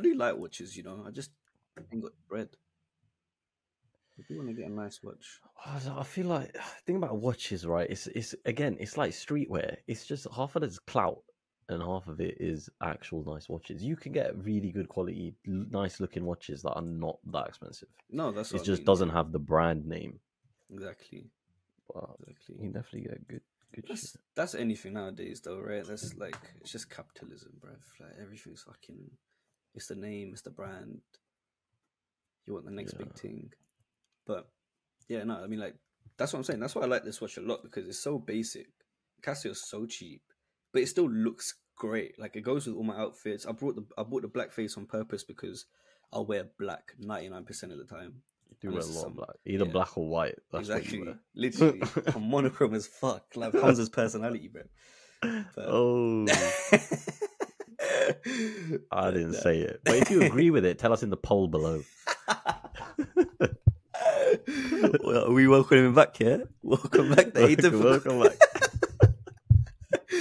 I do like watches, you know. I just ain't got bread. I do want to get a nice watch. I feel like think about watches, right? It's it's again, it's like streetwear. It's just half of it is clout, and half of it is actual nice watches. You can get really good quality, nice looking watches that are not that expensive. No, that's it just mean, doesn't have the brand name. exactly. But Exactly. you definitely get good good That's shit. that's anything nowadays, though, right? That's like it's just capitalism, bruv. Like everything's fucking. It's the name, it's the brand. You want the next big thing, but yeah, no, I mean like that's what I'm saying. That's why I like this watch a lot because it's so basic. Casio's so cheap, but it still looks great. Like it goes with all my outfits. I brought the I bought the black face on purpose because I'll wear black 99 percent of the time. You do wear a lot some- of black, either yeah. black or white. That's exactly, literally, I'm monochrome as fuck. Like Hamzah's personality, bro. But- Oh, I didn't say it. But if you agree with it, tell us in the poll below. well, we welcome him back here. Welcome back welcome, welcome back.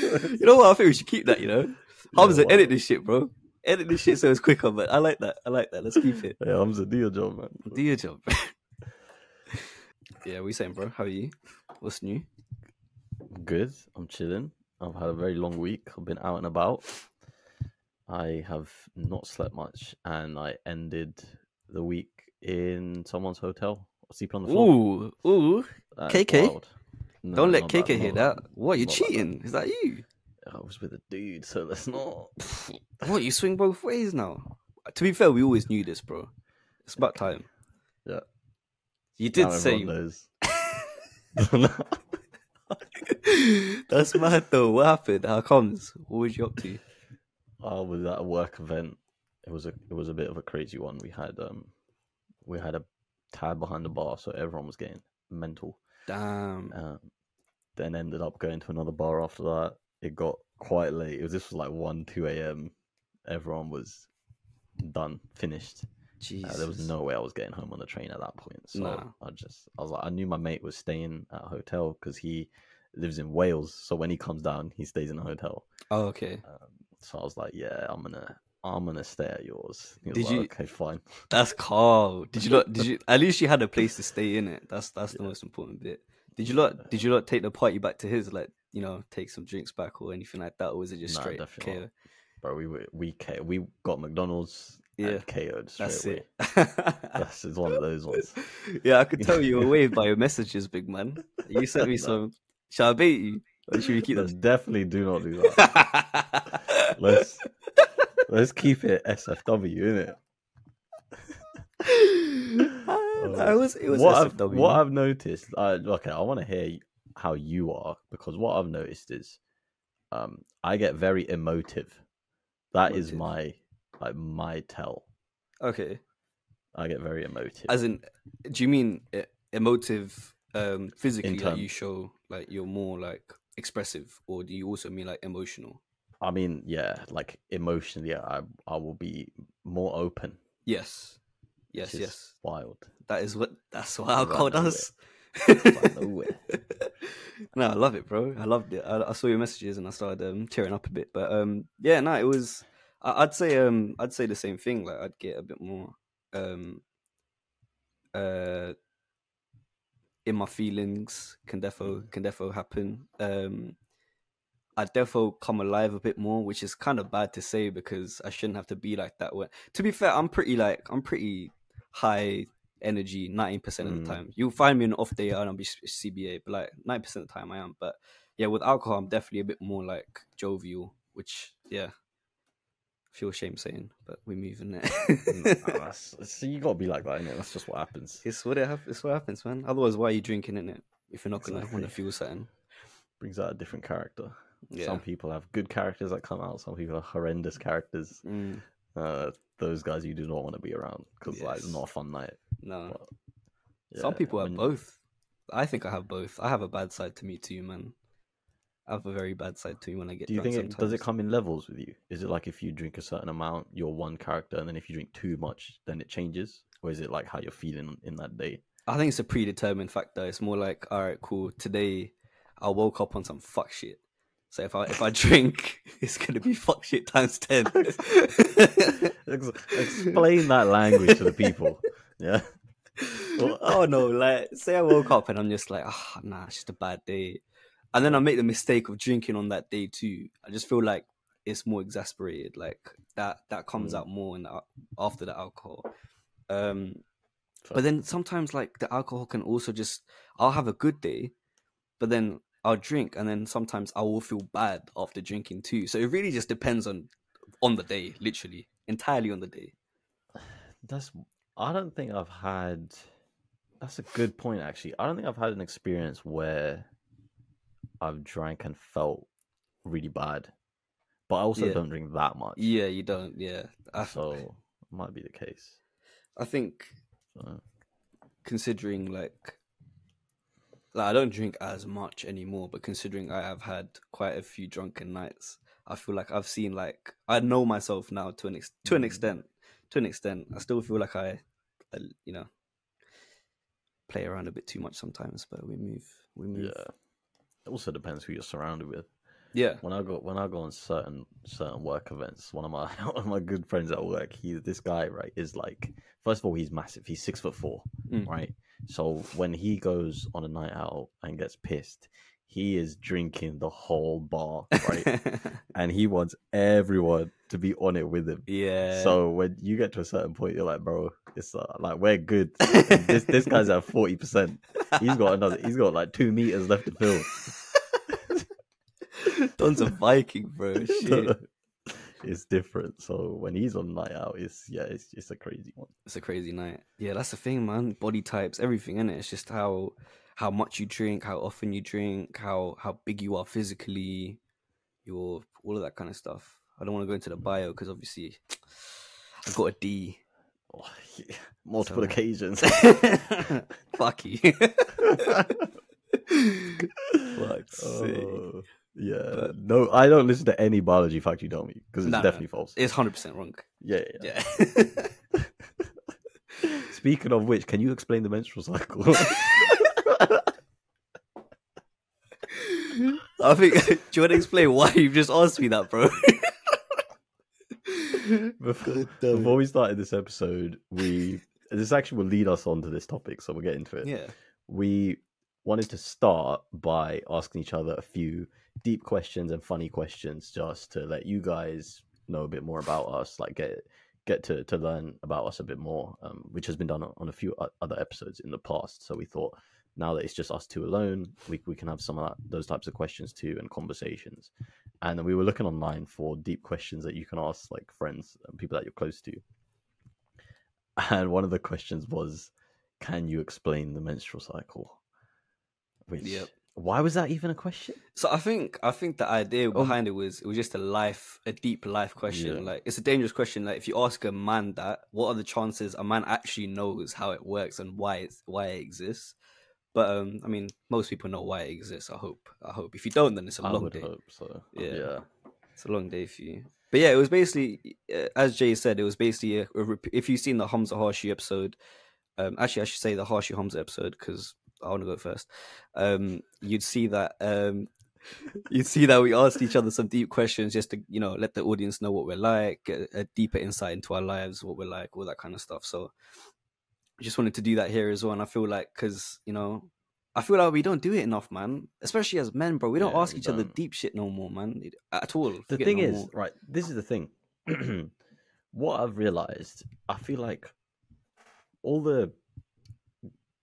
You know what? I think we should keep that. You know, Hamzah, why edit this shit, bro. Edit this shit so it's quicker. But I like that. I like that. Let's keep it. Yeah, Hamzah, do your job, man. Do your job. yeah, we saying, bro. How are you? What's new? Good. I'm chilling. I've had a very long week. I've been out and about. I have not slept much, and I ended the week in someone's hotel, sleeping on the floor. Ooh, ooh. That's KK? wild. No, Don't let KK that- hear that. What? You Not cheating? Is that you? I was with a dude, so let's not. What? You swing both ways now? To be fair, we always knew this, bro. It's about time. Yeah. You did Now say. That's mad though. What happened? How comes? What was you up to? I was at a work event. It was a it was a bit of a crazy one. We had um we had a tab behind the bar, so everyone was getting mental. Damn. Um, then ended up going to another bar after that. It got quite late. It was this was like one two a.m. Everyone was done, finished. Uh, there was no way I was getting home on the train at that point. So Nah. I just, I was like, I knew my mate was staying at a hotel because he lives in Wales. So when he comes down, he stays in a hotel. Oh, okay. Um, so I was like, yeah, I'm gonna, I'm gonna stay at yours. Did like, you- Okay, fine. That's calm. Did you not? Did you? At least you had a place to stay in it. That's that's the most important bit. Did you not? Did you not take the party back to his? Like you know, take some drinks back or anything like that, or was it just Nah, straight definitely KO? not. Bro, we were, we K, we got McDonald's. Yeah, and KO'd straight That's away. it. That's one of those ones. yeah, I could tell you were waved by your messages, big man. You sent me No. some. Shall I bait you? Or should we keep that? definitely do not do that. let's let's keep it SFW, innit? no, it was it was what I've, SFW. what I've noticed, uh, okay, I want to hear how you are because what I've noticed is, um, I get very emotive. That is Emotive. my like my tell. okay, I get very emotive. as in, do you mean e- emotive, um, physically? Like you show like you're more like expressive, or do you also mean like emotional? I mean, yeah, like emotionally, I I will be more open. Yes, yes, yes. wild. That is what that's what alcohol does. No, I love it, bro. I loved it. I, I saw your messages and I started um, tearing up a bit. But um, yeah, no, it was. I, I'd say um, I'd say the same thing. Like I'd get a bit more um, uh, in my feelings. Can defo can defo happen. Um, I defo come alive a bit more, which is kind of bad to say because I shouldn't have to be like that. When to be fair, I'm pretty like I'm pretty high energy 90% of Mm. the time. You'll find me an off day and I'll be CBA, but like 90% of the time I am. But yeah, with alcohol, I'm definitely a bit more like jovial, which yeah, I feel shame saying, but we're moving it. so you gotta be like that, innit? That's just what happens. it's what it hap- it's what happens, man. Otherwise, why are you drinking in it if you're not gonna want to feel something? Brings out a different character. Yeah. Some people have good characters that come out. Some people are horrendous characters. Mm, Uh, those guys you do not want to be around because like it's not a fun night. no, But, some yeah, people have when- both. I think I have both. I have a bad side to me too, man. I have a very bad side to me when I get. Do you drunk think it does it come in levels with you? Is it like if you drink a certain amount, you're one character, and then if you drink too much, then it changes, or is it like how you're feeling in that day? I think it's a predetermined factor. It's more like, all right, cool. Today, I woke up on some fuck shit. So if I if I drink, it's gonna be fuck shit times ten. Explain that language to the people. Yeah. oh no, like say I woke up and I'm just like, ah, nah, it's just a bad day, and then I make the mistake of drinking on that day too. I just feel like it's more exasperated. Like that that comes Mm. out more in the, after the alcohol. Um, but then sometimes like the alcohol can also just I'll have a good day, but then I'll drink and then sometimes I will feel bad after drinking too. So it really just depends on on the day, literally entirely on the day. That's. I don't think I've had. That's a good point, actually. I don't think I've had an experience where I've drank and felt really bad, but I also Yeah. don't drink that much. Yeah, you don't. Yeah, I, So it might be the case. I think So, considering like like I don't drink as much anymore, but considering I have had quite a few drunken nights, I feel like I've seen like I know myself now to an ex- to an Mm. extent. To an extent, I still feel like I, I, you know, play around a bit too much sometimes. But we move, we move. yeah. It also depends who you're surrounded with. Yeah, when I go when I go on certain certain work events, one of my one of my good friends at work, he this guy right is like first of all he's massive. He's six foot four, Mm. right? So when he goes on a night out and gets pissed, he is drinking the whole bar, right? and he wants everyone to be on it with him. yeah. So when you get to a certain point, you're like, bro, it's uh, like we're good. And this this guy's at forty percent. He's got another. He's got like two meters left to fill. Don's a Viking, bro. Shit. It's different. So when he's on night out, it's yeah, it's it's a crazy one. It's a crazy night. Yeah, that's the thing, man. Body types, everything in it. It's just how how much you drink, how often you drink, how how big you are physically, your all of that kind of stuff. I don't want to go into the bio because obviously I've got a D. Oh, yeah. Multiple So- occasions. Fuck you. Fuck's sake. Oh. Yeah. But- no, I don't listen to any biology fact you tell me because it's Nah, definitely false. It's hundred percent wrong. Yeah, yeah. Yeah. Speaking of which, can you explain the menstrual cycle? I think. Do you want to explain why you've just asked me that, bro? before, before we started this episode, we this actually will lead us on to this topic, so we'll get into it. yeah. we wanted to start by asking each other a few deep questions and funny questions just to let you guys know a bit more about us like get get to, to learn about us a bit more um, which has been done on a few other episodes in the past. So we thought now that it's just us two alone we, we can have some of that, those types of questions too and conversations. And then we were looking online for deep questions that you can ask like friends and people that you're close to. And one of the questions was can you explain the menstrual cycle? Which Yep. Why was that even a question So I think I think the idea Oh. behind it was it was just a life, a deep life question. Yeah. Like it's a dangerous question. Like if you ask a man that, what are the chances a man actually knows how it works and why it's why it exists? But um, I mean, most people know why it exists. I hope. I hope. If you don't, then it's a i long day. hope so Yeah. yeah It's a long day for you. But yeah, it was basically, uh, as Jay said, it was basically a, a if you've seen the Hamzah Harshu episode, um, actually I should say the Harshu Hamzah episode because I want to go first. Um, you'd see that um, you'd see that we asked each other some deep questions just to you know let the audience know what we're like, get a deeper insight into our lives, what we're like, all that kind of stuff. So just wanted to do that here as well, and I feel like because you know. I feel like we don't do it enough, man. Especially as men, bro. We don't Yeah, ask we each other don't. deep shit no more, man. At all. the thing no is more. right this is the thing what i've realized i feel like all the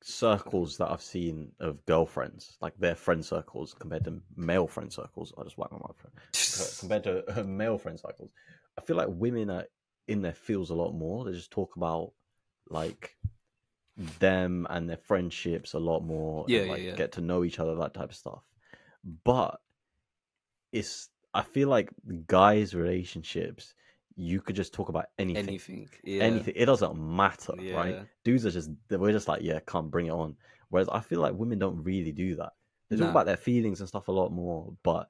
circles that i've seen of girlfriends like their friend circles compared to male friend circles i just whack my mouth compared to uh, male friend circles. i feel like women are in their feels a lot more they just talk about like them and their friendships a lot more and, Yeah, yeah, like yeah. get to know each other that type of stuff but it's i feel like guys relationships you could just talk about anything anything. Yeah. anything it doesn't matter right dudes are just we're just like yeah come bring it on whereas i feel like women don't really do that they talk Nah. about their feelings and stuff a lot more but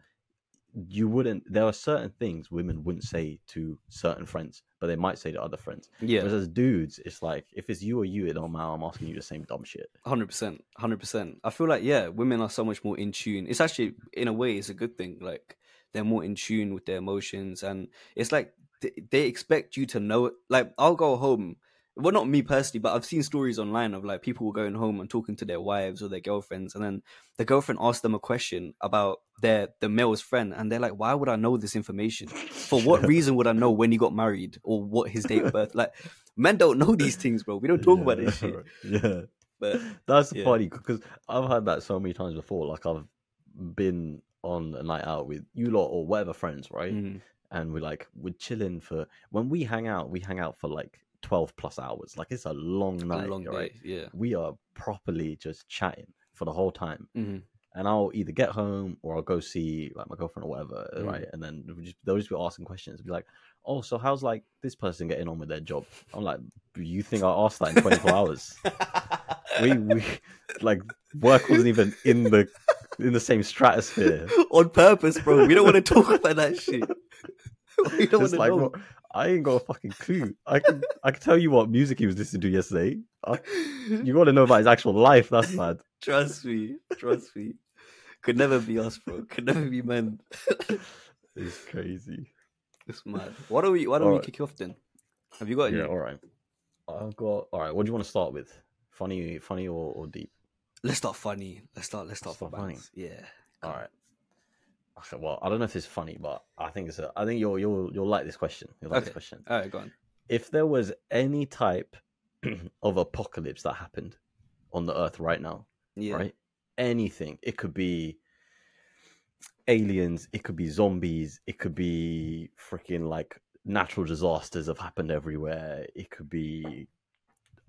you wouldn't there are certain things women wouldn't say to certain friends but they might say to other friends Yeah. whereas as dudes it's like if it's you or you it don't matter i'm asking you the same dumb shit Hundred percent, hundred percent. I feel like yeah, women are so much more in tune. It's actually in a way, it's a good thing. Like they're more in tune with their emotions, and it's like they expect you to know it. Like I'll go home. Well, not me personally, but I've seen stories online of like people going home and talking to their wives or their girlfriends, and then the girlfriend asks them a question about their the male's friend, and they're like, "Why would I know this information? For what reason would I know when he got married or what his date of birth?" Like, men don't know these things, bro. We don't talk about this shit. Yeah, But that's Yeah. funny because I've had that so many times before. Like I've been on a night out with you lot or whatever friends, right? mm, And we're like we're chilling for when we hang out. We hang out for like twelve plus hours. Like it's a long a night, long right? day. Yeah. We are properly just chatting for the whole time. Mhm. and I'll either get home or I'll go see like my girlfriend or whatever, Mm. right? And then just, they'll just be asking questions, be like, "Oh, so how's like this person getting on with their job?" I'm like, "You think I asked that in 24 hours? We we like work wasn't even in the in the same stratosphere. on purpose, bro. We don't want to talk about that shit. We don't want to like, know. bro, I ain't got a fucking clue. I can I can tell you what music he was listening to yesterday. I, you got to know about his actual life. That's mad. Trust me, trust me. Could never be us, bro. Could never be men. It's crazy. It's mad. Why don't we? Why don't we Alright. kick off then? Have you got any? Yeah, all right. I've got all right. What do you want to start with? Funny, funny or, or deep? Let's start funny. Let's start. Let's start Start funny. Yeah. All right. Okay, well, I don't know if it's funny, but I think it's. A, I think you'll you'll you'll like this question. You'll like this question. All right, go on. If there was any type of apocalypse that happened on the Earth right now, Yeah. right? Anything. It could be aliens. It could be zombies. It could be freaking like natural disasters have happened everywhere. It could be,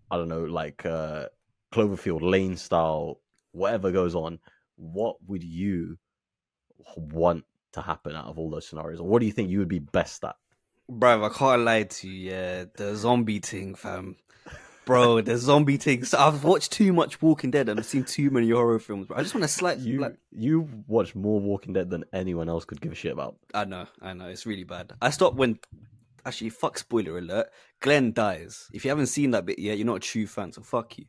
I don't know, like uh, Cloverfield Lane style. Whatever goes on, what would you want to happen out of all those scenarios, or what do you think you would be best at? Bro, I can't lie to you. Yeah, the zombie thing, fam. Bro, the zombie thing. So I've watched too much Walking Dead and I've seen too many horror films. Bro. I just want to slight. You Like, you watch more Walking Dead than anyone else could give a shit about. I know, I know. It's really bad. I stopped when. Actually, fuck spoiler alert. Glenn dies. If you haven't seen that bit yet, you're not a true fan. So fuck you.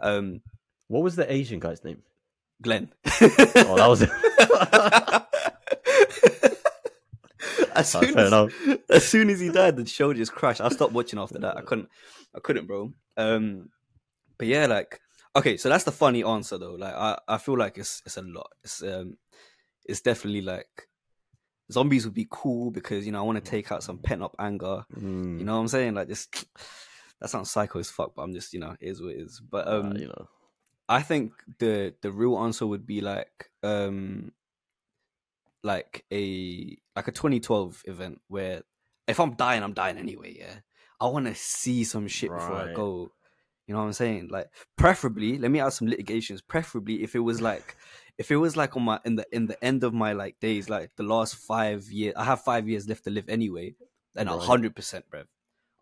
Um, What was the Asian guy's name? Glenn. Oh, that was it. as, soon as, as soon as he died, the show just crashed. I stopped watching after that. I couldn't. I couldn't, bro. Um, but yeah, like okay, so that's the funny answer though. Like I, I feel like it's it's a lot. It's um, it's definitely like zombies would be cool because you know I want to take out some pent up anger. Mm, You know what I'm saying? Like just that sounds psycho as fuck, but I'm just you know it is what it is. But uh, um, you know, I think the the real answer would be like um like a like a 2012 event where if I'm dying, I'm dying anyway. Yeah, I want to see some shit before I go. You know what I'm saying? Like preferably, let me add some litigations. Preferably, if it was like if it was like on my in the in the end of my like days, like the last five years, I have five years left to live anyway. Then a hundred percent, bro.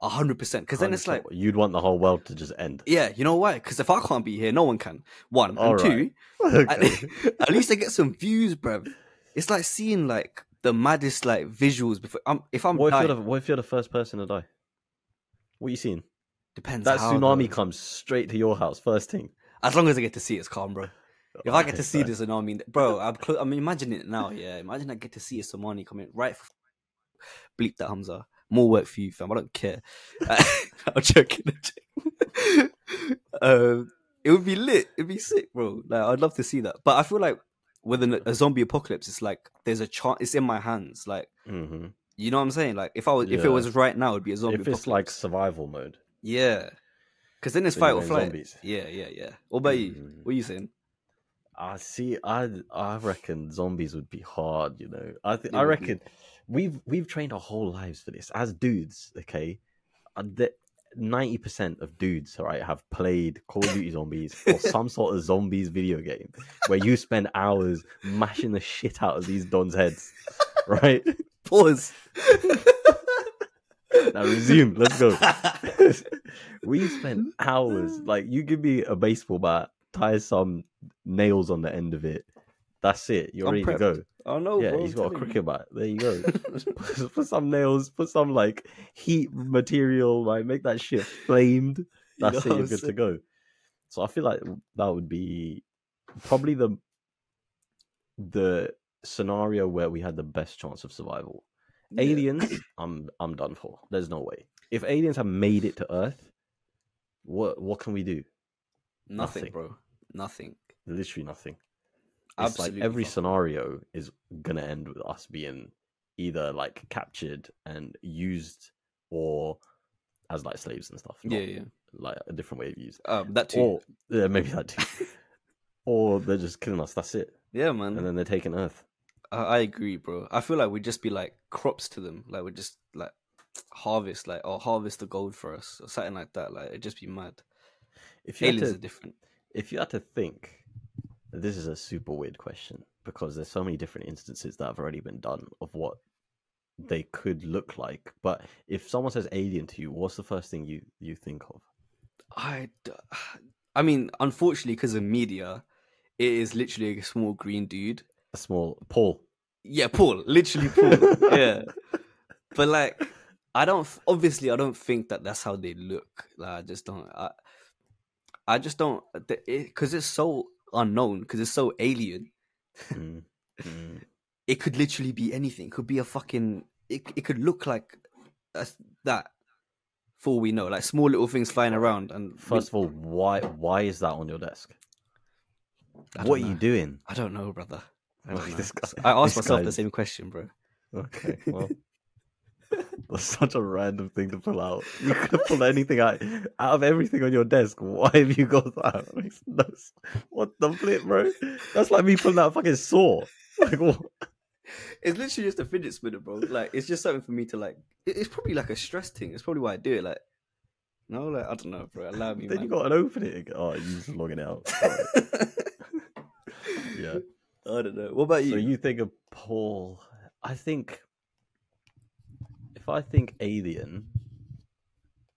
A hundred percent. Because then it's like you'd want the whole world to just end. yeah, you know why? Because if I can't be here, no one can. One and All two, right. at, Okay. at least I get some views, bruv. It's like seeing like the maddest like visuals before. I'm, if I'm what if dying, you're the what if you're the first person to die? What are you seeing? depends. That how, tsunami though. comes straight to your house first thing. As long as I get to see it, it's calm, bro. If I get to see Alright, I mean, bro, I'm, clo- I'm imagining it now. Yeah, imagine I get to see a tsunami coming right. f- Bleep that Hamzah. More work for you, fam. I don't care. I'm joking. I'm joking. um, it would be lit. It'd be sick, bro. Like I'd love to see that. But I feel like with an, a zombie apocalypse, it's like there's a chance. It's in my hands. Like Mhm. you know what I'm saying. Like if I was, if it was right now, it'd be a zombie. If it's like survival mode, yeah, because then it's So fight or flight. zombies. Yeah, yeah, yeah. What about you? Mhm. What are you saying? I see. I I reckon zombies would be hard. You know, I th- I reckon we've we've trained our whole lives for this as dudes. Okay, uh, ninety percent of dudes, all right, have played Call of Duty Zombies or some sort of zombies video game where you spend hours mashing the shit out of these dons' heads. Right Pause. now, resume. Let's go. we spent hours. Like you give me a baseball bat, tie some nails on the end of it. That's it. You're I'm ready to go. Oh no, yeah, bro, he's got a you. cricket bat. There you go. put, put some nails. Put some like heat material. Like make that shit flamed. That's know it. You're good to go. So I feel like that would be probably the the scenario where we had the best chance of survival. Yeah. Aliens, I'm I'm done for. There's no way. If aliens have made it to Earth, what what can we do? Nothing, Nothing. bro. Nothing. Literally nothing. It's Absolutely like every nothing. scenario is gonna end with us being either like captured and used or as like slaves and stuff. Yeah, yeah. Like a different way of use. Um, that too. Or yeah, maybe that too. or they're just killing us. That's it. yeah, man. And then they're taking Earth. I, I agree, bro. I feel like we'd just be like crops to them. Like we'd just like harvest, like or harvest the gold for us or something like that. Like it'd just be mad. If you Aliens to, are different. if you had to think, this is a super weird question because there's so many different instances that have already been done of what they could look like. But if someone says alien to you, what's the first thing you you think of? I, I mean, unfortunately, because of media, it is literally a small green dude. A small Paul. Yeah, Paul, literally Paul. yeah, but like, I don't. Obviously, I don't think that that's how they look. Like, I just don't. I, I just don't. Because it's so unknown. Because it's so alien. Mm, mm. It could literally be anything. It could be a fucking. It it could look like a, that. For all we know, like small little things flying around, and we- First of all, why why is that on your desk? What are you doing? I don't know, brother. I, don't know. I asked this myself the same question, bro. Okay, well, that's such a random thing to pull out. You could have pulled anything out out of everything on your desk. Why have you got that? Makes no s- What the flip, bro? That's like me pulling out a fucking saw. Like what? It's literally just a fidget spinner, bro. Like it's just something for me to like. It's probably like a stress thing. It's probably why I do it. Like, no, like I don't know, bro. Allow me, Then man. you got to open it. Oh, you're just logging out. Yeah. I don't know. What about you? So you think of Paul? I think if I think alien,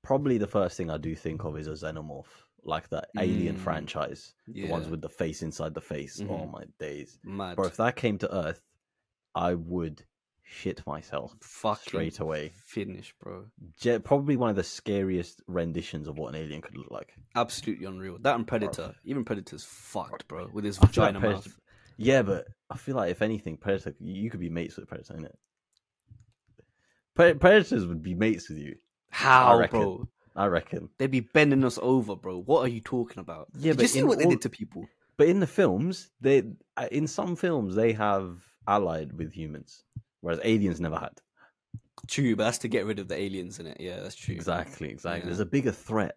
probably the first thing I do think of is a xenomorph, like that Alien Mm. franchise, yeah, the ones with the face inside the face. Oh Mhm. my days, mad. bro! If that came to Earth, I would shit myself Fucking straight away. finish, bro. Je- probably one of the scariest renditions of what an alien could look like. Absolutely unreal. That and Predator. Even Predator's fucked, bro. With his feel like vagina Predator- mouth. Yeah, but I feel like if anything, Predator, you could be mates with Predator, innit? Pre- Predators would be mates with you. How, reckon. bro? I reckon. They'd be bending us over, bro. What are you talking about? Yeah, Did but you see what they did to people? But in the films, they uh, in some films they have allied with humans, whereas aliens never had. True, but that's to get rid of the aliens in it. Yeah, that's true. Exactly, exactly. Yeah. There's a bigger threat.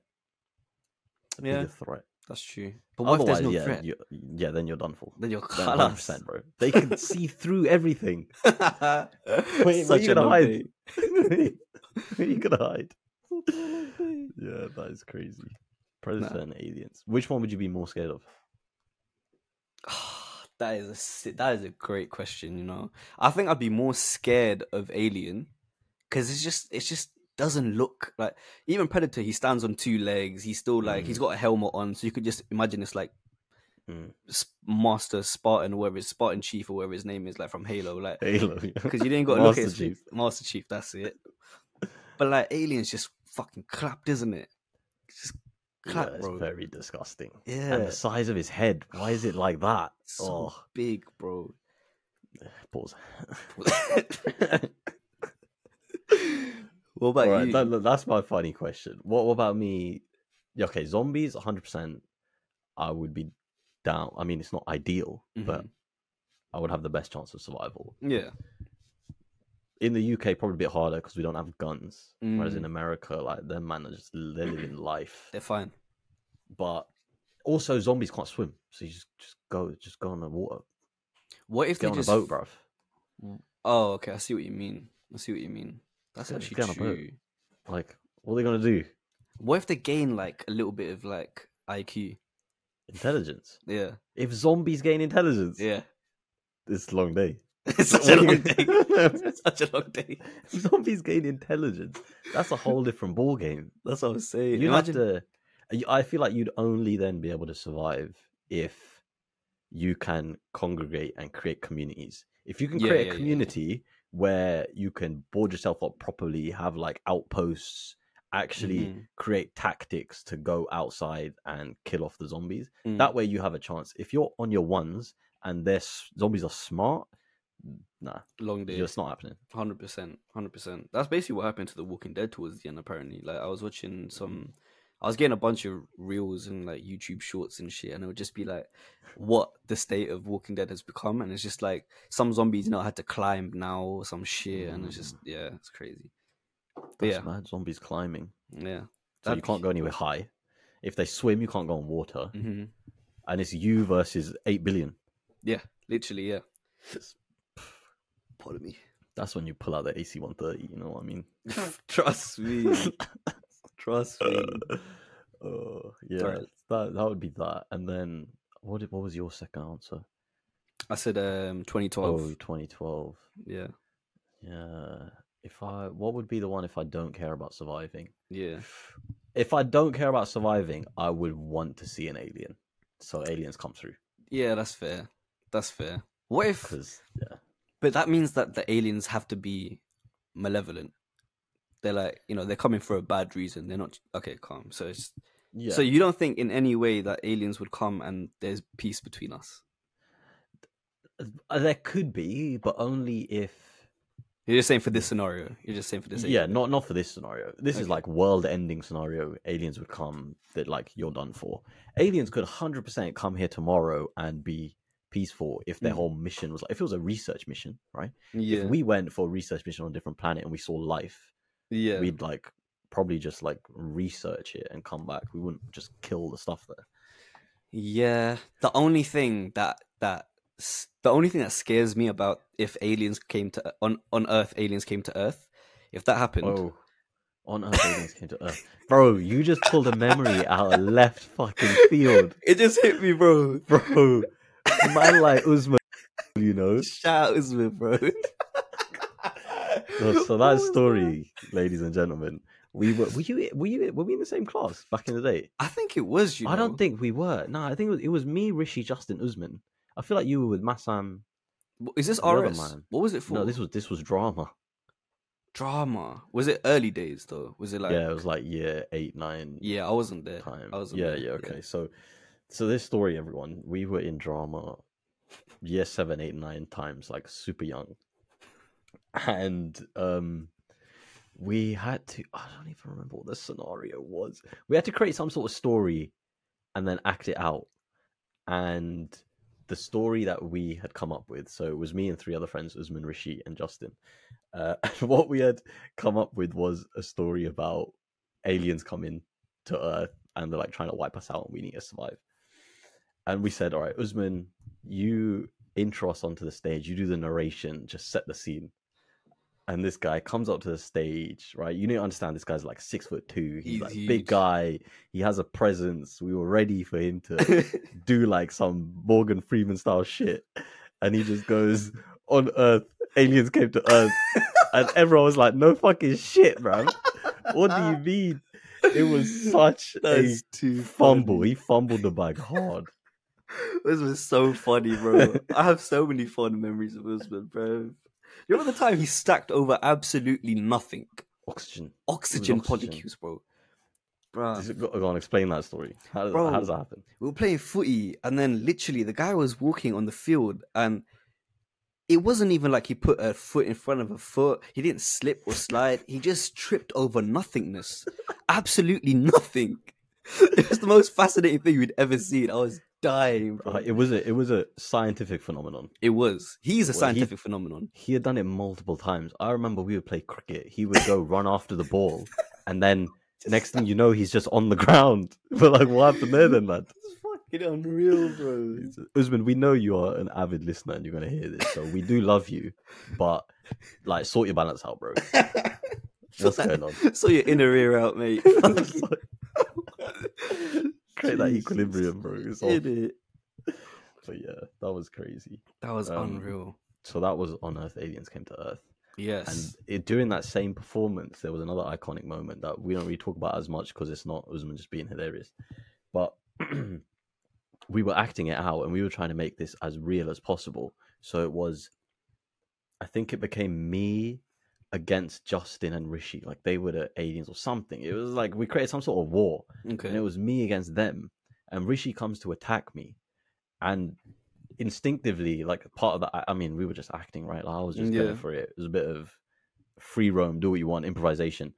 A Yeah. bigger threat. That's true. But what if Otherwise, there's no yeah, threat? you, yeah, then you're done for. Then you're colours. 100%, bro. They can see through everything. where Such you a gonna hide? Where you gonna hide? Yeah, that is crazy. Predator Nah. and aliens. Which one would you be more scared of? that is a that is a great question. You know, I think I'd be more scared of Alien because it's just it's just doesn't look like even Predator. He stands on two legs. He's still like he's got a helmet on, so you could just imagine it's like Mm. Master Spartan or whatever his Spartan Chief or whatever his name is, like from Halo, like Halo. because you didn't got to look at Master his Chief. Master Chief. That's it. But like Alien's just fucking clapped, isn't it? It's just clap, yeah, bro. very disgusting. Yeah, And the size of his head. Why is it like that? so Oh, big, bro. pause. what about right, you? that- that's my funny question. What, what about me? Okay, zombies, 100%. I would be down. I mean, it's not ideal, but Mhm. I would have the best chance of survival. Yeah, In the UK, probably a bit harder because we don't have guns. Whereas in Mm. America, like, them man are just they're living life. they're fine. But also, zombies can't swim. So you just, just go just go on the water. What if Get they on just? a boat, bruv. Oh, okay. I see what you mean. I see what you mean. That's Yeah, actually a boat. true. Like, what are they going to do? What if they gain like a little bit of like IQ? Intelligence. Yeah, If zombies gain intelligence, yeah. it's a long day. It's such a long day. It's such a long day. If zombies gain intelligence. That's a whole different ball game. That's what I was saying. You'd Imagine. have to. I feel like you'd only then be able to survive if you can congregate and create communities. If you can Yeah, create yeah, a community community where you can board yourself up properly, have like outposts, actually Mhm. create tactics to go outside and kill off the zombies. Mm. That way you have a chance. If you're on your ones and their zombies are smart, nah, Long day. it's not happening. Hundred percent, hundred percent. That's basically what happened to The Walking Dead towards the end. Apparently, like I was watching some, I was getting a bunch of reels and like YouTube shorts and shit, and it would just be like, what the state of Walking Dead has become, and it's just like some zombies, you know, had to climb now or some shit, and it's just yeah, it's crazy. But That's yeah, mad. Zombies climbing, yeah, so you can't go anywhere high. If they swim, you can't go on water, hmm and it's you versus eight billion. Yeah, literally, yeah. It's- Pardon me. That's when you pull out the AC one thirty. You know what I mean? Trust me. Trust me. Oh yeah, Sorry. that that would be that. And then what? Did, what was your second answer? I said um 2012. Oh, 2012. Yeah, Yeah. If I, what would be the one if I don't care about surviving? yeah. If I don't care about surviving, I would want to see an alien. So aliens come through Yeah, that's fair. That's fair. What if yeah, But that means that the aliens have to be malevolent. They're like, you know, they're coming for a bad reason. They're not okay, calm. So it's yeah. so you don't think in any way that aliens would come and there's peace between us. Uh, there could be, but only if You're just saying for this scenario. You're just saying for this. yeah, alien. not not for this scenario. This is like world-ending scenario. Aliens would come that like you're done for. Aliens could 100% come here tomorrow and be peaceful if their Mm. whole mission was like if it was a research mission, right? Yeah. If we went for a research mission on a different planet and we saw life, yeah. we'd like probably just like research it and come back. We wouldn't just kill the stuff there. Yeah. The only thing that that the only thing that scares me about if aliens came to on on Earth, aliens came to Earth, if that happened, Oh, on Earth aliens came to Earth, bro. You just pulled a memory out of left fucking field, it just hit me, bro. bro. Man, like Usman, you know. Shout out Usman, bro. So, that story, ladies and gentlemen, we were were you were you were we in the same class back in the day? I think it was you. I don't think we were. No, I think it was, it was me, Rishi, Justin, Usman. I feel like you were with Masam. Is this RS? man. What was it for? No, this was this was drama. drama. Was it early days though? Was it like? yeah, it was like year eight, nine Yeah, I wasn't there. time. I wasn't yeah, there, yeah, okay. So, so this story, everyone, we were in drama, year seven, eight, nine times, like super young, and um, we had to. I don't even remember what the scenario was. We had to create some sort of story, and then act it out, and the story that we had come up with. So it was me and three other friends, Usman, Rishi, and Justin. Uh, what we had come up with was a story about aliens coming to Earth and they're like trying to wipe us out and we need to survive. And we said, All right, Usman, you intro us onto the stage, you do the narration, just set the scene. And this guy comes up to the stage, right? You need to understand this guy's like six foot two. He's, He's like huge. big guy. He has a presence. We were ready for him to do like some Morgan Freeman style shit. And he just goes, On Earth, aliens came to Earth. and everyone was like, No fucking shit, bro. What do you mean? It was such a too fumble. funny. He fumbled the bag hard. This was so funny, bro. I have so many fond memories of Usman, bro. You remember the time he stacked over absolutely nothing? Oxygen. Oxygen, oxygen. bro. Bro, Just Go, go on, explain that story. How does, Bro. how does that happen? we were playing footy, and then literally the guy was walking on the field, and it wasn't even like he put a foot in front of a foot. He didn't slip or slide. He just tripped over nothingness. Absolutely nothing. It was the most fascinating thing we'd ever seen. I was dying, bro. Uh, it was a it was a scientific phenomenon. It was. He's a Well, he- scientific phenomenon. He had done it multiple times. I remember we would play cricket. He would go run after the ball, and then next thing you know, he's just on the ground. But like, what happened there then? It's fucking unreal, bro. Usman, we know you are an avid listener and you're gonna hear this, so we do love you, but like, sort your balance out, bro. What's going on? So your inner ear out, mate. Create that equilibrium, bro. It's. In it. But yeah, that was crazy. That was Um, unreal. So that was on Earth. Aliens came to Earth, Yes. and it, during that same performance, there was another iconic moment that we don't really talk about as much because it's not Usman just being hilarious, but we were acting it out and we were trying to make this as real as possible. So it was, I think it became me against Justin and Rishi, like they were the aliens or something. It was like we created some sort of war, okay. and it was me against them. And Rishi comes to attack me, and instinctively like part of that. I mean, we were just acting, right? Like, I was just Yeah. going for it. It was a bit of free roam, do what you want, improvisation.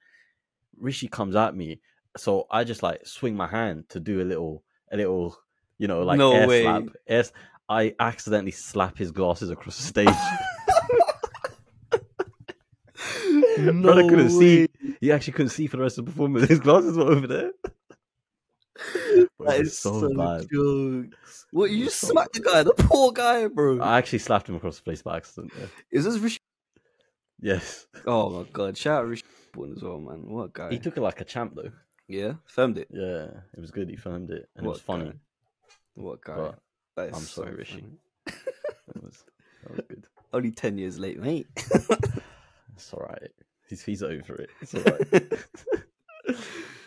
Rishi comes at me, so I just like swing my hand to do a little, a little, you know, like No air way. slap. Air, I accidentally slap his glasses across the stage. Brother couldn't see. He actually couldn't see for the rest of the performance. His glasses were over there. That is so so bad. jokes. What you just so smacked the guy, the poor guy, bro. I actually slapped him across the face by accident. yeah. Is this Rishi? Yes, Oh my god! Shout out Rishi as well, man. What guy? he took it like a champ though. yeah, firmed it. Yeah, it was good. He filmed it, and What it was funny. guy. What guy? That I'm sorry, so Rishi. funny. It was, that was good. Only ten years late, mate. It's all right. He's he's over it. It's all right.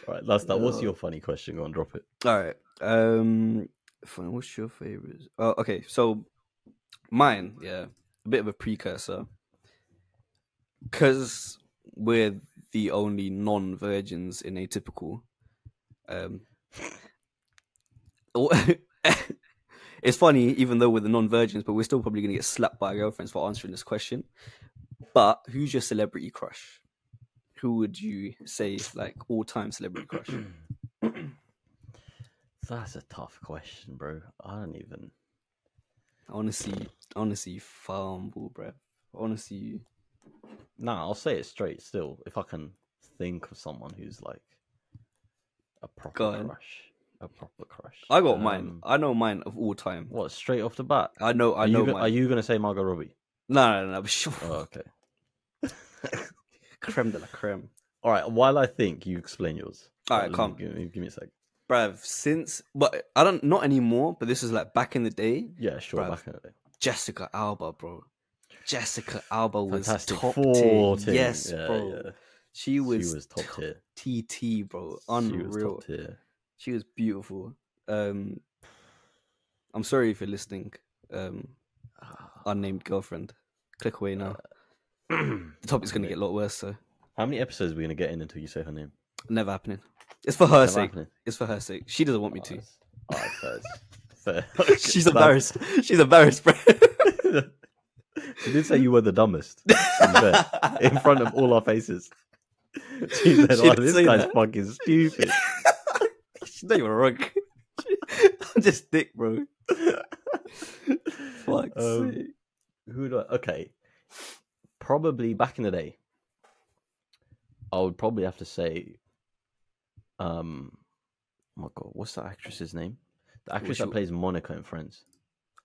all right, last that. What's your funny question? Go and drop it. All right. Um, fine. What's your favorite? Oh, okay. So, mine, yeah, a bit of a precursor, because we're the only non-virgins in atypical. Um, it's funny, even though we're the non-virgins, but we're still probably gonna get slapped by our girlfriends for answering this question. But who's your celebrity crush? Who would you say like all-time celebrity crush? That's a tough question, bro. I don't even. I want to see, I want to see you fumble, bro. Honestly. Nah, I'll say it straight. Still, if I can think of someone who's like a proper crush, a proper crush. I got mine. Um, I know mine of all time. What straight off the bat? I know. I are know you, mine. Are you gonna say Margot Robbie? No, no, no. But sure. Oh, okay. creme de la creme, All right. While I think, you explain yours. All right, let me- Give me, give me a sec. bruv. Since, but I don't. Not anymore. But this is like back in the day. Yeah, sure. Bruv. Back in the day. Jessica Alba, bro. Jessica Alba was Fantastic top Four tier. Yes, yeah, bro. Yeah. She was, she was top tier. TT, bro. She was Unreal. top. She was beautiful. Um, I'm sorry if you're listening. Um, unnamed girlfriend. Click away now. Uh, the topic's gonna get a lot worse. So How many episodes are we gonna get in until you say her name? never happening. It's for her Never sake. happening. It's for her sake. She doesn't want me Oh, to. that's- right, fair. fair. She's embarrassed. She's embarrassed, bro. she did say you were the dumbest to be fair, in front of all our faces. She said, She "Oh, did this say guy's that. fucking stupid." She's not even wrong. I'm just dick, bro. Fuck's Um, sake. Who do I? Okay, probably back in the day, I would probably have to say, um, oh my god, what's that actress's name? The actress Which that one? plays Monica in Friends,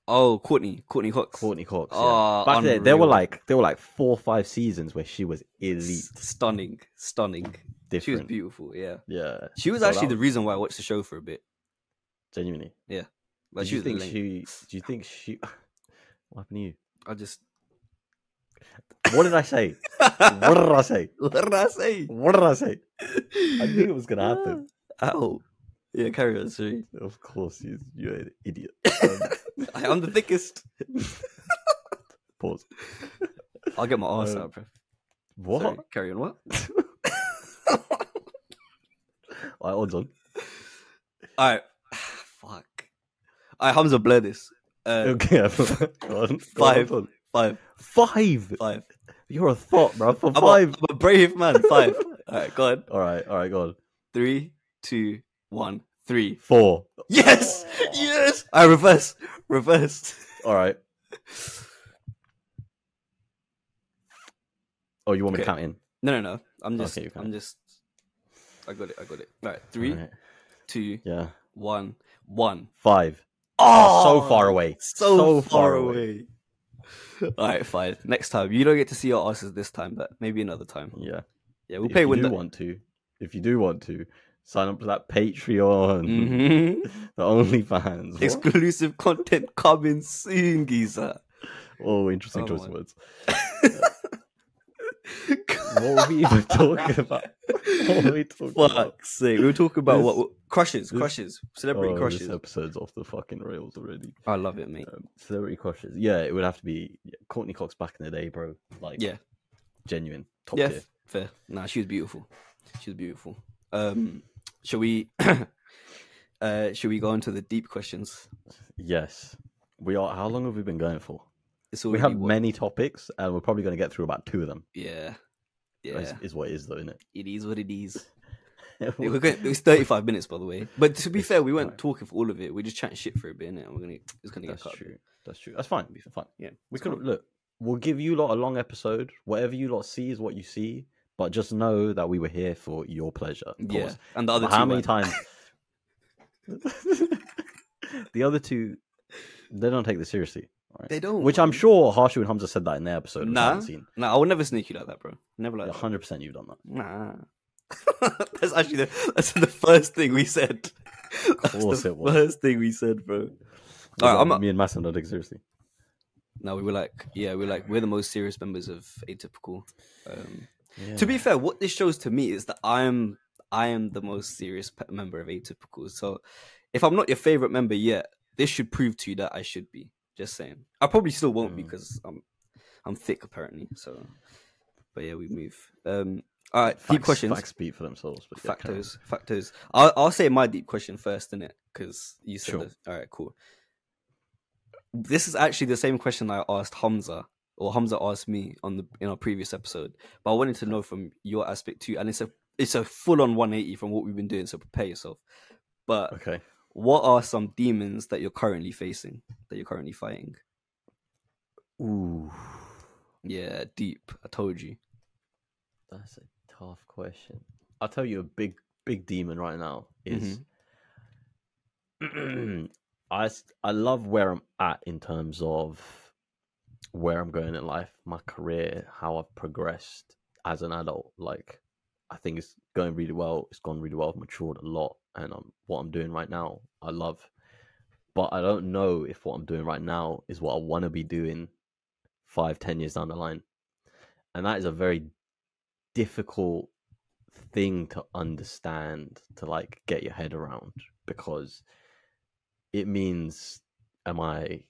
Oh, Courteney. Courteney Cox. Courteney Cox. yeah. Oh, back then, there were like there were like four or five seasons where she was elite, Stunning. Stunning. She was beautiful, yeah. Yeah, She was So actually that the reason why I watched the show for a bit. genuinely. Like do you think she? Do you think she? What happened to you? I just What did I say? what did I say? what did I say? What did I say? I knew it was gonna happen. Ow. Yeah, carry on, sorry. Of course, you, you're an idiot. Um, I, am the thickest. pause. I'll get my ass Um, out, bro. What? Sorry, carry on. What? All right, odds on. All right. Fuck. Right, Hamzah, blur this. Uh, Okay, go on. Go Five. on. Five. Five. Five. You're a thought, bro. For I'm five. I'm a brave man. Five. All right, go on. All right, all right, go on. Three, two, one, three. Four. Yes! Yes! I reverse. Reversed. All right. Oh, you want me to count in? No, no, no. I'm just. Okay. I'm just. I got it. I got it. All right. Three, All right. two, Yeah. one, one. Five. Oh, so far away. So, So far, far away. All right, fine. Next time you don't get to see our asses this time, but maybe another time. Yeah. Yeah, we'll if pay you when do want to, if you do want to, sign up to that Patreon, Mhm. the OnlyFans. Exclusive content coming soon, geezer. oh, interesting Oh choice of words. What were we even talking about? What were we talking about? Fuck's sake. We were talking about This- what, what crushes, this- crushes, celebrity Oh, crushes. This episode's off the fucking rails already. I love it, mate. Um, celebrity crushes. Yeah, it would have to be yeah, Courteney Cox back in the day, bro. Like, Yeah. genuine top yeah, tier. f- fair. Nah, she was beautiful. She was beautiful. Um, shall we? uh, shall we go into the deep questions? Yes. We are. How long have we been going for? It's We have what- many topics, and we're probably going to get through about two of them. Yeah, yeah. Is, is what it is, though, isn't it? It is what it is. it? Going, it was 35 minutes, by the way. But to be It's fair, we weren't fine. talking for all of it. We're just chatting shit for a bit, innit? And we're gonna, it's gonna get That's cut. a true. That's true. That's fine. Fine. Yeah, We could look. We'll give you lot a long episode. Whatever you lot see is what you see. But just know that we were here for your pleasure. of Yeah, course. and the other how many times? the other two, they don't take this seriously, right? They don't. Which I'm sure Harshu and Hamzah said that in their episode. which I Nah, haven't seen. nah. I would never sneak you like that, bro. Never like that. hundred percent, you've done that. Nah. that's actually the that's the first thing we said. Of course it was. First thing we said, bro. Alright, that I'm not- me and Masam don't take seriously. No, we were like, yeah, we are like, we're the most serious members of Atypical. Um, Yeah. To be fair, what this shows to me is that I am I am the most serious pe- member of Atypical. So if I'm not your favorite member yet, this should prove to you that I should be. Just saying. I probably still won't Mm. because I'm I'm thick apparently. So, but yeah, we move. Um, all right, deep questions. Facts speak for themselves. But yeah. Factos, factos. I'll, I'll say my deep question first, innit? Because you said, Sure. the- all right, cool. This is actually the same question I asked Hamzah, or Hamzah asked me on the in our previous episode. But I wanted to know from your aspect too, and it's a it's a full on 180 from what we've been doing. So prepare yourself. But Okay. What are some demons that you're currently facing, that you're currently fighting? Ooh, Yeah, deep. I told you. that's a tough question. I'll tell you a big, big demon right now is. Mm-hmm. I I love where I'm at in terms of where I'm going in life, my career, how I've progressed as an adult. Like, I think it's going really well. It's gone really well. I've matured a lot, and um, what I'm doing right now, I love. But I don't know if what I'm doing right now is what I want to be doing five, ten years down the line, and that is a very difficult thing to understand to like get your head around because it means am i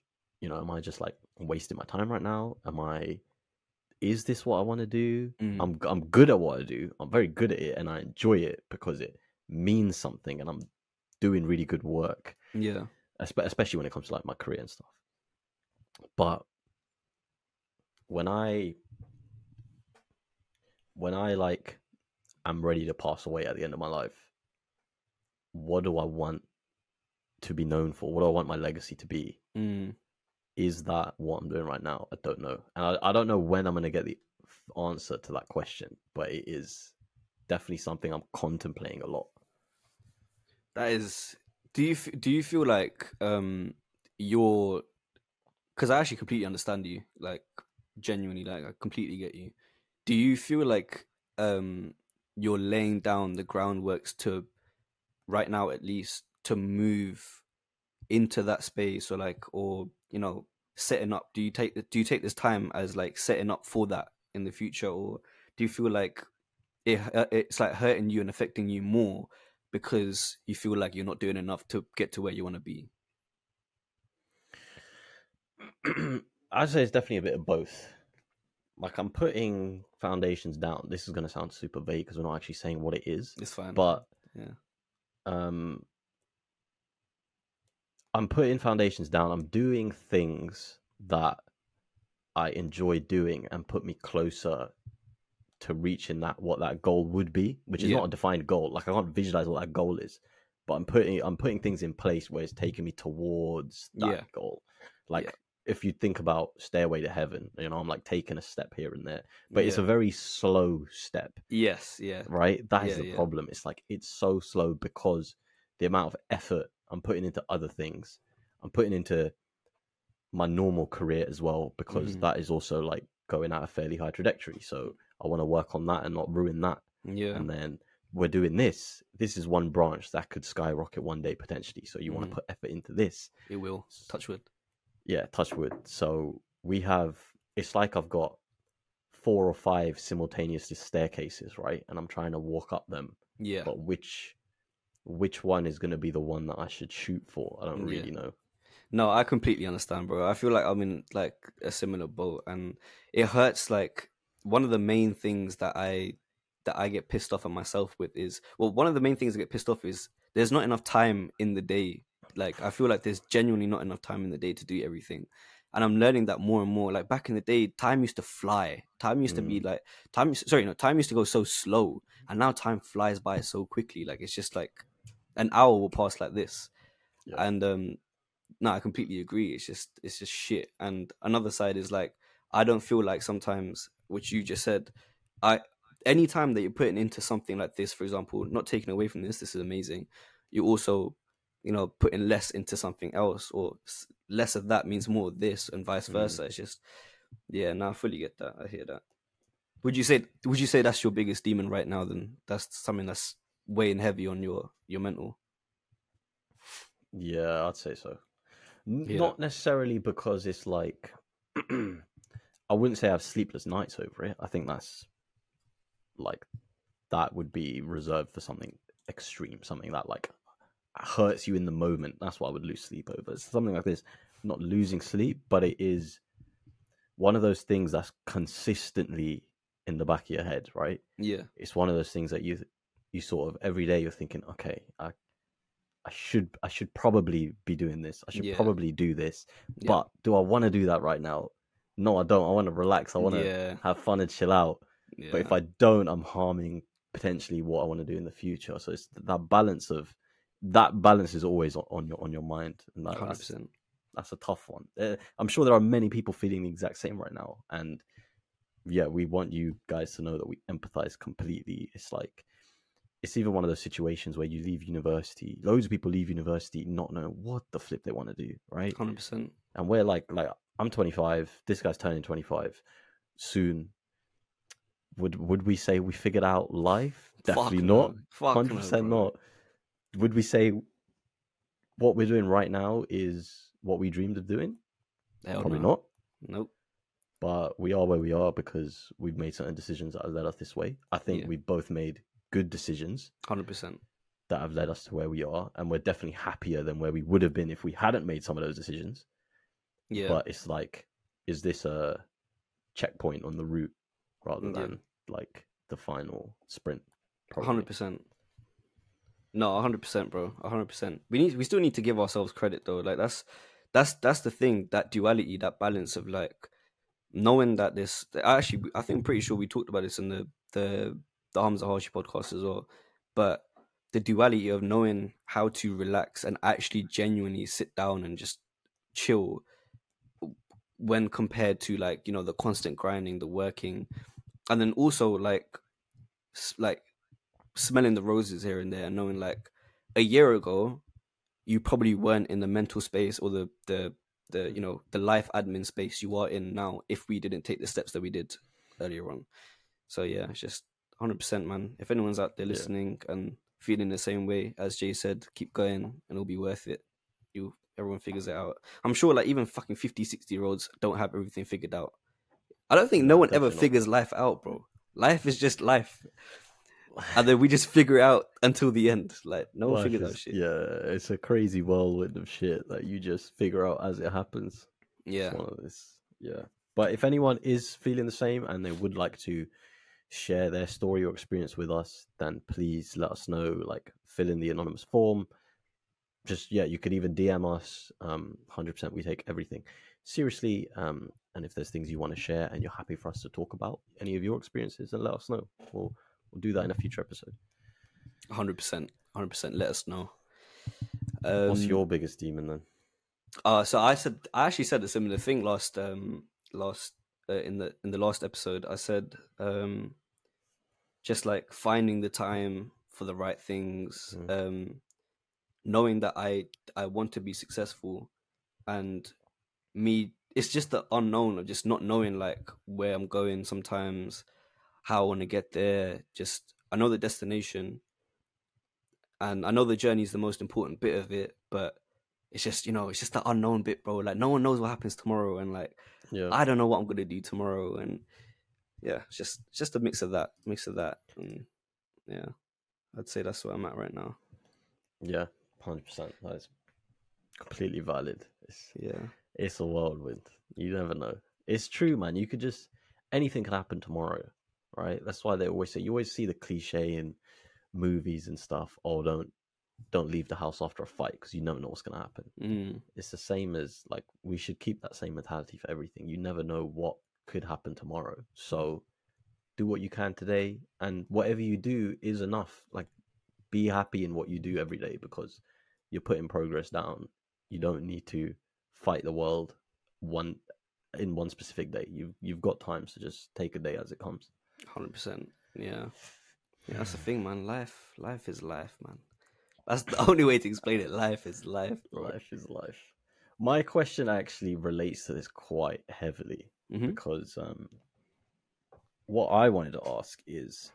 you know am i just like wasting my time right now am i is this what i want to do Mm. i'm i'm good at what i do i'm very good at it and i enjoy it because it means something and i'm doing really good work Yeah. espe- especially when it comes to like my career and stuff but when i when i like I'm ready to pass away at the end of my life what do i want to be known for what do i want my legacy to be Mm. Is that what i'm doing right now i don't know and i, I don't know when i'm going to get the answer to that question but it is definitely something i'm contemplating a lot That is. Do you do you feel like um you're? Because I actually completely understand you. Like genuinely, like I completely get you. Do you feel like um you're laying down the groundworks to, right now at least, to move into that space or like or you know setting up? Do you take do you take this time as like setting up for that in the future, or do you feel like it uh, it's like hurting you and affecting you more because you feel like you're not doing enough to get to where you want to be. I'd say it's definitely a bit of both. Like I'm putting foundations down. This is going to sound super vague because we're not actually saying what it is. It's fine. But yeah. um, I'm putting foundations down. I'm doing things that I enjoy doing and put me closer to reaching that what that goal would be, which is Yeah. not a defined goal. Like I can't visualize what that goal is, but I'm putting I'm putting things in place where it's taking me towards that Yeah. goal. Like Yeah. if you think about Stairway to Heaven, you know, I'm like taking a step here and there, but it's a very slow step yes, yeah. right? That is the problem. It's like it's so slow because the amount of effort I'm putting into other things, I'm putting into my normal career as well, because Mhm. that is also like going at a fairly high trajectory. So I want to work on that and not ruin that. Yeah. And then we're doing this. This is one branch that could skyrocket one day potentially. So you want Mhm. to put effort into this. It will. Touch wood. Yeah, touch wood. So we have it's like I've got four or five simultaneous staircases, right? And I'm trying to walk up them Yeah. but which which one is going to be the one that I should shoot for? I don't Yeah. really know. No, I completely understand, bro. I feel like I'm in like a similar boat, and it hurts. Like one of the main things that I that I get pissed off at myself with is well, one of the main things I get pissed off is there's not enough time in the day like I feel like there's genuinely not enough time in the day to do everything. And I'm learning that more and more. Like back in the day, time used to fly. Time used to be Mm. like time. Sorry, no, time used to go so slow, and now time flies by so quickly. Like it's just like an hour will pass like this, Yeah. and um, no, I completely agree. It's just it's just shit. And another side is like I don't feel like sometimes, which you just said, I any time that you're putting into something like this, for example, not taking away from this, this is amazing. You also, you know, putting less into something else, or less of that means more of this, and vice Mm. versa. It's just, yeah, no, I fully get that. I hear that. Would you say? Would you say that's your biggest demon right now? Then that's something that's weighing heavy on your your mental. Yeah, I'd say so. N- Yeah. Not necessarily because it's like I wouldn't say I have sleepless nights over it. I think that's like that would be reserved for something extreme, something that like hurts you in the moment. That's what I would lose sleep over. It's something like this, not losing sleep, but it is one of those things that's consistently in the back of your head, right? Yeah, it's one of those things that you you sort of every day you're thinking, okay, I I should I should probably be doing this. I should Yeah. probably do this. Yeah. But do I want to do that right now? No, I don't. I want to relax. I want to yeah, have fun and chill out. But if I don't, I'm harming potentially what I want to do in the future. So it's that balance of that balance is always on- your on your mind, and that, that's that's a tough one. Uh, I'm sure there are many people feeling the exact same right now, and yeah, we want you guys to know that we empathize completely. It's like it's even one of those situations where you leave university. Loads of people leave university not knowing what the flip they want to do, right? Hundred percent. And we're like, like I'm 25. This guy's turning 25 soon. Would would we say we figured out life? Definitely not. Hundred percent not. Would we say what we're doing right now is what we dreamed of doing? Probably not. Nope. But we are where we are because we've made certain decisions that have led us this way. I think Yeah. we've both made good decisions Hundred percent. that have led us to where we are, and we're definitely happier than where we would have been if we hadn't made some of those decisions. Yeah. But it's like, is this a checkpoint on the route rather Yeah. than like the final sprint? Hundred percent. No, hundred percent, bro. hundred percent. We need. We still need to give ourselves credit, though. Like that's that's that's the thing. That duality, that balance of like knowing that this. I Actually, I think I'm pretty sure we talked about this in the the the Hamzah Harshu podcast as well. But the duality of knowing how to relax and actually genuinely sit down and just chill when compared to like you know the constant grinding the working and then also like like smelling the roses here and there and knowing like a year ago you probably weren't in the mental space or the the the you know the life admin space you are in now if we didn't take the steps that we did earlier on so yeah it's just 100% man if anyone's out there Yeah. listening and feeling the same way as jay said keep going and it'll be worth it you everyone figures it out i'm sure like even fucking 50 60 year olds don't have everything figured out i don't think no one ever not. figures life out bro life is just life and then we just figure it out until the end like no one Life figures out shit Yeah, it's a crazy whirlwind of shit that you just figure out as it happens. yeah It's one of this. Yeah. But if anyone is feeling the same and they would like to share their story or experience with us, then please let us know. Like fill in the anonymous form. Just yeah, you could even DM us. Um, hundred percent, we take everything seriously. Um, and if there's things you want to share and you're happy for us to talk about any of your experiences, then let us know. We'll we'll do that in a future episode. Hundred percent, hundred percent. Let us know. What's Um, your biggest demon then? Uh, so I said I actually said a similar thing last um last uh, in the in the last episode. I said um just like finding the time for the right things, Mm. um knowing that I I want to be successful, and me it's just the unknown of just not knowing like where I'm going sometimes, how I want to get there. Just I know the destination, and I know the journey is the most important bit of it, but it's just you know it's just the unknown bit bro like no one knows what happens tomorrow and like Yeah. i don't know what i'm gonna do tomorrow and yeah it's just it's just a mix of that mix of that and yeah i'd say that's where i'm at right now Yeah, hundred percent. That is completely valid. It's yeah it's a whirlwind. You never know. It's true, man. You could just anything could happen tomorrow, right? That's why they always say you always see the cliche in movies and stuff. Oh, don't don't leave the house after a fight because you never know what's going to happen. Mm. It's the same as like we should keep that same mentality for everything. You never know what could happen tomorrow. So do what you can today and whatever you do is enough. Like be happy in what you do every day because you're putting progress down. You don't need to fight the world one in one specific day. You've you've got times to just take a day as it comes. Hundred percent. Yeah. Yeah, that's the thing, man. Life, life is life, man. That's the only way to explain it. Life is life, bro. Life is life. My question actually relates to this quite heavily Mhm. because um, what I wanted to ask is,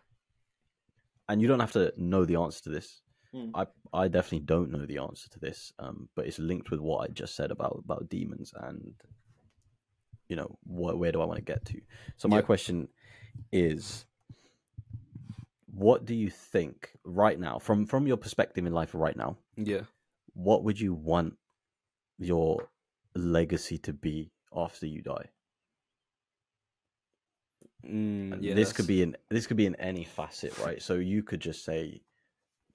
and you don't have to know the answer to this. Mm. I I definitely don't know the answer to this, um, but it's linked with what I just said about about demons and you know what where do I want to get to. So my Yeah. question is, what do you think right now, from from your perspective in life right now? Yeah. what would you want your legacy to be after you die? Mm, yeah. this could be in this could be in any facet, right? So you could just say,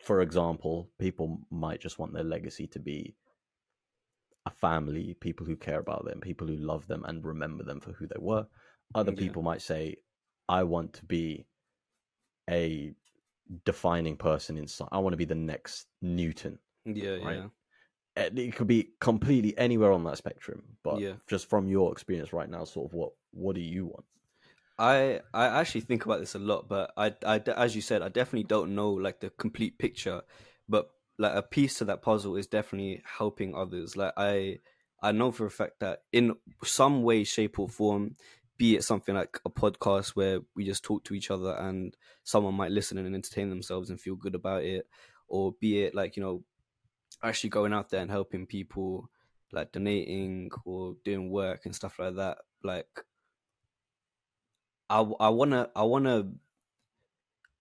for example, people might just want their legacy to be a family, people who care about them, people who love them and remember them for who they were. Other Yeah. people might say, I want to be a defining person in sci- I want to be the next Newton. Yeah, right? yeah. it it could be completely anywhere on that spectrum but Yeah. just from your experience right now sort of what what do you want I I actually think about this a lot, but I I as you said, I definitely don't know like the complete picture, but like a piece to that puzzle is definitely helping others. Like I I know for a fact that in some way, shape, or form, be it something like a podcast where we just talk to each other and someone might listen and entertain themselves and feel good about it, or be it like you know actually going out there and helping people like donating or doing work and stuff like that like i i want to i want to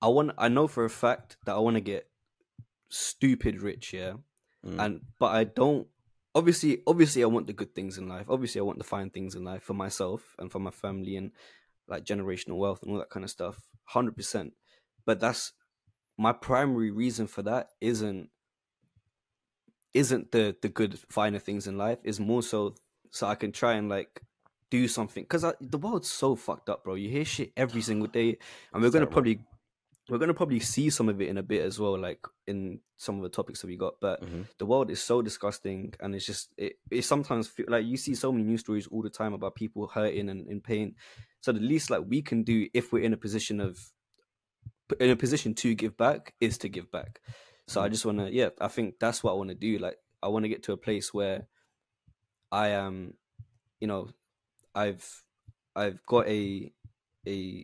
i want i know for a fact that i want to get stupid rich yeah? Mm. and but i don't obviously obviously i want the good things in life. Obviously i want the fine things in life for myself and for my family and like generational wealth and all that kind of stuff 100% but that's my primary reason for that isn't isn't the the good finer things in life. Is more so so i can try and like do something because the world's so fucked up bro you hear shit every single day and we're gonna terrible. probably we're gonna probably see some of it in a bit as well like in some of the topics that we got but Mhm. the world is so disgusting and it's just it, it sometimes feel like you see so many news stories all the time about people hurting and in pain so the least like we can do if we're in a position of in a position to give back is to give back so i Mhm. just want to yeah i think that's what i want to do like i want to get to a place where i am you know i've i've got a a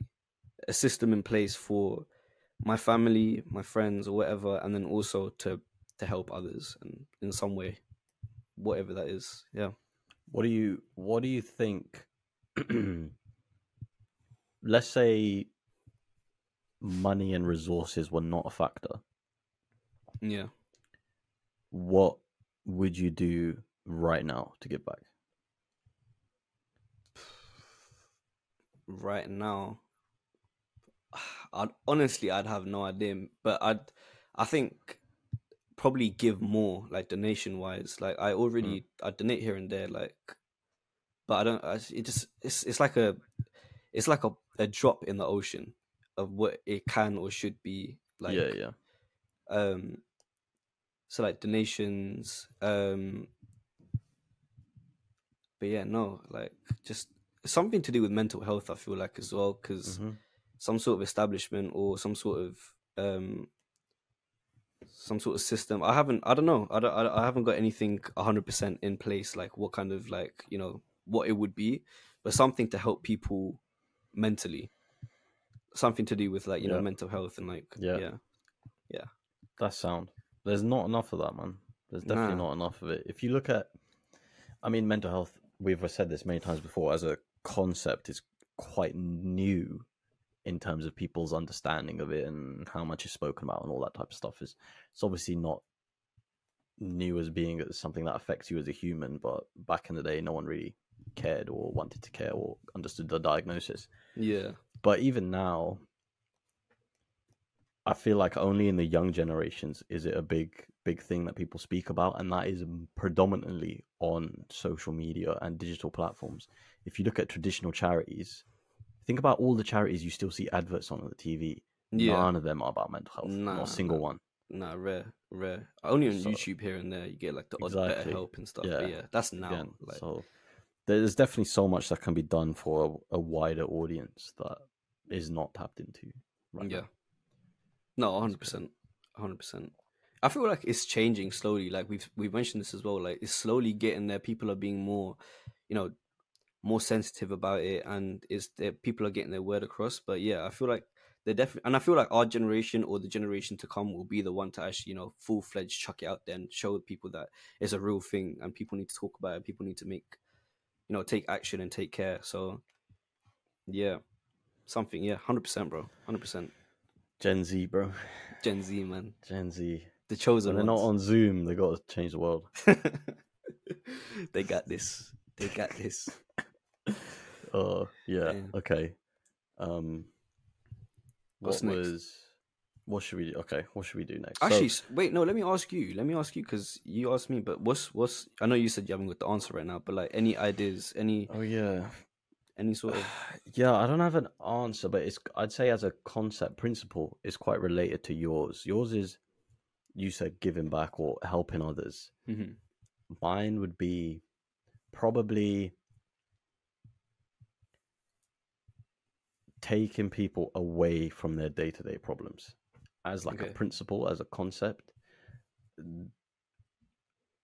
a system in place for my family my friends or whatever and then also to to help others and in some way whatever that is. Yeah. What do you what do you think let's say money and resources were not a factor. Yeah. What would you do right now to give back right now i'd honestly i'd have no idea but i'd i think probably give more like donation wise like i already i donate here and there like but i don't I, it just it's it's like a it's like a, a drop in the ocean of what it can or should be like yeah yeah. um so like donations um but yeah no like just something to do with mental health i feel like as well because Mhm. some sort of establishment or some sort of um some sort of system i haven't i don't know i don't i, haven't got anything 100% in place like what kind of like you know what it would be but something to help people mentally something to do with like you know mental health and like Yeah. yeah That's sound. There's not enough of that, man. There's definitely Nah. not enough of it. If you look at, I mean, mental health. We've said this many times before. As a concept, is quite new in terms of people's understanding of it and how much is spoken about and all that type of stuff. Is it's obviously not new as being something that affects you as a human, but back in the day, no one really cared or wanted to care or understood the diagnosis yeah but even now I feel like only in the young generations is it a big big thing that people speak about, and that is predominantly on social media and digital platforms. If you look at traditional charities, think about all the charities you still see adverts on the TV. Yeah. None of them are about mental health. Nah, not a single nah. one. Nah, rare, rare. Only on So- YouTube here and there you get like the odd BetterHelp and stuff. Yeah. But yeah, that's now. Again, like, so there's definitely so much that can be done for a, a wider audience that is not tapped into. Right yeah. now. No, hundred percent, hundred percent. I feel like it's changing slowly. Like we've we've mentioned this as well. Like it's slowly getting there. People are being more, you know, more sensitive about it, and is that people are getting their word across. But yeah, I feel like they're definitely, and I feel like our generation or the generation to come will be the one to actually, you know, full fledged chuck it out there and show people that it's a real thing, and people need to talk about it. People need to make, you know, take action and take care. So, yeah, something. Yeah, hundred percent, bro. Hundred percent. Gen Z, bro. Gen Z, man. Gen Z. The chosen When they're not on Zoom, they got to change the world. they got this. They got this. Uh, yeah. Yeah. Okay. Um, What's what next? was? What should we do? Okay, what should we do next? Actually, s wait, no. Let me ask you. Let me ask you because you asked me. But what's what's? I know you said you haven't got the answer right now. But like, any ideas? Any oh yeah, any sort of? yeah. I don't have an answer, but it's. I'd say as a concept principle, it's quite related to yours. Yours is, you said giving back or helping others. Mhm. Mine would be probably taking people away from their day to day problems as like Okay. a principle, as a concept.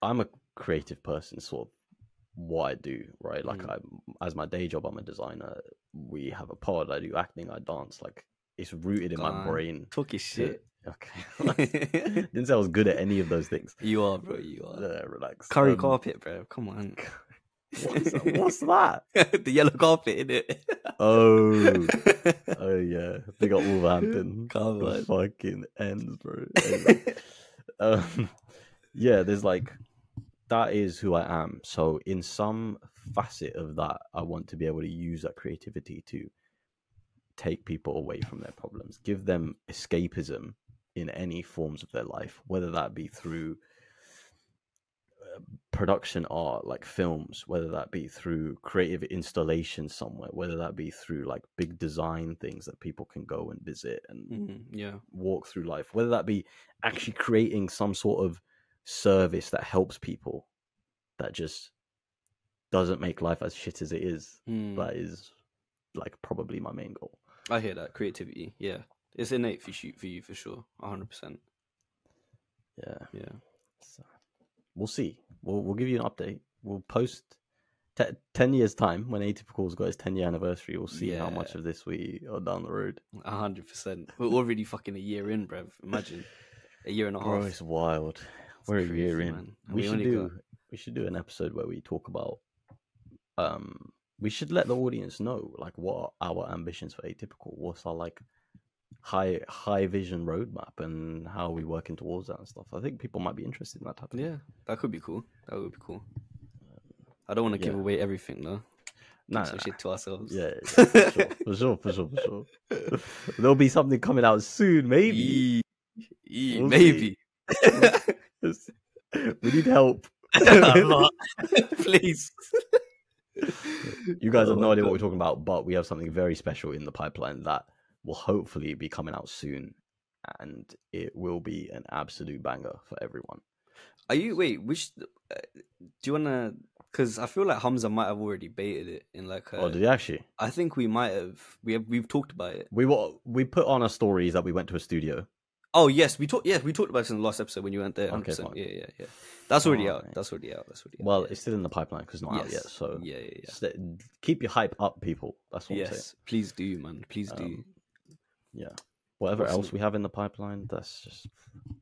I'm a creative person, sort of what I do, right? Like Mhm. I as my day job, I'm a designer. We have a pod, I do acting, I dance, like it's rooted in my brain. Talk your to- shit. Okay. Didn't say I was good at any of those things. you are, bro. You are. Yeah, relax. Curry Um, carpet, bro. Come on. What's, what's that? the yellow carpet, in it. Oh, oh yeah. Big up Wolverhampton. Come The on. fucking ends, bro. Anyway, um, yeah, there's like that is who I am. So in some facet of that, I want to be able to use that creativity to take people away from their problems, give them escapism in any forms of their life, whether that be through uh, production art like films whether that be through creative installation somewhere whether that be through like big design things that people can go and visit and Mhm, Yeah. walk through life, whether that be actually creating some sort of service that helps people that just doesn't make life as shit as it is. Mm. That is like probably my main goal. I hear that creativity. Yeah, it's innate for you, for you for sure. hundred percent. Yeah. Yeah. So we'll see. We'll we'll give you an update. We'll post te- 10 years time when Atypical's got his 10 year anniversary. We'll see how much of this we are down the road. A hundred percent. We're already fucking a year in, bruv. Imagine a year and a half. Bro, it's wild. It's We're a year in. We, we should do got- we should do an episode where we talk about um we should let the audience know like what are our ambitions for atypical what's our like high high vision roadmap and how we working towards that and stuff i think people might be interested in that type of Yeah, that could be cool. That would be cool. I don't want to give away everything though. Nah, nah, shit to ourselves. yeah, yeah, for sure for sure for sure for sure there'll be something coming out soon maybe Yee. Yee, We'll maybe. we need help. Please. You guys Oh have no my idea what we're talking about, but we have something very special in the pipeline that will hopefully be coming out soon, and it will be an absolute banger for everyone. Are you wait? Which uh, do you wanna? Because I feel like Hamzah might have already baited it in like. A, oh, did you actually? I think we might have. We have. We've talked about it. We were we put on our stories that we went to a studio. Oh yes, we talked. Yes, we talked about this in the last episode when you went there. Okay, 100%. fine. Yeah, yeah, yeah. That's already out. Fine. That's already out. That's already out. Well, it's still in the pipeline because it's not out yet. So yeah, yeah, yeah. st- keep your hype up, people. That's what I'm saying. Yes, please do, man. Please do. Um, Yeah. Whatever Awesome. else we have in the pipeline, that's just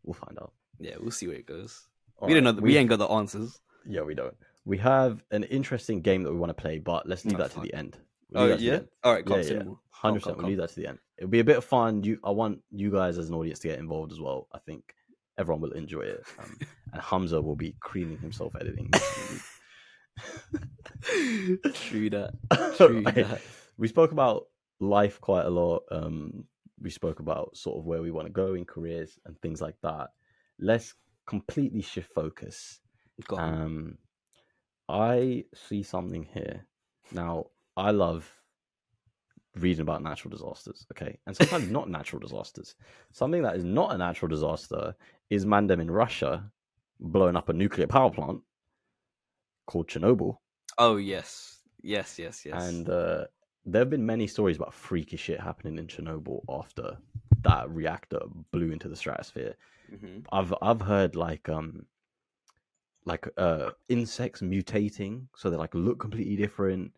we'll find out. yeah, we'll see where it goes. All we don't know. The, we ain't got the answers. Yeah, we don't. We have an interesting game that we want to play, but let's leave Oh, that to the end. Oh that to the yeah. All right, come Yeah, yeah. no more. Hundred Come, percent. come, We'll leave that to the end. It'll be a bit of fun. You, I want you guys as an audience to get involved as well. I think everyone will enjoy it, um, and Hamzah will be creaming himself editing. True that. True Right. that. We spoke about life quite a lot. Um, we spoke about sort of where we want to go in careers and things like that. Let's completely shift focus. Um, I see something here. Now, I love reading about natural disasters, okay? And sometimes not natural disasters. Something that is not a natural disaster is Mandem in Russia blowing up a nuclear power plant called Chernobyl. oh yes, yes, yes, yes. And uh, there have been many stories about freaky shit happening in Chernobyl after that reactor blew into the stratosphere. Mhm. I've I've heard like um like uh insects mutating so they like look completely different.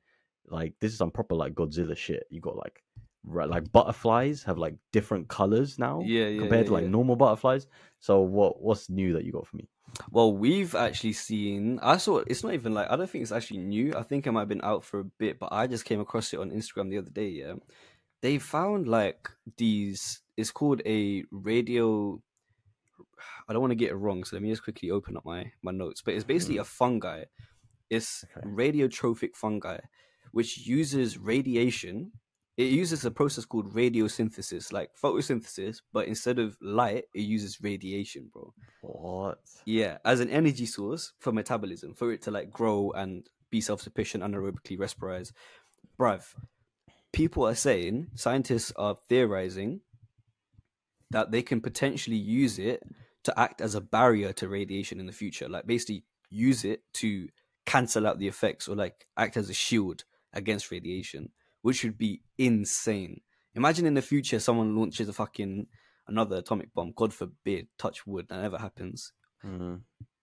Like this is some proper like Godzilla shit. You got like right, like butterflies have like different colors now yeah, yeah, compared yeah, to like yeah. normal butterflies. So what what's new that you got for me? Well, we've actually seen. I saw it's not even like I don't think it's actually new. I think it might have been out for a bit, but I just came across it on Instagram the other day. Yeah, they found like these. It's called a radio. I don't want to get it wrong, so let me just quickly open up my my notes. But it's basically mm. a fungi. It's Okay. radiotrophic fungi, which uses radiation. It uses a process called radiosynthesis, like photosynthesis, but instead of light, it uses radiation, bro. What? Yeah, as an energy source for metabolism, for it to like grow and be self sufficient, anaerobically respirize. Bruv, people are saying, scientists are theorizing that they can potentially use it to act as a barrier to radiation in the future. Like basically use it to cancel out the effects or like act as a shield against radiation, which would be insane. Imagine in the future someone launches a fucking another atomic bomb, God forbid, touch wood, that never happens. Mhm.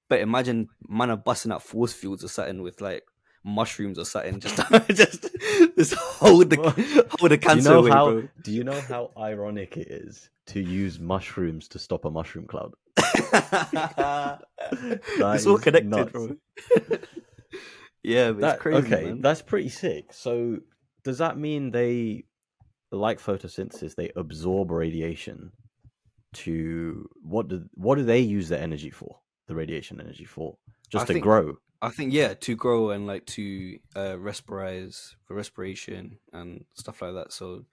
But imagine man are busting out force fields or something with like mushrooms or something, just just just hold the hold the cancer Do you know away, how? bro. Do you know how ironic it is to use mushrooms to stop a mushroom cloud? it's all connected, nuts. bro. Yeah, but That- it's crazy, okay, man. that's pretty sick. So does that mean they, like photosynthesis, they absorb radiation to what do what do they use the energy for? The radiation energy for just I to think- grow. I think yeah, to grow and like to uh, respirize for respiration and stuff like that. So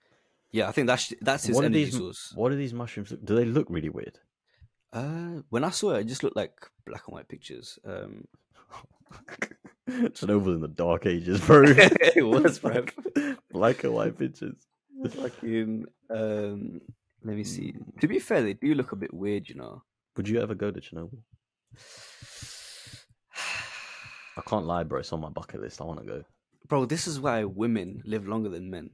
yeah, I think that's that's his What are energy these? source. What do these mushrooms look? Do they look really weird? Uh, when I saw it, it just looked like black and white pictures. Um, Chernobyl in the dark ages, bro. it was, bro. Black and white pictures. Fucking, um, let me see. To be fair, they do look a bit weird, you know. Would you ever go to Chernobyl? I can't lie, bro. It's on my bucket list. I want to go. Bro, this is why women live longer than men.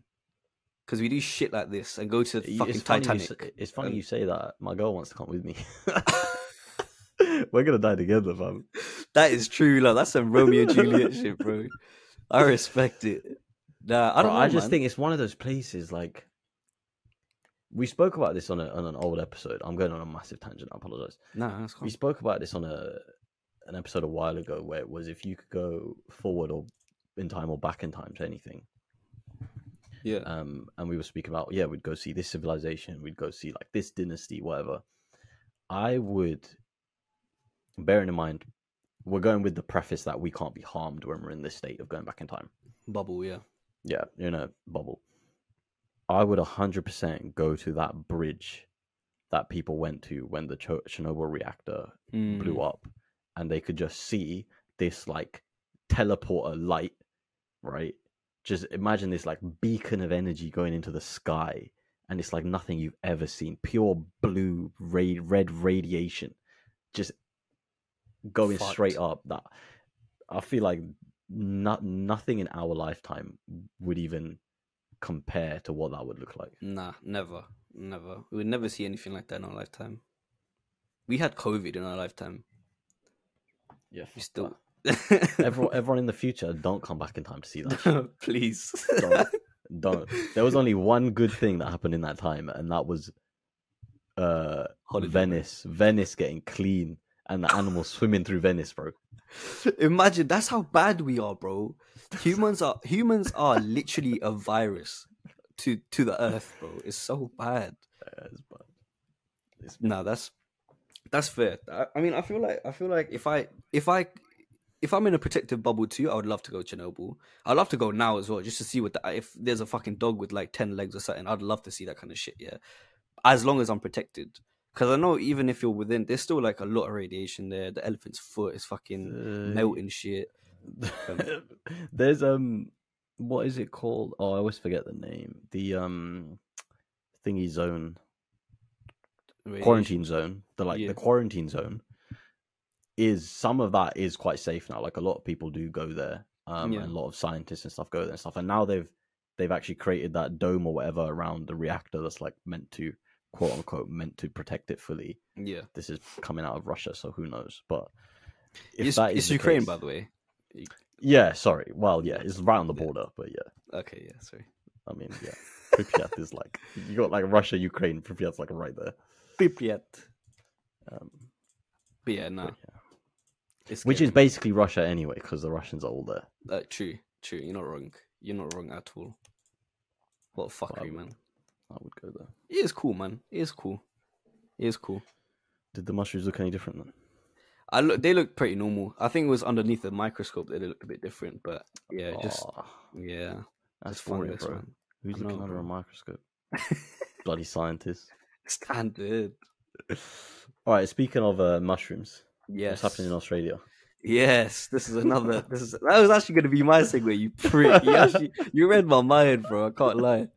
Because we do shit like this and go to Y- fucking it's funny Titanic. say- it's funny and- you say that. My girl wants to come with me. We're gonna die together, fam. That is true, like that's some Romeo and Juliet shit, bro. I respect it. Nah, I don't know. I just man. think it's one of those places. Like we spoke about this on, a, on an old episode. I'm going on a massive tangent. I apologize. Nah, that's We spoke about this on a an episode a while ago, where it was if you could go forward or in time or back in time to anything. Yeah. um, and we were speaking about yeah, we'd go see this civilization, we'd go see like this dynasty, whatever. I would, bearing in mind, we're going with the preface that we can't be harmed when we're in this state of going back in time. Bubble, yeah. Yeah, in a bubble. I would hundred percent go to that bridge that people went to when the Ch- Chernobyl reactor blew Mm. up, and they could just see this like teleporter light, right? Just imagine this like beacon of energy going into the sky, and it's like nothing you've ever seen. Pure blue, ra- red radiation, just going straight up. That I feel like not nothing in our lifetime would even compare to what that would look like. Nah, never. Never. We would never see anything like that in our lifetime. We had COVID in our lifetime. Yeah, We still. everyone, everyone in the future, don't come back in time to see that. Please. don't don't there was only one good thing that happened in that time and that was uh Holiday. venice venice getting clean and the animals swimming through venice bro Imagine that's how bad we are, bro. Humans are humans are literally a virus to to the earth, bro. It's so bad. It's bad. It's- No, that's that's fair. I, I mean, I feel like I feel like if I if I if I'm in a protective bubble too, I would love to go Chernobyl. I'd love to go now as well, just to see what the, if there's a fucking dog with like ten legs or something. I'd love to see that kind of shit. Yeah, as long as I'm protected, because I know even if you're within, there's still like a lot of radiation there. The elephant's foot is fucking Uh, melting shit. There's um, what is it called? Oh, I always forget the name. The um, thingy zone, Radiation. quarantine zone. The like Yeah. the quarantine zone is some of that is quite safe now. Like a lot of people do go there, um, Yeah. and a lot of scientists and stuff go there and stuff. And now they've they've actually created that dome or whatever around the reactor that's like meant to quote unquote meant to protect it fully. Yeah, This is coming out of Russia, so who knows? But if it's, that is it's Ukraine, case- by the way. Yeah, sorry. Well, yeah, it's right on the Yeah. border, but yeah, Okay, yeah, sorry. I mean, yeah, Pripyat is like you got like Russia, Ukraine, Pripyat's like right there. Pripyat. Um, But yeah, no, yeah. it's Which is basically Russia anyway, because the Russians are all there. Uh, true, true. You're not wrong. You're not wrong at all. What a fuckery, Wow. man. I would go there. It is cool, man. It is cool. It is cool. Did the mushrooms look any different then? I look. They look pretty normal. I think it was underneath the microscope that they looked a bit different, but yeah, just Aw, yeah, that's just fungus, bro. man. Who's I looking know, under a microscope? Bloody scientists. Standard. All right. Speaking of uh, mushrooms, Yes. what's happening in Australia? Yes, this is another. This is that was actually going to be my segue. You prick. You actually you read my mind, bro. I can't lie.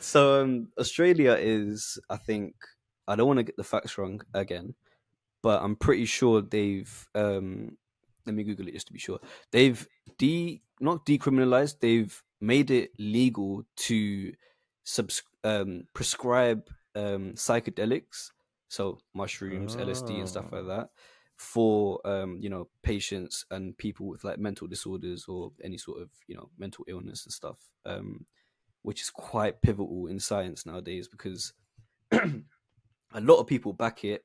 So um, Australia is, I think, I don't want to get the facts wrong again, but I'm pretty sure they've. Um, let me Google it just to be sure. They've de not decriminalized. They've made it legal to subs um, prescribe um, psychedelics, so mushrooms, LSD, and stuff like Oh. that for um, you know patients and people with like mental disorders or any sort of you know mental illness and stuff, um, which is quite pivotal in science nowadays because a lot of people back it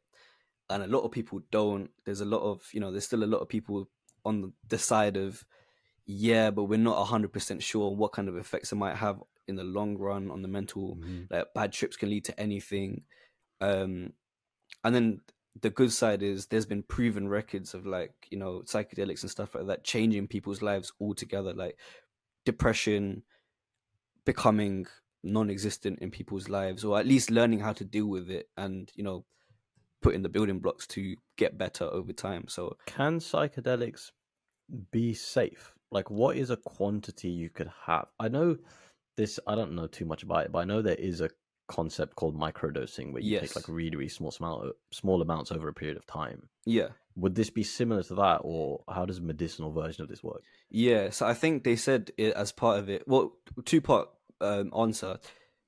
and a lot of people don't. There's a lot of you know there's still a lot of people on the- side of yeah, but we're not hundred percent sure what kind of effects it might have in the long run on the mental like bad trips can lead to anything um and then the good side is there's been proven records of like you know psychedelics and stuff like that changing people's lives altogether like depression becoming non-existent in people's lives or at least learning how to deal with it and you know putting the building blocks to get better over time so Can psychedelics be safe? Like, what is a quantity you could have? I know this. I don't know too much about it, but I know there is a concept called microdosing where you Yes. take like really, really small amount, small amounts over a period of time. yeah Would this be similar to that, or how does a medicinal version of this work? Yeah, so I think they said it as part of it. Well, two part um, answer.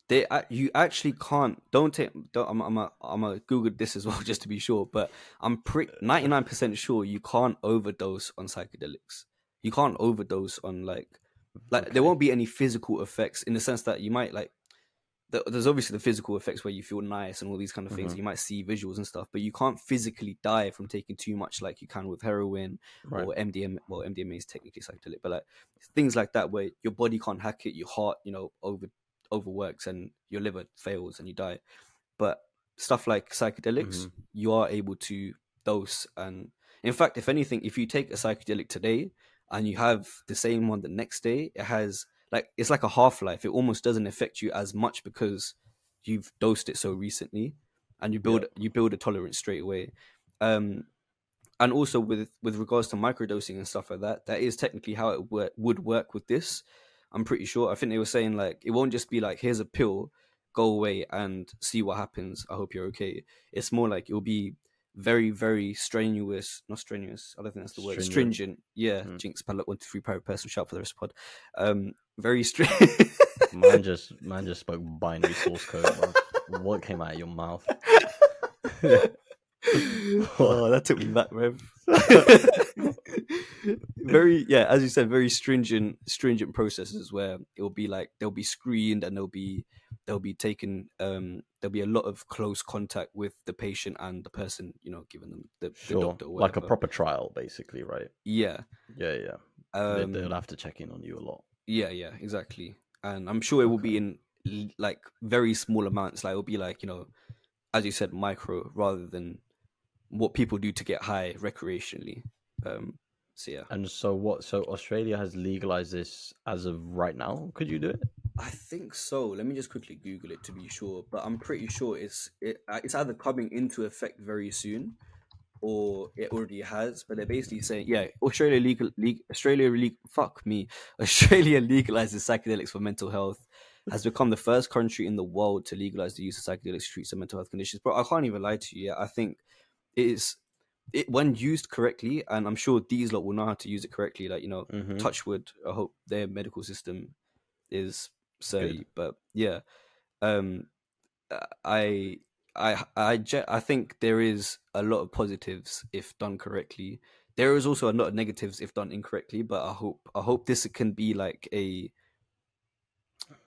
They you actually can't. Don't take. Don't, I'm I'm a, I'm a Google this as well just to be sure. But I'm pretty ninety nine percent sure you can't overdose on psychedelics. You can't overdose on like like there won't be any physical effects in the sense that you might like. Th- There's obviously the physical effects where you feel nice and all these kind of things. Mhm. You might see visuals and stuff, but you can't physically die from taking too much like you can with heroin Right. or MDMA. Well, MDMA is technically psychedelic, but like things like that where your body can't hack it, your heart, you know, over overworks and your liver fails and you die. But stuff like psychedelics, Mhm. you are able to dose. And in fact, if anything, if you take a psychedelic today and you have the same one the next day, it has like it's like a half life. It almost doesn't affect you as much because you've dosed it so recently, and you build you build a tolerance straight away. Um, and also with with regards to microdosing and stuff like that, that is technically how it wor- would work with this. I'm pretty sure. I think they were saying like it won't just be like here's a pill, go away and see what happens. I hope you're okay. It's more like it'll be very very strenuous, not strenuous. I don't think that's the word. Stringent. Stringent. Yeah, Mhm. Jinx Padlock one two three private person shout for the rest of the pod. Um, very stringent. Man just man just spoke binary source code. Bro. what came out of your mouth? oh, that took me back, Rev. very, yeah, as you said, very stringent, stringent processes where it will be like they'll be screened and they'll be they'll be taken. Um, there'll be a lot of close contact with the patient and the person, you know, giving them the, the doctor or like a proper trial, basically, right? yeah. Yeah, yeah. Um, they, they'll have to check in on you a lot. Yeah, yeah, exactly. And I'm sure it will be in like very small amounts. Like it'll be like you know, as you said, micro rather than what people do to get high recreationally. Um, So yeah, And so what? So Australia has legalized this as of right now. Could you do it? I think so. Let me just quickly Google it to be sure, but I'm pretty sure it's it, uh, it's either coming into effect very soon, or it already has. But they're basically saying, yeah, Australia legal, legal Australia legal, fuck me, Australia legalizes psychedelics for mental health. Has become the first country in the world to legalize the use of psychedelics to treat some mental health conditions. But I can't even lie to you. Yeah, I think it is it when used correctly, and I'm sure these lot will know how to use it correctly. Like you know, Mm-hmm. touch wood. I hope their medical system is say, Good. but yeah, um, uh, I, I, I, I think there is a lot of positives if done correctly. There is also a lot of negatives if done incorrectly, but I hope, I hope this can be like a,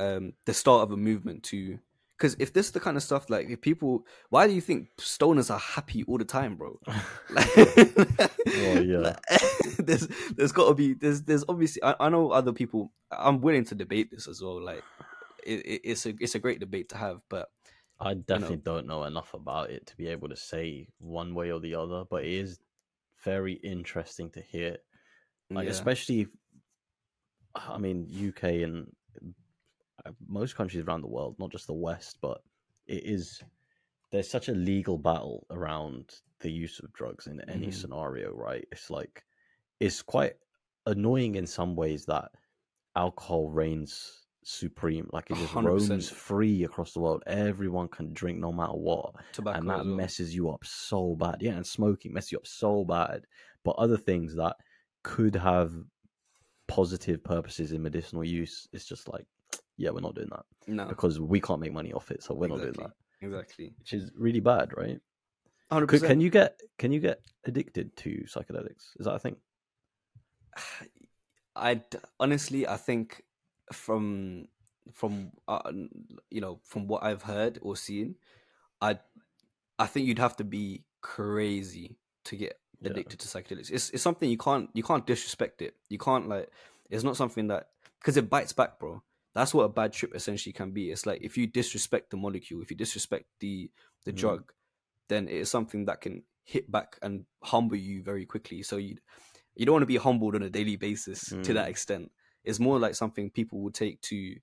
um, the start of a movement to. Because if this is the kind of stuff, like if people, why do you think stoners are happy all the time, bro? Oh, yeah. there's there's got to be there's there's obviously I, I know other people. I'm willing to debate this as well. Like it, it, it's a it's a great debate to have, but I definitely don't know enough about it to be able to say one way or the other, but it is very interesting to hear. Like, yeah. especially, I mean, UK and most countries around the world, not just the West, but it is. There's such a legal battle around the use of drugs in any Mhm. scenario, right? It's like, it's quite annoying in some ways that alcohol reigns supreme. Like it just 100%. roams free across the world. Everyone can drink no matter what tobacco and that well. messes you up so bad. Yeah, and smoking messes you up so bad. But other things that could have positive purposes in medicinal use, it's just like, yeah, we're not doing that no, because we can't make money off it, so we're not doing that, exactly. which is really bad, right? Hundred Could, percent. can you get can you get addicted to psychedelics? Is that a thing? I honestly, I think from from uh, you know from what I've heard or seen, I I think you'd have to be crazy to get Yeah. addicted to psychedelics. It's it's something you can't you can't disrespect it. You can't like it's not something that because it bites back, bro. That's what a bad trip essentially can be. It's like if you disrespect the molecule, if you disrespect the the Mm. drug, then it is something that can hit back and humble you very quickly. So you you don't want to be humbled on a daily basis to that Mm. extent. It's more like something people will take to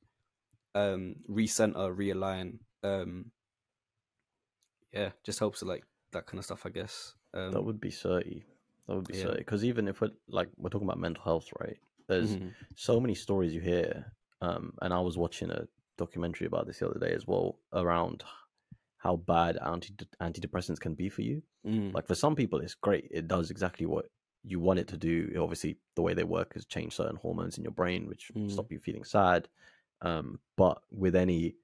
um recenter, realign. Um yeah, just helps with like that kind of stuff, I guess. Um, that would be certain. That would be yeah. certain. Because even if we're like we're talking about mental health, right? There's mhm. so many stories you hear um and i was watching a documentary about this the other day as well around how bad anti antidepressants can be for you Mm. like for some people it's great it does exactly what you want it to do obviously the way they work is change certain hormones in your brain which Mm. stop you feeling sad um but with any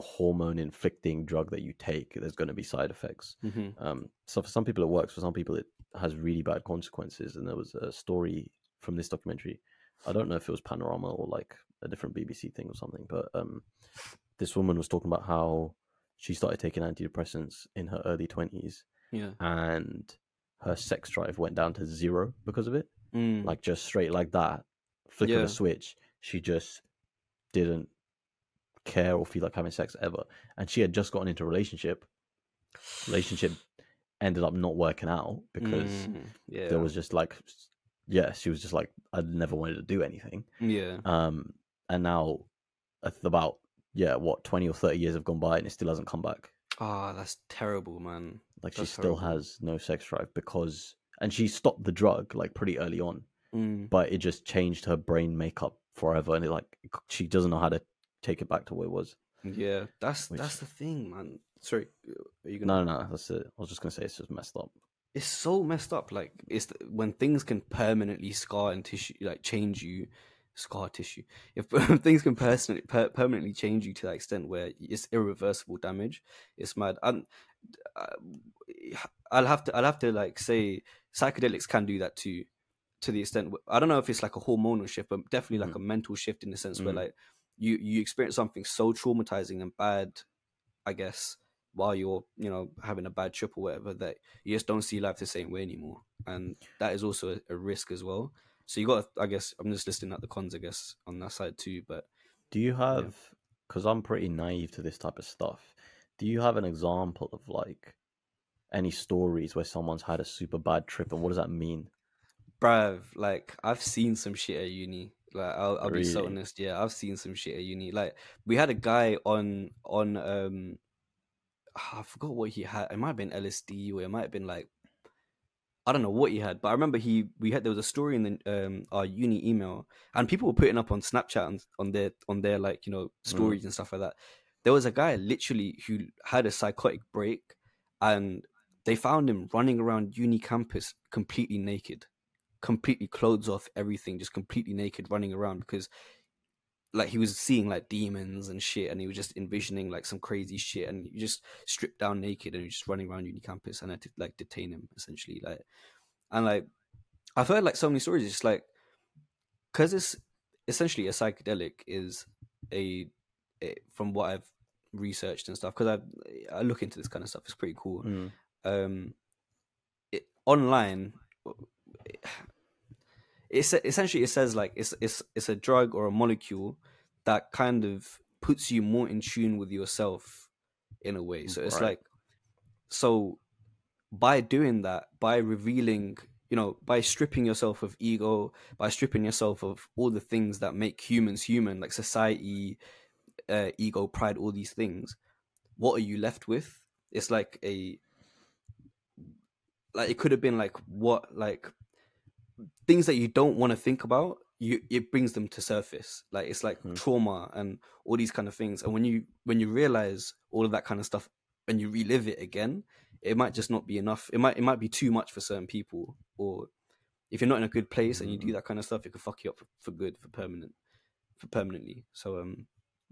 hormone inflicting drug that you take there's going to be side effects Mhm. um, so for some people it works. For some people it has really bad consequences. And there was a story from this documentary. I don't know if it was Panorama or like a different BBC thing or something, but um, this woman was talking about how she started taking antidepressants in her early twenties, Yeah. and her sex drive went down to zero because of it. Mm. Like just straight like that, flick of a switch. She just didn't care or feel like having sex ever. And she had just gotten into a relationship. Relationship ended up not working out because Mm. yeah. there was just like yeah she was just like i never wanted to do anything yeah. um and now at about yeah what 20 or 30 years have gone by and it still hasn't come back Ah, that's terrible, man. like she still horrible. has no sex drive because and she stopped the drug like pretty early on Mm. but it just changed her brain makeup forever and it like she doesn't know how to take it back to where it was Yeah, that's Which- that's the thing, man. Sorry, are you gonna? no no no that's it i was just gonna say it's just messed up It's so messed up. Like it's when things can permanently scar and tissue, like change you, scar tissue. If things can personally per, permanently change you to that extent where it's irreversible damage, it's mad. And uh, I'll have to I'll have to like say psychedelics can do that too, to the extent. wh- I don't know if it's like a hormonal shift, but definitely like a mental shift in the sense where Mm. like you you experience something so traumatizing and bad, I guess, while you're you know having a bad trip or whatever that you just don't see life the same way anymore, and that is also a, a risk as well. So you got, I guess, I'm just listing out the cons, I guess, on that side too. But Do you have, because I'm pretty naive to this type of stuff, do you have an example of like any stories where someone's had a super bad trip and what does that mean? bruv, like I've seen some shit at uni. Like I'll, I'll be so honest. Yeah, I've seen some shit at uni. Like we had a guy on on um, I forgot what he had. It might have been LSD or it might have been like I don't know what he had, but I remember he we had there was a story in the um our uni email, and people were putting up on Snapchat and on their on their like you know stories and stuff like that. There was a guy literally who had a psychotic break, and they found him running around uni campus completely naked, completely clothes off, everything, just completely naked, running around because like he was seeing like demons and shit, and he was just envisioning like some crazy shit, and you just stripped down naked and he was just running around uni campus, and I had to like detain him essentially, like, and like I've heard like so many stories, just like because it's essentially a psychedelic is a, a from what I've researched and stuff because I I look into this kind of stuff. It's pretty cool. Mm. Um, it, online, it's essentially it says like it's it's it's a drug or a molecule that kind of puts you more in tune with yourself in a way. So it's Right. like so by doing that, by revealing, you know, by stripping yourself of ego, by stripping yourself of all the things that make humans human, like society, uh, ego, pride, all these things, what are you left with? It's like a like it could have been like what like things that you don't want to think about you it brings them to surface like it's like Hmm. trauma and all these kind of things and when you when you realize all of that kind of stuff and you relive it again it might just not be enough it might it might be too much for certain people or if you're not in a good place and you do Mhm. that kind of stuff it could fuck you up for, for good for permanent for permanently so um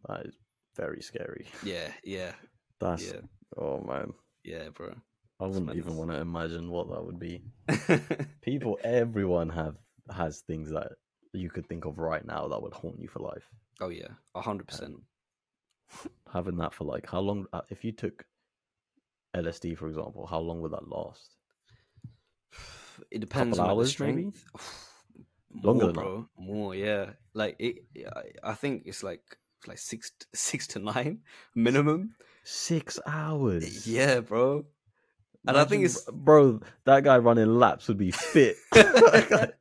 That is very scary. yeah yeah That's yeah oh man. yeah bro I wouldn't even want to imagine what that would be. People, everyone have has things that you could think of right now that would haunt you for life. oh yeah a hundred percent Having that for like how long? uh, If you took LSD, for example, how long would that last? it depends on like, the hours, maybe? Longer More, than that? bro. More, yeah. Like it. I- I think it's like it's like six six to nine minimum. Six hours. Yeah, bro. And I think it's- bro. That guy running laps would be fit. that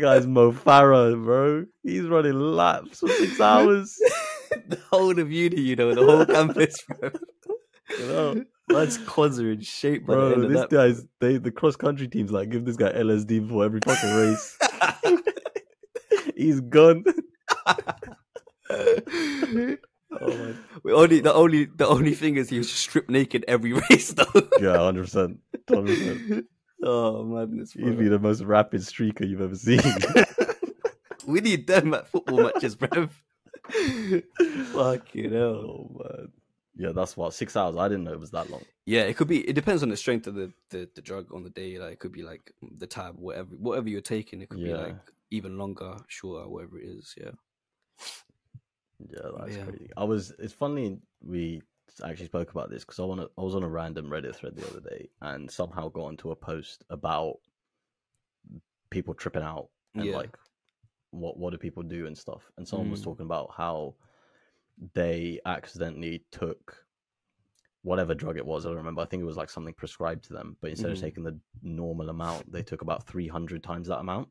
guy's Mo Farah, bro. He's running laps for six hours. the whole of uni, you know, the whole campus, bro. You know, That's quads are in shape, bro. This that, guy's they the cross country teams like give this guy LSD before every fucking race. He's gone. Oh my. We only the only the only thing is he was stripped naked every race though. Yeah, hundred percent, hundred percent. oh madness, bro. He'd be the most rapid streaker you've ever seen. we need them at football matches, bro. Fucking hell. oh man. Yeah, that's what six hours. I didn't know it was that long. Yeah, it could be. It depends on the strength of the, the, the drug on the day. Like it could be like the tab, whatever whatever you're taking. It could be like even longer, shorter, whatever it is. Yeah. Yeah, that's Yeah. crazy. I was. It's funny we actually spoke about this because I want to. I was on a random Reddit thread the other day and somehow got onto a post about people tripping out and Yeah. like what what do people do and stuff. And someone was Mm. talking about how they accidentally took whatever drug it was. I don't remember. I think it was like something prescribed to them, but instead Mhm. of taking the normal amount, they took about three hundred times that amount.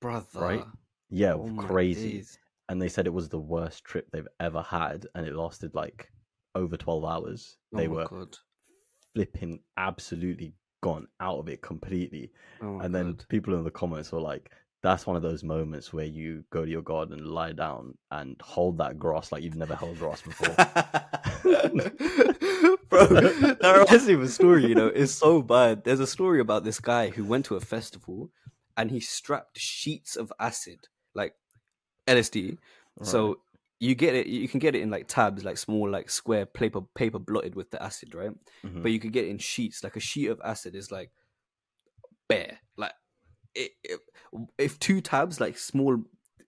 Brother. right? Yeah, Oh crazy. days. And they said it was the worst trip they've ever had and it lasted like over 12 hours Oh they were God. flipping absolutely gone out of it completely Oh and then God. people in the comments were like that's one of those moments where you go to your garden lie down and hold that grass like you've never held grass before Bro, that reminds me of a story, you know, it's so bad. There's a story about this guy who went to a festival and he strapped sheets of acid, like LSD. So you get it you can get it in like tabs, like small, like square paper paper blotted with the acid, right? Mhm. But you could get it in sheets. Like a sheet of acid is like bare. Like it, it, if two tabs, like small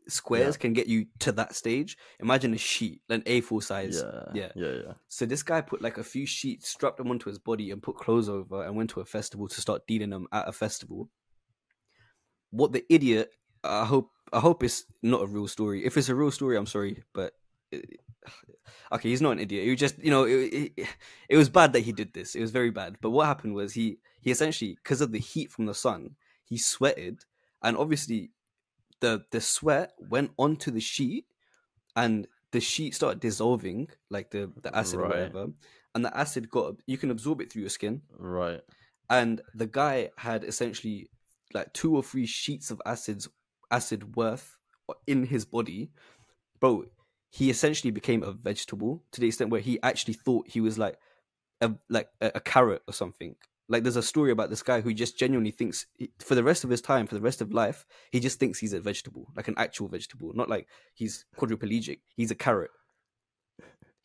squares, can get you to that stage, imagine a sheet, an A4 size. yeah yeah. yeah yeah So this guy put like a few sheets, strapped them onto his body, and put clothes over, and went to a festival to start dealing them at a festival. What the idiot? I hope I hope it's not a real story. If it's a real story, I'm sorry, but it- okay, he's not an idiot. He just you know it, it, it was bad that he did this. It was very bad. But what happened was he he essentially because of the heat from the sun, he sweated, and obviously, the the sweat went onto the sheet, and the sheet started dissolving, like the the acid or whatever, and the acid got you can absorb it through your skin, Right. and the guy had essentially like two or three sheets of acids acid worth in his body bro he essentially became a vegetable to the extent where he actually thought he was like a like a, a carrot or something. Like there's a story about this guy who just genuinely thinks he- for the rest of his time for the rest of life he just thinks he's a vegetable like an actual vegetable not like he's quadriplegic he's a carrot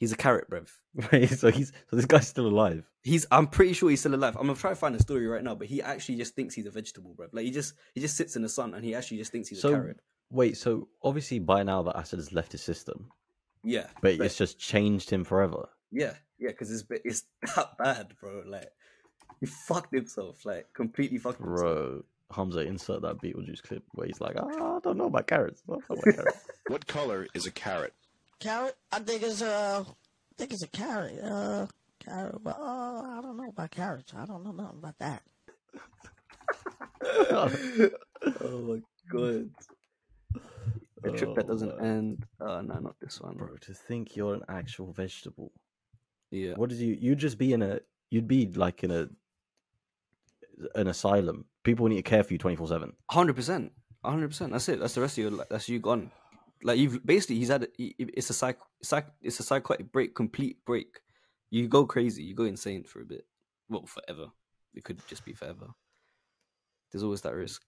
he's a carrot bruv Wait, so he's so this guy's still alive. He's. I'm pretty sure he's still alive. I'm gonna try to find a story right now, but he actually just thinks he's a vegetable, bro. Like he just he just sits in the sun and he actually just thinks he's So- a carrot. Wait, so obviously by now the acid has left his system, Yeah, but it's just changed him forever. yeah, yeah, because it's it's that bad, bro. Like he fucked himself, like completely fucked himself. Bro, Hamzah, insert that Beetlejuice clip where he's like, ah, I don't know about carrots. I don't know about carrots. What color is a carrot? Carrot? I think it's uh, I think it's a carrot. Uh, carrot. But uh, I don't know about carrots. I don't know nothing about that. oh my god. A trip that Oh, doesn't man. end. Oh no, not this one. Bro, to think you're an actual vegetable. Yeah. What did you? You'd just be in a. You'd be like in a. An asylum. People need to care for you twenty four seven. Hundred percent, hundred percent. That's it. That's the rest of your. li- That's you gone. Like you've basically, he's had. a- It's a psych, psych. It's a psychotic break, complete break. You go crazy. You go insane for a bit. Well, forever. It could just be forever. There's always that risk.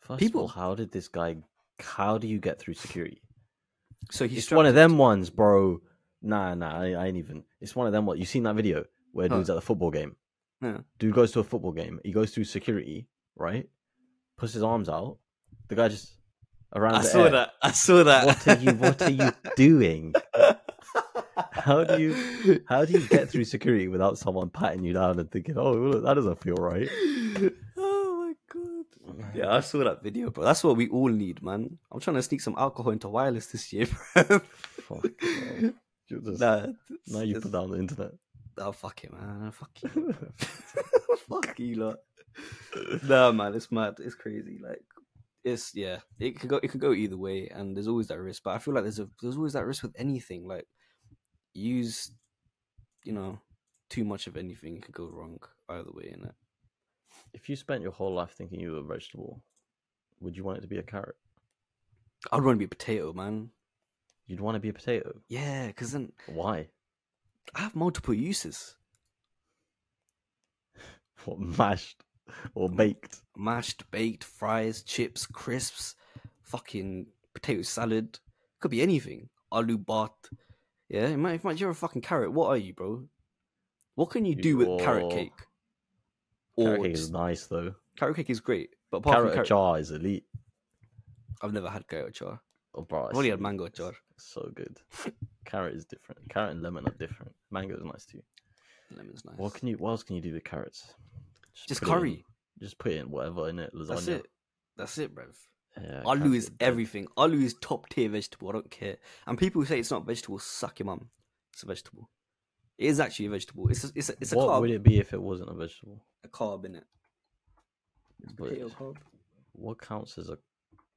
First People- all, how did this guy? How do you get through security? So he's It's one of them ones, bro. Nah, nah, I, I ain't even. It's one of them. What you seen that video where Huh. dude's at the football game? Yeah. Dude goes to a football game. He goes through security, right? Puts his arms out. The guy just around. I saw air. that. I saw that. What are you? What are you doing? How do you? How do you get through security without someone patting you down and thinking, "Oh, look, that doesn't feel right"? oh my god. Yeah, I saw that video, bro. That's what we all need, man. I'm trying to sneak some alcohol into wireless this year, bro. Fuck. You're just- nah, now you it's- put down the internet. Oh fuck it, man. Fuck you. fuck you lot. Nah, man, it's mad. It's crazy. Like, it's yeah. It could go. It could go either way, and there's always that risk. But I feel like there's a there's always that risk with anything. Like, use, you know, too much of anything it could go wrong either way. In it. If you spent your whole life thinking you were a vegetable, would you want it to be a carrot? I'd want to be a potato, man. You'd want to be a potato. Yeah, because then Why? I have multiple uses. What mashed or baked? Mashed, baked, fries, chips, crisps, fucking potato salad. Could be anything. Aloo bat. Yeah, man, if man, you're a fucking carrot, what are you, bro? What can you do with carrot cake? Carrot Or cake is nice though. carrot cake is great, but apart Carrot from carrot, jar is elite. I've never had carrot jar. Oh, bro, I've only had mango. It's so good. Carrot is different. Carrot and lemon are different. Mango is nice too. Lemon's nice. What can you? What else can you do with carrots? Just put it in- curry. just put in whatever in it. Lasagna. That's it. That's it, bruv. Yeah, Alu is everything. Alu is top tier vegetable. I don't care. And people who say it's not vegetable, suck your mum. It's a vegetable. It is actually a vegetable. It's a, it's a, it's a what carb. would it be if it wasn't a vegetable? A carb in it. Potato carb. what counts as a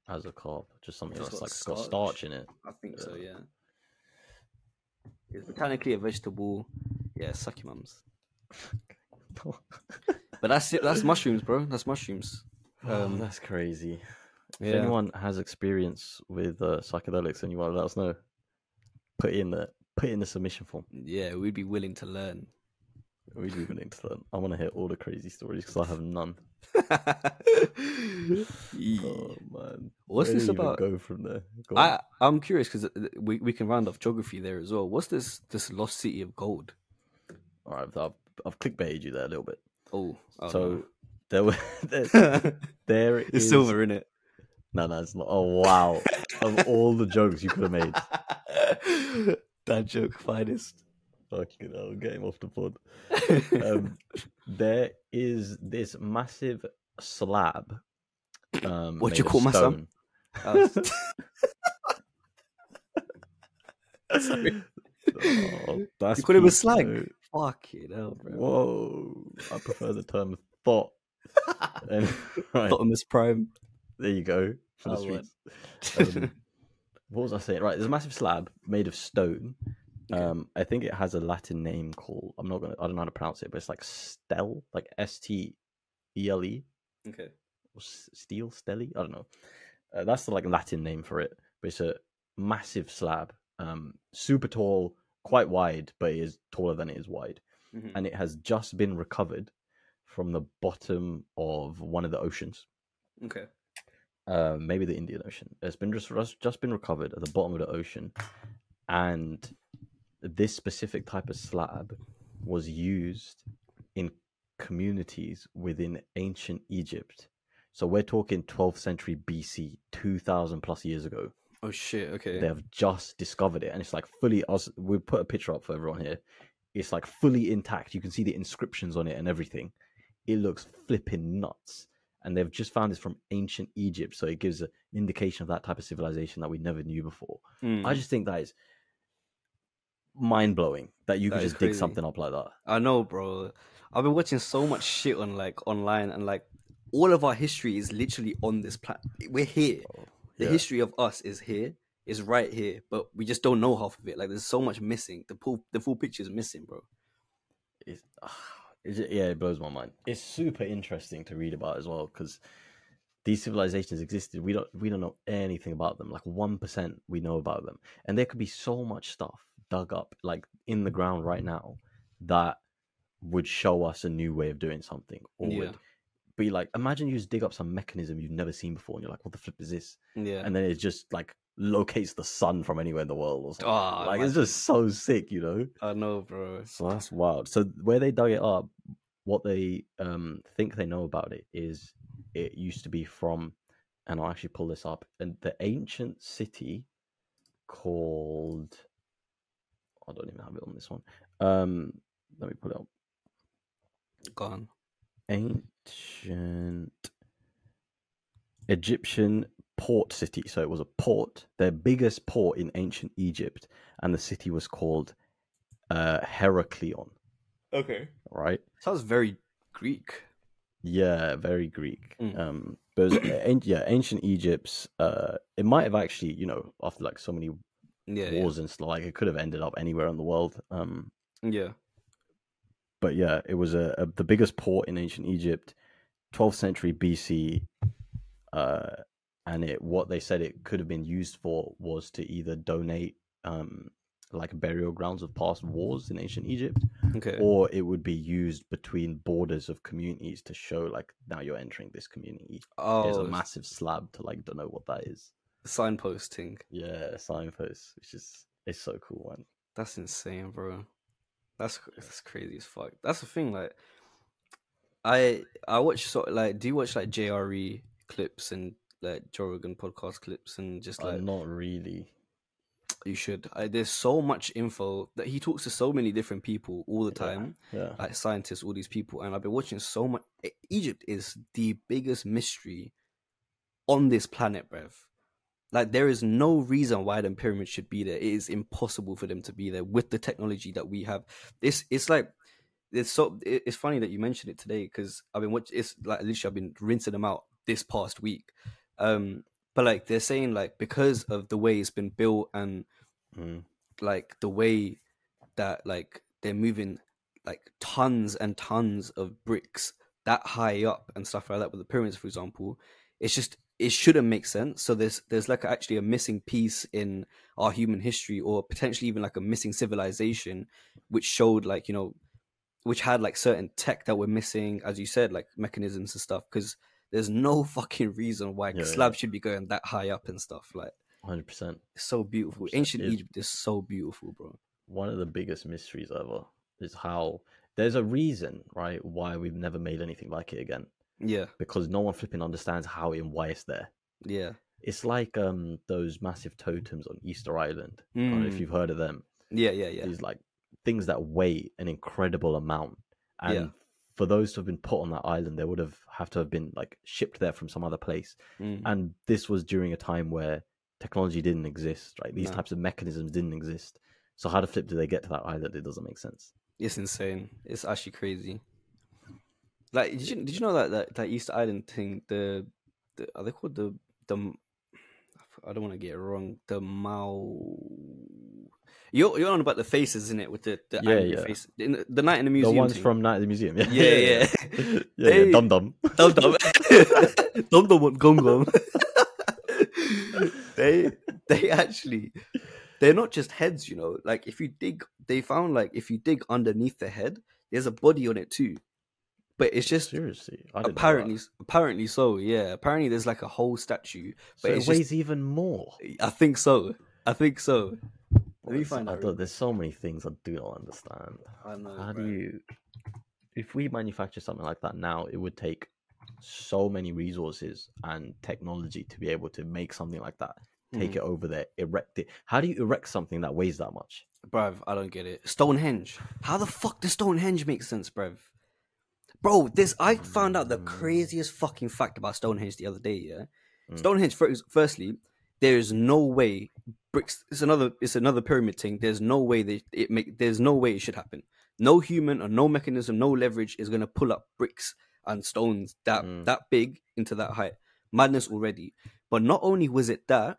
as a carb? Just something Just that's got like got starch. starch in it. I think so. Yeah. Yeah. It's botanically a vegetable. Yeah, suck your mums. But that's it. That's mushrooms, bro. That's mushrooms. Oh, Um, that's crazy. If yeah. anyone has experience with uh, psychedelics and you want to let us know, put in the put in the submission form. Yeah, we'd be willing to learn. We'd be willing to learn. I want to hear all the crazy stories because I have none. Oh man, What's Where this about? Go from there. Go. I I'm curious because we we can round off geography there as well. What's this this lost city of gold? All right, I've, I've clickbaited you there a little bit. Oh, oh so there were there, no. there it's is- silver in it. No, no, it's not. Oh wow! of all the jokes you could have made, that joke finest. fucking hell, get him off the pod. Um, there is this massive slab. Um, What you call my son? stone. Uh, Sorry. Oh, that's You call him a peak, slag? though. Fuck it hell, bro. Whoa! I prefer the term thought. And, right, Optimus Prime. there you go for the Oh, streets. Um, what was I saying? Right, there's a massive slab made of stone. Okay. Um, I think it has a Latin name called. I'm not gonna. I don't know how to pronounce it, but it's like stel, like S T E L E, Okay. or steel, stelli. I don't know. Uh, that's the like Latin name for it. But it's a massive slab, um, super tall, quite wide, but it is taller than it is wide, Mhm. and it has just been recovered from the bottom of one of the oceans Okay. uh, maybe the Indian Ocean. It's been just just just been recovered at the bottom of the ocean, and this specific type of slab was used in communities within ancient Egypt. So we're talking 12th century BC, 2,000 plus years ago. Oh shit. Okay. They have just discovered it, and it's like fully. Us, we put a picture up for everyone here. It's like fully intact. You can see the inscriptions on it and everything. It looks flipping nuts. And they've just found this from ancient Egypt, so it gives an indication of that type of civilization that we never knew before. Mm. I just think that is mind blowing that you That could just dig something up like that. I know, bro. I've been watching so much shit on like online, and like all of our history is literally on this planet. We're here. The Yeah. history of us is here. Is right here, but we just don't know half of it. Like there's so much missing. The full the full picture is missing, bro. It's, it's ju- yeah, it blows my mind. It's super interesting to read about as well because these civilizations existed. We don't we don't know anything about them. Like one percent we know about them, and there could be so much stuff dug up like in the ground right now that would show us a new way of doing something, or Yeah. would be like imagine you just dig up some mechanism you've never seen before, and you're like, what the flip is this? Yeah. And then it just like locates the sun from anywhere in the world or something. Ah, like it's just so sick, you know. I know, bro. So that's wild. So where they dug it up, what they um think they know about it is it used to be from, and I'll actually pull this up, and the ancient city called. I don't even have it on this one. Um, let me pull it up. Gone. Ancient Egyptian port city. So it was a port, their biggest port in ancient Egypt, and the city was called uh, Heracleion. Okay. Right? Sounds very Greek. Yeah, very Greek. Mm. Um, but was, yeah, ancient Egypt's. Uh, it might have actually, you know, after like so many Yeah. Yeah. wars and stuff, like it could have ended up anywhere in the world. Um, yeah. But yeah, it was a, a the biggest port in ancient Egypt, 12th century BC. Uh, and it what they said it could have been used for was to either donate um like burial grounds of past wars in ancient Egypt, Okay. or it would be used between borders of communities to show like now you're entering this community. Oh, There's oh, a massive slab to like don't know what that is. signposting. Yeah, signpost, which is it's so cool, one. That's insane, bro. That's that's crazy as fuck. That's the thing. Like, I I watch sort of like. Do you watch like JRE clips and like Joe Rogan podcast clips and just uh, like I'm not really. you should. I, there's so much info that he talks to so many different people all the time, Yeah, like scientists, all these people, and I've been watching so much. Egypt is the biggest mystery on this planet, bruv. Like there is no reason why the pyramids should be there. It is impossible for them to be there with the technology that we have. It's it's like it's so it's funny that you mentioned it today because I've been watching. It's like literally I've been rinsing them out this past week. Um, but like they're saying like because of the way it's been built and Mm. like the way that like they're moving like tons and tons of bricks that high up and stuff like that with the pyramids for example it's just it shouldn't make sense so there's there's like actually a missing piece in our human history or potentially even like a missing civilization which showed like you know which had like certain tech that were missing as you said like mechanisms and stuff because there's no fucking reason why Yeah, yeah. slabs should be going that high up and stuff like hundred percent. so beautiful. 100%. Uh, Ancient It- Egypt is so beautiful, bro. one of the biggest mysteries ever is how there's a reason, right, why we've never made anything like it again. Yeah, Because no one flipping understands how and why it's there. yeah, It's like um those massive totems on Easter Island. I don't know if Mm. you've heard of them. yeah, yeah, yeah. These like things that weigh an incredible amount. And Yeah. for those to have been put on that island, they would have have to have been like shipped there from some other place. Mm. And this was during a time where technology didn't exist, right? These No. types of mechanisms didn't exist. So how the flip do they get to that island? It doesn't make sense. It's insane. It's actually crazy. Like, did you did you know that that, that Easter Island thing? The, the are they called the the? I don't want to get it wrong. The Mao. You're you're on about the faces, isn't it? With the, the Yeah, yeah. face. In the, the night in the museum. The ones thing. from Night at the Museum. Yeah, Yeah, yeah. yeah, They- yeah. Dum dum. Dum dum. dum dum gum gum. they they actually they're not just heads, you know. Like if you dig they found like if you dig underneath the head, there's a body on it too. But it's just Seriously, I didn't know that. apparently apparently so, yeah. Apparently there's like a whole statue. So But it weighs just, even more. I think so. I think so. Let me find I out. don't- there's so many things I do not understand. I know. How bro. do you? If we manufacture something like that now, it would take so many resources and technology to be able to make something like that. Take Mhm. it over there, erect it. How do you erect something that weighs that much? Bruv, I don't get it. Stonehenge. How the fuck does Stonehenge make sense, bruv? Bro, this I found out the Mm. craziest fucking fact about Stonehenge the other day, yeah? Mm. Stonehenge firstly, there is no way bricks it's another it's another pyramid thing. There's no way that it make there's no way it should happen. No human or no mechanism, no leverage is gonna pull up bricks and stones that Mm. that big into that height. Madness already. But not only was it that,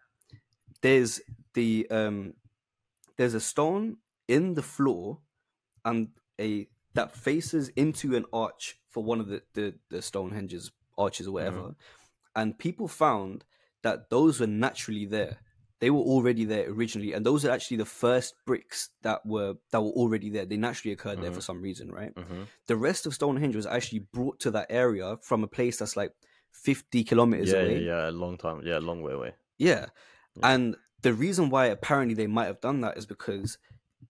there's the um there's a stone in the floor and a that faces into an arch for one of the the, the Stonehenge's arches or whatever. And people found that those were naturally there. They were already there originally, and those are actually the first bricks that were that were already there. They naturally occurred there for some reason, right? Mm-hmm. The rest of Stonehenge was actually brought to that area from a place that's like fifty kilometers Yeah, away. yeah, yeah, a long time. Yeah, a long way away. Yeah. Yeah. And the reason why apparently they might have done that is because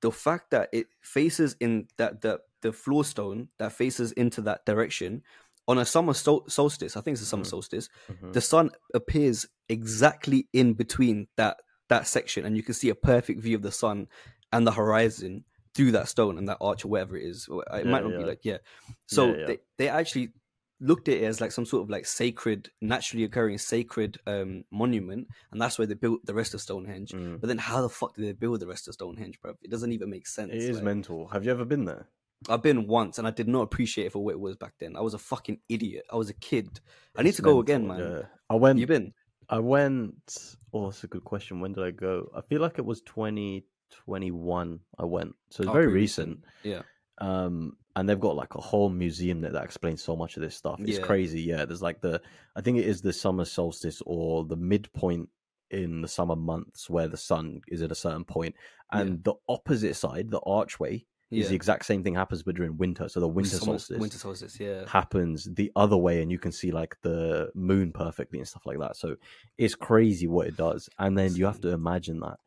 the fact that it faces in that the the floor stone that faces into that direction on a summer sol- solstice, I think it's a summer Mhm. solstice, Mhm. the sun appears exactly in between that that section and you can see a perfect view of the sun and the horizon through that stone and that arch or whatever it is. It Yeah, might not be like yeah. So Yeah, yeah. they they actually looked at it as like some sort of like sacred, naturally occurring sacred um monument, and that's where they built the rest of Stonehenge. Mm. But then how the fuck did they build the rest of Stonehenge, bro? It doesn't even make sense. It is like- mental. Have you ever been there? I've been once and I did not appreciate it for what it was back then. I was a fucking idiot. I was a kid. I need It's to go again, man. Yeah. I went. You been? I went. Oh, that's a good question. When did I go? I feel like it was 2021. I went, so it's Oh, very pretty recent. Yeah. Um, and they've got like a whole museum there that explains so much of this stuff. It's Yeah. crazy. Yeah, there's like the. I think it is the summer solstice or the midpoint in the summer months where the sun is at a certain point, Yeah. and the opposite side, the archway, is Yeah. the exact same thing happens, but during winter. So the winter solstice Winter solstice, yeah. happens the other way and you can see like the moon perfectly and stuff like that so it's crazy what it does and then you have to imagine that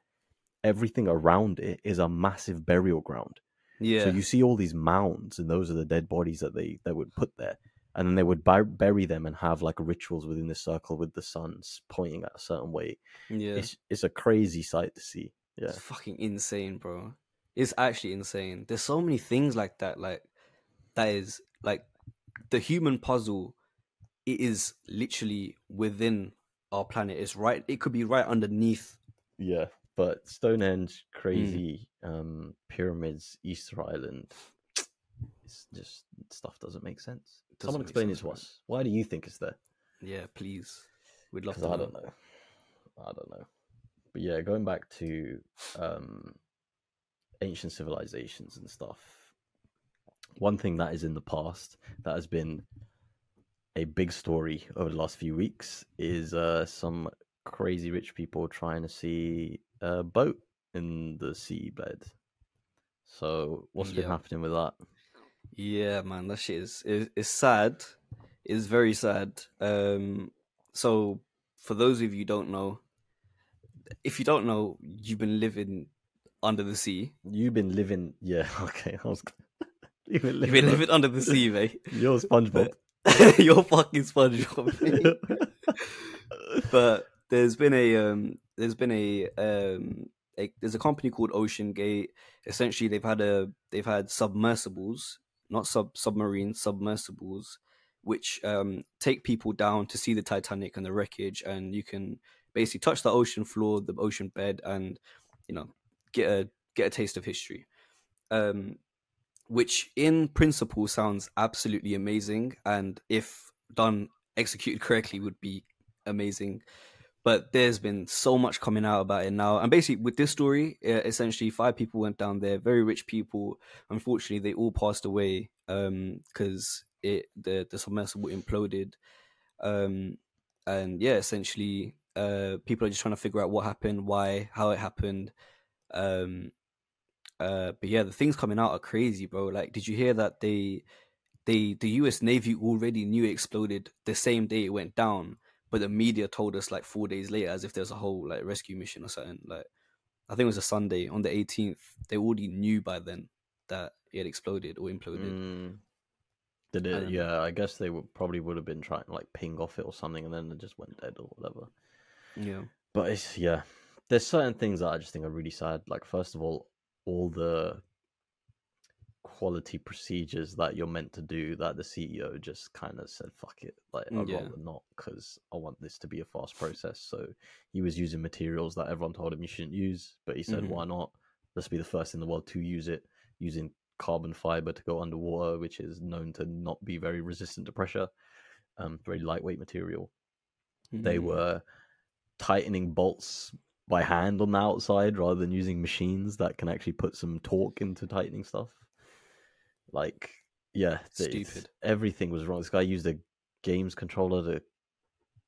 everything around it is a massive burial ground Yeah. so you see all these mounds and those are the dead bodies that they they would put there and then they would bur- bury them and have like rituals within the circle with the suns pointing at a certain way yeah. it's it's a crazy sight to see yeah It's fucking insane, bro. It's actually insane. There's so many things like that, like that is like the human puzzle. It is literally within our planet. It's right. It could be right underneath. Yeah, but Stonehenge, Mm. crazy um, pyramids, Easter Island. It's just stuff doesn't make sense. Doesn't Someone explain it to us. Why do you think it's there? Yeah, please. We'd love to. I don't know. I don't know. But yeah, going back to um, ancient civilizations and stuff. One thing that is in the past that has been a big story over the last few weeks is uh, some crazy rich people trying to see a boat in the seabed. So what's been happening with that? Yeah, man, that shit is is, is sad. It's very sad. Um, so for those of you who don't know, if you don't know, you've been living under the sea. You've been living, yeah, okay. I was, you've been You've been living under the sea, mate. You're SpongeBob. You're fucking SpongeBob. but there's been a um, there's been a um, a, there's a company called OceanGate. Essentially, they've had a they've had submersibles, not sub submarines, submersibles, which um, take people down to see the Titanic and the wreckage, and you can basically touch the ocean floor, the ocean bed, and you know get a get a taste of history. Um, which in principle sounds absolutely amazing, and if done executed correctly, would be amazing. But there's been so much coming out about it now, and basically with this story, essentially five people went down there, very rich people. Unfortunately, they all passed away because it the the submersible imploded, um, and yeah, essentially, uh, people are just trying to figure out what happened, why, how it happened. Um, uh, but yeah, the things coming out are crazy, bro. Like, did you hear that they, they, the U.S. Navy already knew it exploded the same day it went down, but the media told us like four days later, as if there's a whole like rescue mission or something. Like, I think it was a Sunday on the 18th. They already knew by then that it had exploded or imploded. Mm. Did it? don't. Yeah, I guess they would probably would have been trying to like ping off it or something, and then it just went dead or whatever. Yeah, But it's yeah, there's certain things that I just think are really sad. Like first of all, all the quality procedures that you're meant to do that the CEO just kind of said fuck it like I'd Yeah. rather not because I want this to be a fast process so he was using materials that everyone told him you shouldn't use but he said Mhm. why not let's be the first in the world to use it using carbon fiber to go underwater which is known to not be very resistant to pressure um very lightweight material they Mhm. were tightening bolts by hand on the outside rather than using machines that can actually put some torque into tightening stuff. Like, yeah, Stupid. Everything was wrong. This guy used a games controller to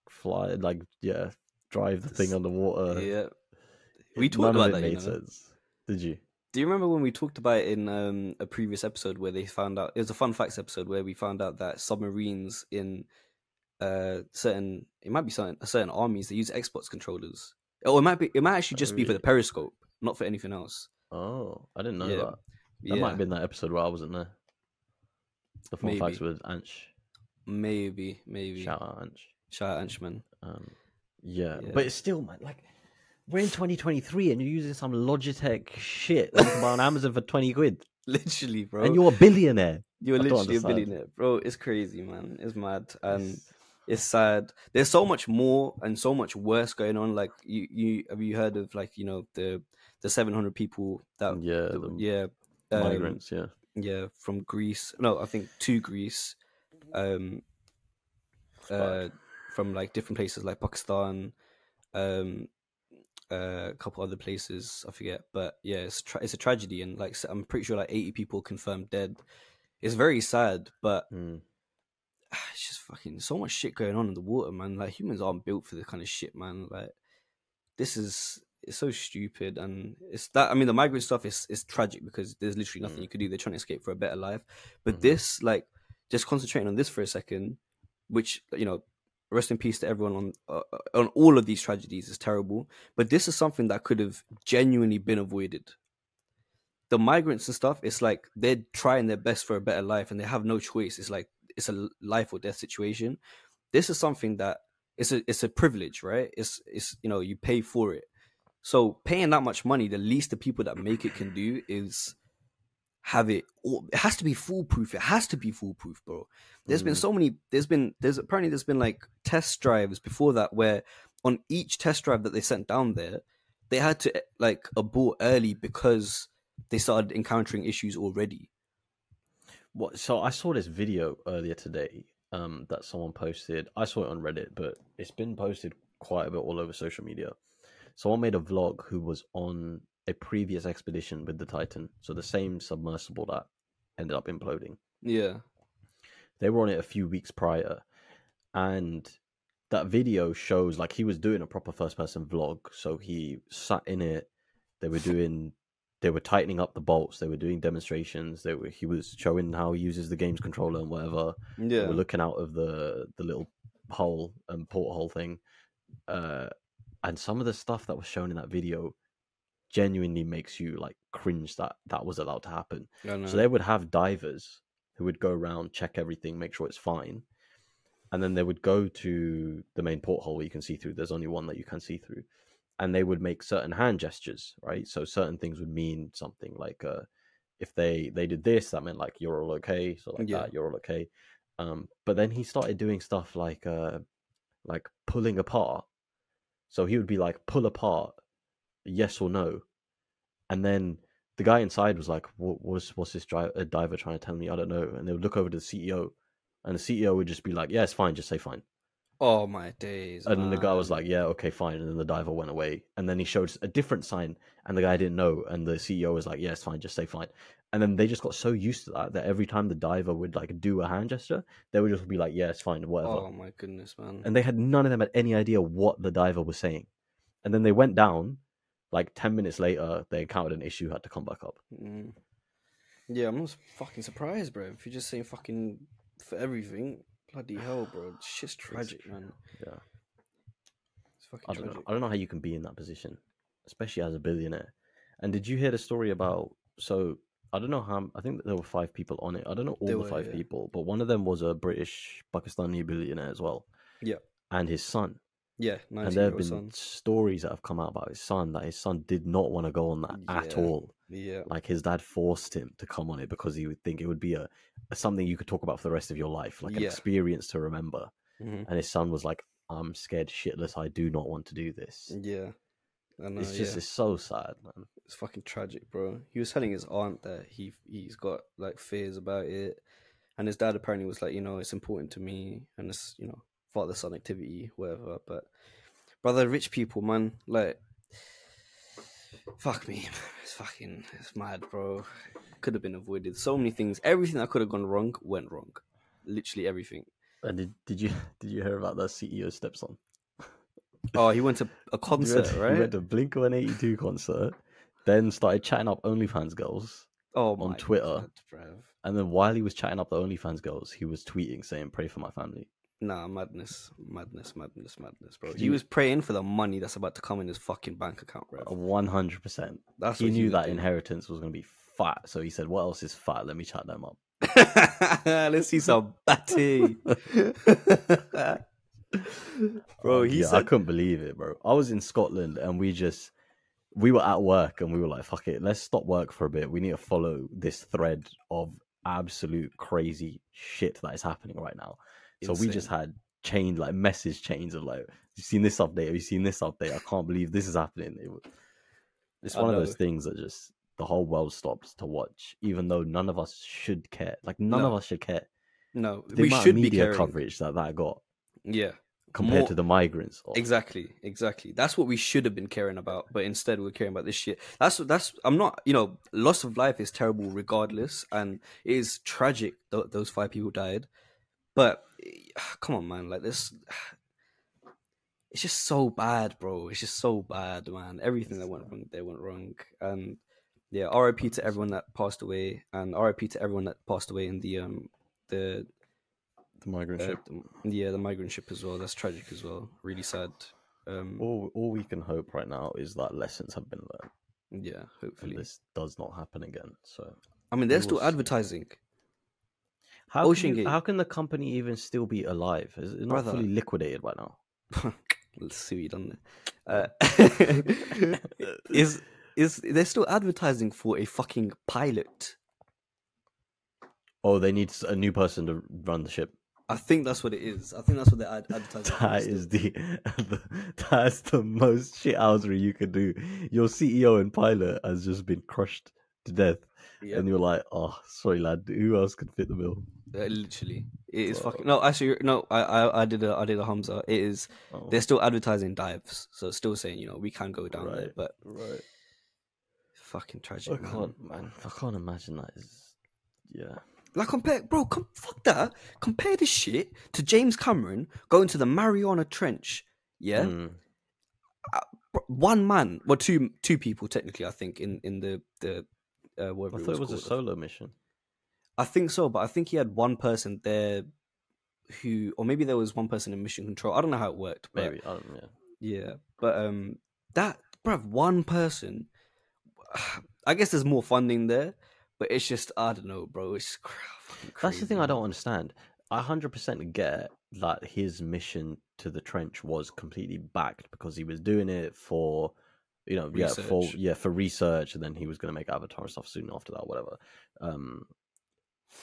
fly, like, yeah, drive the thing underwater. yeah. We talked none of about it that, you made know. sense. Did you? Do you remember when we talked about it in um, a previous episode where they found out it was a fun facts episode where we found out that submarines in uh, certain it might be certain certain armies they use Xbox controllers. Or it might be it might actually Oh, just be for the periscope, not for anything else. Oh, I didn't know Yeah, that. That yeah, might have been that episode where I wasn't there. The fun facts with Anch. maybe, maybe. Shout out Anch. Shout out Anchman. Um, yeah, Yeah. but it's still, man, like we're in 2023 and you're using some Logitech shit that you can buy on Amazon for 20 quid, Literally, bro. and you're a billionaire. You're I literally a billionaire, bro. It's crazy, man. It's mad, and It's- it's sad. There's so much more and so much worse going on. Like you, you have you heard of like you know the the 700 people that yeah, the yeah um, migrants, yeah. yeah from Greece. No, I think to Greece, um, uh, from like different places like Pakistan, um, uh, a couple other places I forget, but yeah, it's tra- it's a tragedy, and like I'm pretty sure like 80 people confirmed dead. It's very sad, but Mm. it's just fucking so much shit going on in the water, man. Like humans aren't built for this kind of shit, man. Like this is it's so stupid, and it's that. I mean, the migrant stuff is is tragic because there's literally nothing Mm. you could do. They're trying to escape for a better life, but Mhm. this, like, just concentrating on this for a second, which you know, rest in peace to everyone on uh, on all of these tragedies is terrible. But this is something that could have genuinely been avoided. The migrants and stuff, it's like they're trying their best for a better life, and they have no choice. It's like it's a life or death situation. This is something that it's a it's a privilege, right? It's it's you know you pay for it. So paying that much money, the least the people that make it can do is have it. All, it has to be foolproof. It has to be foolproof, bro. There's been Mm. so many. There's been there's apparently there's been like test drives before that where on each test drive that they sent down there, they had to like abort early because they started encountering issues already. What? So I saw this video earlier today um, that someone posted. I saw it on Reddit, but it's been posted quite a bit all over social media. Someone made a vlog who was on a previous expedition with the Titan, so the same submersible that ended up imploding. Yeah. They were on it a few weeks prior, and that video shows like he was doing a proper first person vlog. So he sat in it. They were doing, they were tightening up the bolts. They were doing demonstrations. They were he was showing how he uses the games controller and whatever. They Yeah. were looking out of the the little hole and porthole thing, uh, and some of the stuff that was shown in that video genuinely makes you like cringe that that was allowed to happen. So they would have divers who would go around, check everything, make sure it's fine, and then they would go to the main porthole where you can see through. There's only one that you can see through, and they would make certain hand gestures, right? So certain things would mean something like, uh, if they they did this, that meant like you're all okay. So like Yeah. that, you're all okay. Um, but then he started doing stuff like uh, like pulling apart. So he would be like, pull apart, yes or no, and then the guy inside was like, "What what's what's this dri- uh, diver trying to tell me? I don't know." And they would look over to the CEO, and the CEO would just be like, "Yeah, it's fine. Just say fine." Oh my days. And then the guy was like, "Yeah, okay, fine." And then the diver went away. And then he showed a different sign, and the guy didn't know. And the CEO was like, "Yeah, it's fine. Just say fine." And then they just got so used to that that every time the diver would like do a hand gesture, they would just be like, "Yeah, it's fine, whatever." Oh my goodness, man. and they had none of them had any idea what the diver was saying. And then they went down. Like ten minutes later, they encountered an issue, had to come back up. Mm. Yeah, I'm not fucking surprised, bro. If you're just saying fucking for everything, bloody hell, bro. It's shit's tragic, man. Yeah. It's fucking I don't, know, tragic. I don't know how you can be in that position, especially as a billionaire. And did you hear the story about? So I don't know how. I think that there were five people on it. I don't know all There the were, five yeah. people, but one of them was a British Pakistani billionaire as well. Yeah. And his son. Yeah, and there have been son. stories that have come out about his son that his son did not want to go on that at all. Yeah. Like his dad forced him to come on it because he would think it would be a, a something you could talk about for the rest of your life, like an Yeah. experience to remember. hmm And his son was like, "I'm scared shitless. I do not want to do this." Yeah. I know, it's just yeah. it's so sad, man. It's fucking tragic, bro. He was telling his aunt that he he's got like fears about it, and his dad apparently was like, you know, it's important to me, and it's you know father son activity, whatever. But brother, rich people, man, like, fuck me, it's fucking it's mad, bro. Could have been avoided. So many things. Everything that could have gone wrong went wrong. Literally everything. And did, did you did you hear about that CEO stepson? Oh, he went to a He went, concert, he went to Blink One Eighty Two concert, then started chatting up OnlyFans girls, oh, on my Twitter. God, and then while he was chatting up the OnlyFans girls, he was tweeting saying, "Pray for my family." Nah, madness, madness, madness, madness, bro. He was praying for the money that's about to come in his fucking bank account, bro. One hundred percent. That's He knew that inheritance was going to be fat, so he said, "What else is fat? Let me chat them up." Let's see some batty, bro. He yeah, I couldn't believe it, bro. I was in Scotland and we just we were at work and we were like, "Fuck it, let's stop work for a bit. We need to follow this thread of absolute crazy shit that is happening right now." So we just had chained like message chains of like, you've seen this update? Have you seen this update? I can't believe this is happening." It, wa- it's one of those things that just the whole world stops to watch, even though none of us should care. Like none of us should care. no, The we should be media caring. coverage that that got Yeah, compared More- to the migrants. Exactly, exactly. That's what we should have been caring about, but instead we're caring about this shit. That's that's. I'm not. You know, loss of life is terrible, regardless, and it is tragic. Th- those five people died, but come on, man. Like this, it's just so bad, bro. It's just so bad, man. Everything that went wrong, there went wrong, and yeah. R.I.P. to everyone that passed away, and R.I.P. to everyone that passed away in the um the the migrant uh, ship. the- yeah the migrant ship as well. That's tragic as well. Really sad. Um, all all we can hope right now is that lessons have been learned Yeah, and hopefully. this does not happen again. So I mean, they're still see. advertising. How Ocean can you- Gate. how can the company even still be alive? Is it not Brother. fully liquidated by now? Let's see what you done. Uh, is is they're still advertising for a fucking pilot? Oh, they need a new person to run the ship. I think that's what it is. I think that's what they're ad- advertising. for That still. is the, the that's the most shithousery you could do. Your CEO and pilot has just been crushed to death, Yep. and you're like, oh, sorry, lad. Who else could fit the bill? Uh, literally, it is Bro. fucking. No, actually, no. I, I I did a I did a Hamzah. It is. Oh, They're still advertising dives, so still saying you know we can go down there, but right. fucking I tragic. man. can't, man. I can't imagine that. Is yeah. Like compare, bro. Com- fuck that. Compare this shit to James Cameron going to the Mariana Trench. Yeah, Mm. Bro, one man, well, two two people technically. I think in in the the uh, I thought it was a solo mission. I think so, but I think he had one person there who, or maybe there was one person in mission control. I don't know how it worked, but Maybe I don't know. yeah, but um, that bruv, one person. I guess there's more funding there, but it's just I don't know, bro. It's cra- fucking That's the thing I don't understand. I hundred percent get that his mission to the trench was completely backed because he was doing it for, you know, yeah, for Research. yeah for research, and then he was going to make Avatar and stuff soon after that, whatever. Um,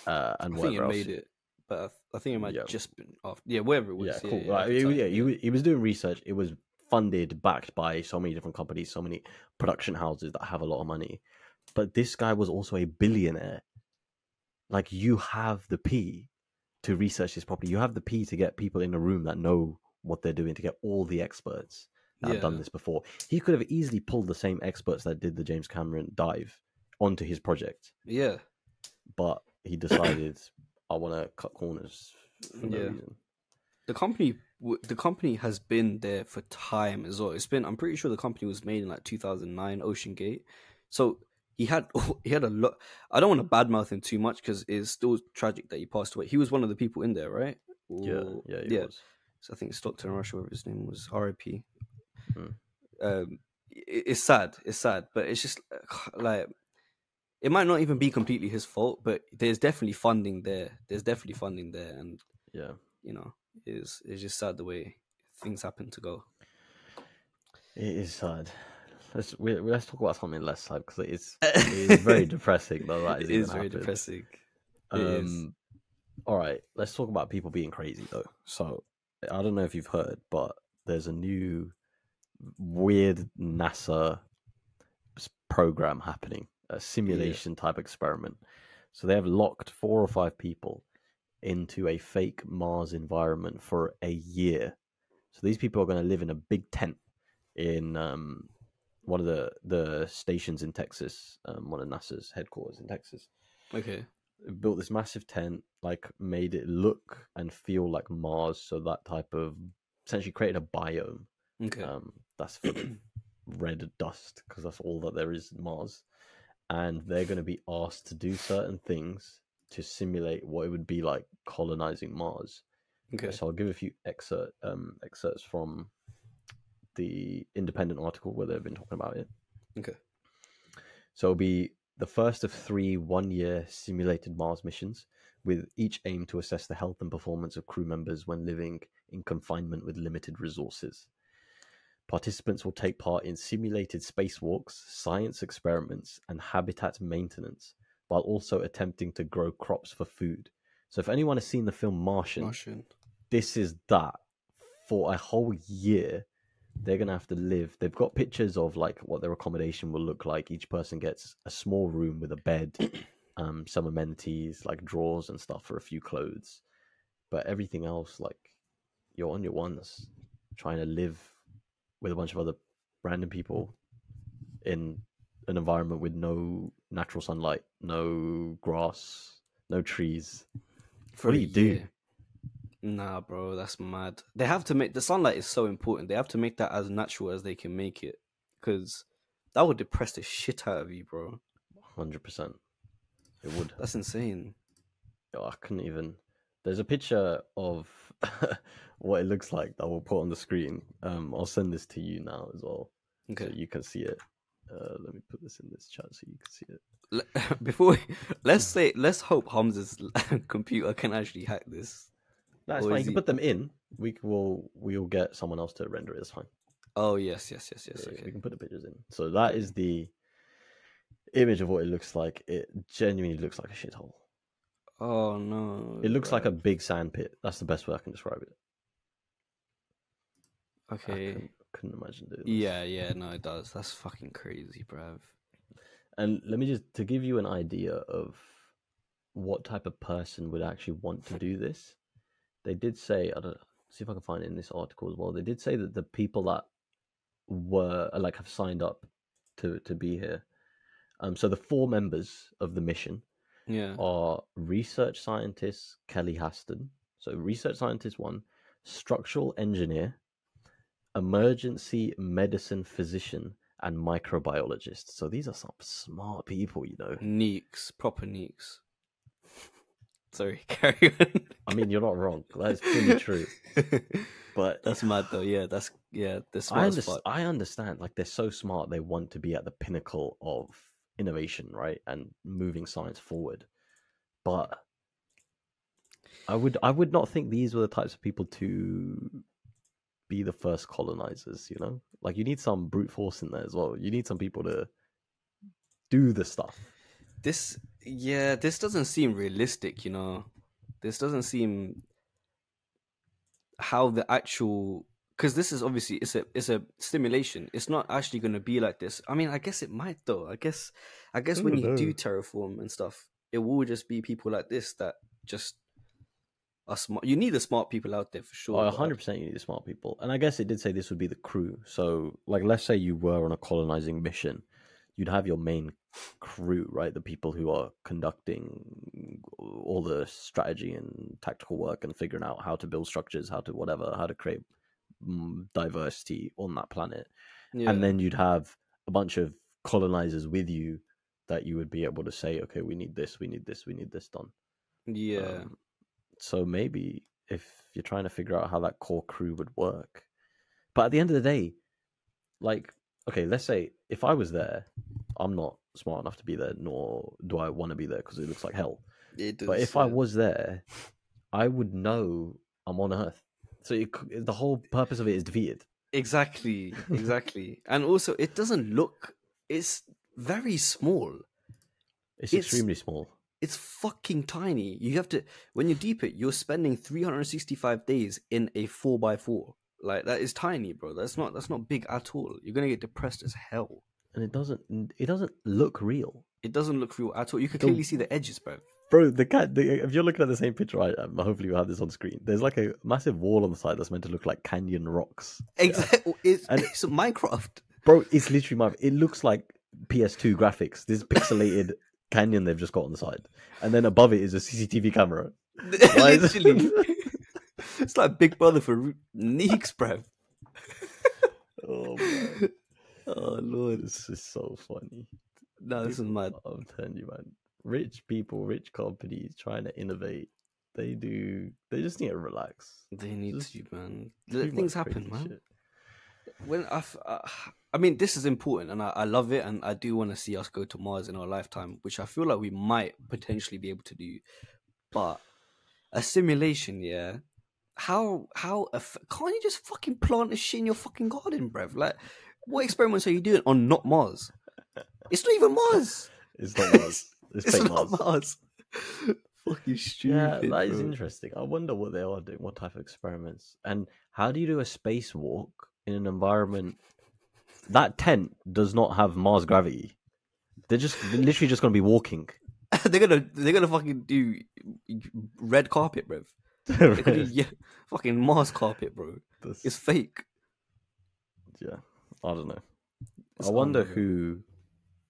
uh, and I think it else. made it, but I, th- I think it might Yeah. just been off. Yeah, wherever it was. yeah, Yeah, cool. yeah, right. time, yeah, he, he was doing research. It was funded, backed by so many different companies, so many production houses that have a lot of money. but this guy was also a billionaire. Like you have the P to research this properly. You have the P to get people in a room that know what they're doing, to get all the experts that have done this before. He could have easily pulled the same experts that did the James Cameron dive onto his project, Yeah, but he decided I want to cut corners for no Yeah. reason. the company the company has been there for time as well. It's been I'm pretty sure the company was made in like 2009, OceanGate. So he had he had a lot. I don't want to badmouth him too much because it's still tragic that he passed away. He was one of the people in there, right? Yeah, yeah, he was. So I think Stockton Rush, whatever his name was, R.I.P. Hmm. Um, it, it's sad. It's sad, but it's just like it might not even be completely his fault, but there's definitely funding there. There's definitely funding there, and Yeah. you know, it's it's just sad the way things happen to go. It is sad. Let's we, let's talk about something less sad because it is it is very depressing. Though that it even is very happened. depressing. It is. Um, all right, let's talk about people being crazy though. So I don't know if you've heard, but there's a new weird NASA program happening, a simulation type experiment. So they have locked four or five people into a fake Mars environment for a year. So these people are going to live in a big tent in um, one of the the stations in Texas, um, one of NASA's headquarters in Texas Okay. built this massive tent, like made it look and feel like Mars. So that type of essentially created a biome Okay. um, that's of red dust because that's all that there is in Mars. And they're going to be asked to do certain things to simulate what it would be like colonizing Mars. okay. So I'll give a few excerpt um, excerpts from the independent article where they've been talking about it. Okay. So it'll be the first of three one year simulated Mars missions, with each aim to assess the health and performance of crew members when living in confinement with limited resources. Participants will take part in simulated spacewalks, science experiments, and habitat maintenance, while also attempting to grow crops for food. So, if anyone has seen the film Martian, Martian. this is that for a whole year they're gonna have to live they've got pictures of like what their accommodation will look like each person gets a small room with a bed um some amenities like drawers and stuff for a few clothes but everything else like you're on your ones trying to live with a bunch of other random people mm. in an environment with no natural sunlight no grass no trees For what do you do. Nah, bro, that's mad. They have to make the sunlight is so important. They have to make that as natural as they can make it, because that would depress the shit out of you, bro. Hundred percent. It would. That's insane. Oh, I couldn't even. There's a picture of what it looks like that we'll put on the screen. Um, I'll send this to you now as well, so you can see it. Uh, let me put this in this chat so you can see it. Before we, let's say let's hope Hamzah's computer can actually hack this. That's fine. You can put them in. We will. We'll get someone else to render it. It's fine. Oh yes, yes, yes, yes. Okay. We can put the pictures in. So that is the image of what it looks like. It genuinely looks like a shithole. Oh no. It looks like a big sand pit. That's the best way I can describe it. I Okay. couldn't, couldn't imagine doing this. Yeah, yeah. No, it does. That's fucking crazy, bruv. And let me just to give you an idea of what type of person would actually want to do this. They did say, I don't see if I can find it in this article as well. They did say that the people that were like have signed up to to be here. Um, so the four members of the mission Yeah. are research scientist Kelly Haston. So research scientist one, structural engineer, emergency medicine physician, and microbiologist. So these are some smart people, you know. Neeks, proper neeks. Sorry, carry on. I mean, you're not wrong. That's pretty true. But that's mad though. Yeah, that's yeah. This I, smart as underst- fuck. I understand. Like they're so smart, they want to be at the pinnacle of innovation, right, and moving science forward. But I would, I would not think these were the types of people to be the first colonizers. You know, like you need some brute force in there as well. You need some people to do the stuff. This yeah, this doesn't seem realistic. You know, this doesn't seem how the actual because this is obviously it's a it's a stimulation. It's not actually going to be like this. I mean, I guess it might though. I guess I guess when you do terraform and stuff, it will just be people like this that just are smart. You need the smart people out there for sure. Oh, but- hundred percent. You need the smart people, and I guess it did say this would be the crew. So, like, let's say you were on a colonizing mission, you'd have your main crew, right? The people who are conducting all the strategy and tactical work and figuring out how to build structures, how to whatever, how to create diversity on that planet, Yeah. and then you'd have a bunch of colonizers with you that you would be able to say, okay, we need this, we need this, we need this done. yeah, Um, so maybe if you're trying to figure out how that core crew would work, but at the end of the day, like, okay, let's say if I was there, I'm not smart enough to be there, nor do I want to be there because it looks like hell. it does, But if I was there, I would know I'm on Earth. So c- the whole purpose of it is defeated. exactly, exactly, and also it doesn't look. It's very small. It's, It's- extremely small. It's fucking tiny. You have to when you deep it, you're spending 365 days in a four by four. Like that is tiny, bro. That's not that's not big at all. You're gonna get depressed as hell. And it doesn't it doesn't look real. It doesn't look real at all. You can The- clearly see the edges, bro. Bro, the cat. The, if you're looking at the same picture, I um, hopefully you have this on screen. There's like a massive wall on the side that's meant to look like canyon rocks. Exactly. It's, And- it's Minecraft. Bro, it's literally Minecraft. It looks like PS2 graphics. This pixelated canyon they've just got on the side, and then above it is a CCTV camera. Why is it- Literally. it's like Big Brother for Neeks, bro. Oh man, Oh lord. this is so funny. No, this is mad. I'm telling you, man. Rich people, rich companies trying to innovate. They do. They just need to relax. They need Just to, man. Much things happen, man. shit. when I, uh, I mean, this is important, and I, I love it, and I do want to see us go to Mars in our lifetime, which I feel like we might potentially be able to do. But a simulation, yeah. How how eff- can't you just fucking plant a shit in your fucking garden, bruv? Like, what experiments are you doing on not Mars? It's not even Mars. It's not Mars. It's, It's fake Mars. Mars. fucking stupid. Yeah, that is bro. interesting. I wonder what they are doing, what type of experiments, and how do you do a spacewalk in an environment that tent does not have Mars gravity? They're just they're literally just going to be walking. they're gonna they're gonna fucking do red carpet, bro. Do, yeah, fucking Mars carpet, bro. It's fake. yeah, I don't know. It's I wonder who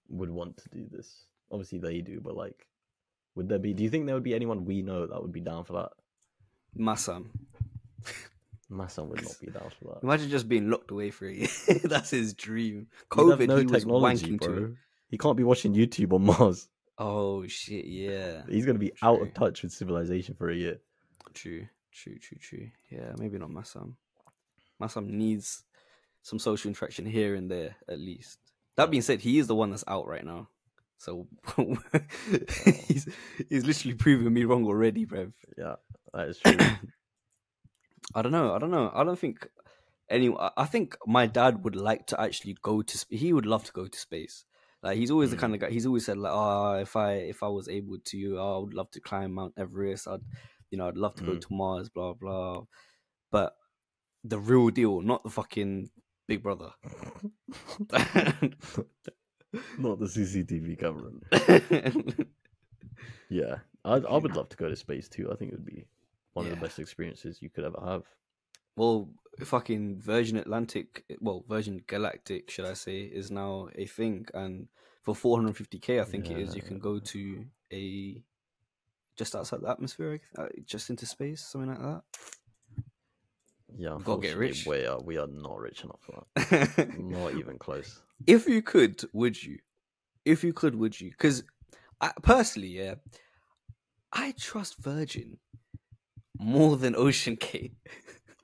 would want to do this. Obviously, they do, but like, would there be? Do you think there would be anyone we know that would be down for that? Masam. Massa would not be down for that. Imagine just being locked away for a year. That's his dream. COVID, no he was wanking to He can't be watching YouTube on Mars. Oh shit! Yeah. He's going to be out of touch with civilization for a year. True. True. True. True. Yeah. Maybe not Masam. Masam needs some social interaction here and there, at least. That being said, he is the one that's out right now. So he's he's literally proving me wrong already, bruv. Yeah, that is true. I don't know. I don't know. I don't think any. I- think my dad would like to actually go to. sp- He would love to go to space. Like he's always the Mm. kind of guy. He's always said like, "Oh, if I if I was able to, oh, I would love to climb Mount Everest. I'd, you know, I'd love to go Mm. to Mars. Blah blah." But the real deal, not the fucking Big Brother. Not the CCTV camera. Yeah, I I would love to go to space too. I think it would be one of the best experiences you could ever have. well, fucking Virgin Atlantic, well, Virgin Galactic, should I say, is now a thing, and for 450k, I think it is, you can go to a just outside the atmosphere, uh, just into space, something like that. Yeah, Gotta get rich. We are we are not rich enough for that. not even close. if you could, would you? If you could, would you? Because I, personally, yeah, I trust Virgin more than OceanGate.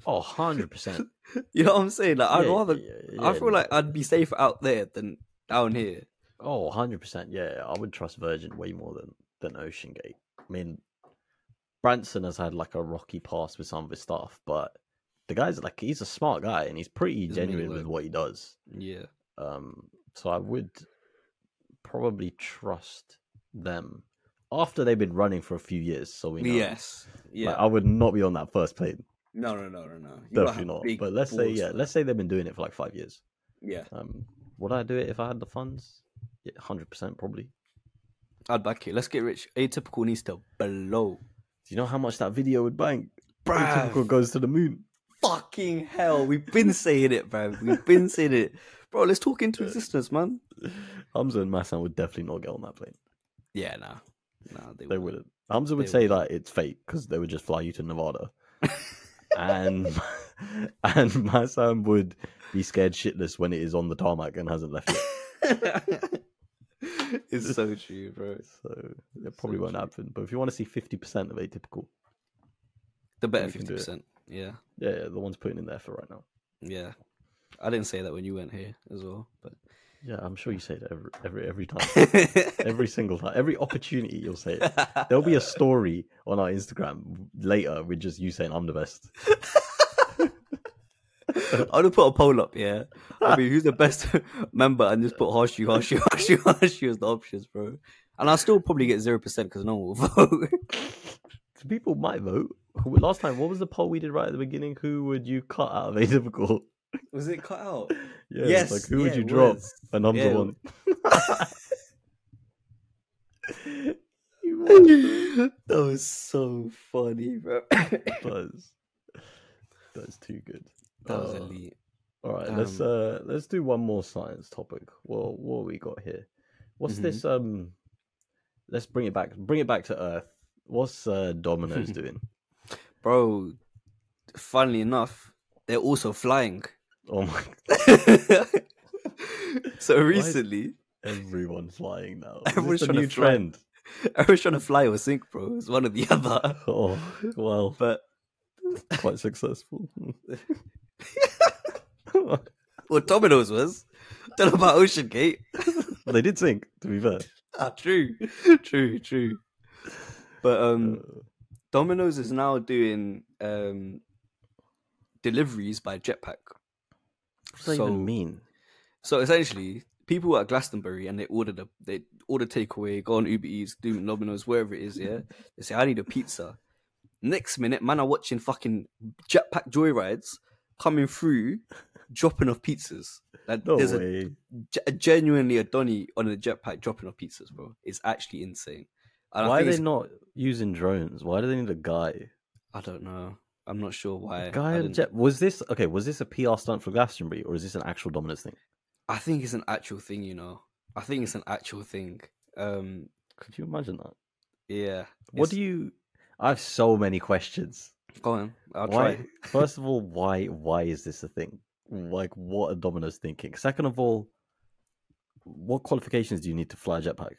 Oh, 100 percent. you know what I'm saying? Like, I'd Yeah, rather. yeah, I yeah. feel like I'd be safer out there than down here. Oh, 100 percent. Yeah, I would trust Virgin way more than than Ocean Gate. I mean, Branson has had like a rocky past with some of his stuff, but the guy's like he's a smart guy and he's pretty Doesn't genuine with what he does. Yeah. Um, so I would probably trust them after they've been running for a few years. So we know. Yes. Yeah. Like, I would not be on that first plane. No, no, no, no, no. You Definitely not. But let's say yeah, let's say they've been doing it for like five years. yeah. Um, would I do it if I had the funds? Yeah, hundred percent probably. I'd back it. Let's get rich. Atypical needs to blow. Do you know how much that video would bank? Bruv. Atypical goes to the moon fucking hell. We've been saying it, bro. We've been saying it. Bro, let's talk into existence, man. Hamzah and Masam would definitely not get on that plane. Yeah, nah. Nah, they, they wouldn't. wouldn't. Hamzah would say, wouldn't. it's fake because they would just fly you to Nevada. and and Masam would be scared shitless when it is on the tarmac and hasn't left yet. it's so true, bro. So it probably so won't true. happen. But if you want to see 50% of atypical, the better 50%. Yeah, yeah, yeah, the one's putting in there for right now. yeah. I didn't say that when you went here as well, but Yeah, I'm sure you say it every every every time, every single time, every opportunity you'll say it. There'll be a story on our Instagram later with just you saying I'm the best. I'm gonna put a poll up, yeah. I mean, who's the best member, and just put Harshu, Harshu, Harshu, Harshu as the options, bro. And I'll still probably get zero percent because no one will vote. People might vote. Who- Last time, what was the poll we did right at the beginning? Who would you cut out of Atypical? Was it cut out? Yeah, yes. like who would you drop? was. And Hamzah Yeah. won. that was so funny, bro. That's that's too good. That was Uh, elite. All right, let's Um, uh let's do one more science topic. Well, what we got here? What's Mhm. this? Um, let's bring it back. Bring it back to Earth. What's uh, Domino's doing? Bro, funnily enough, they're also flying. Oh my! so recently, Everyone flying now. Everyone's trying to new fly. trend? everyone's trying to fly or sink, bro. It's one or the other. Oh well, But quite successful. what Domino's was, don't know about OceanGate. they did sink. To be fair, ah, true, true, true. But um, Uh, Domino's is now doing um deliveries by jetpack. what does that so, even mean? So essentially, people at Glastonbury and they order the they order takeaway, go on Uber Eats, do Domino's, wherever it is. Yeah, they say I need a pizza. Next minute, man are watching fucking jetpack joyrides coming through, dropping off pizzas. Like, No there's a, way. ge- genuinely a Donny on a jetpack dropping off pizzas, bro. It's actually insane. And Why are they it's- not using drones? Why do they need a guy? I don't know. I'm not sure why. A guy I on a didn't- jet. Was this okay? Was this a PR stunt for Glastonbury, or is this an actual Domino's thing? I think it's an actual thing, you know. I think it's an actual thing. Um, Could you imagine that? yeah. What it's- do you? I have so many questions. Go on. I'll why? try. First of all, why? Why is this a thing? Like, what are Domino's thinking? Second of all, what qualifications do you need to fly a jetpack?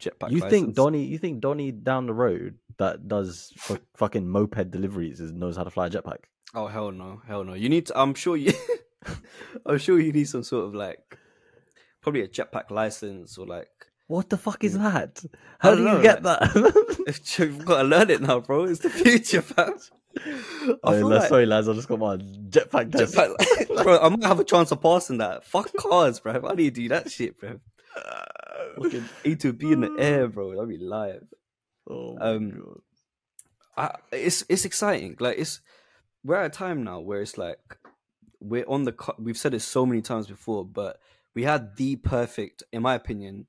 Jetpack. you think license. Donny? You think Donny down the road that does fu- fucking moped deliveries is, knows how to fly a jetpack? Oh hell no, hell no. You need to. I'm sure you. I'm sure you need some sort of like, probably a jetpack license or like. What the fuck is that? How do you know, get like- that? You've got to learn it now, bro. It's the future, fam. I like Sorry, lads. I just got my jetpack test. jetpack, bro. I might have a chance of passing that. Fuck cars, bro. I do you do that shit, bro. Fucking A to B in the air, bro. That'd be live. Oh Um. I, it's it's exciting. Like it's we're at a time now where it's like we're on the. We've said it so many times before, but we had the perfect, in my opinion,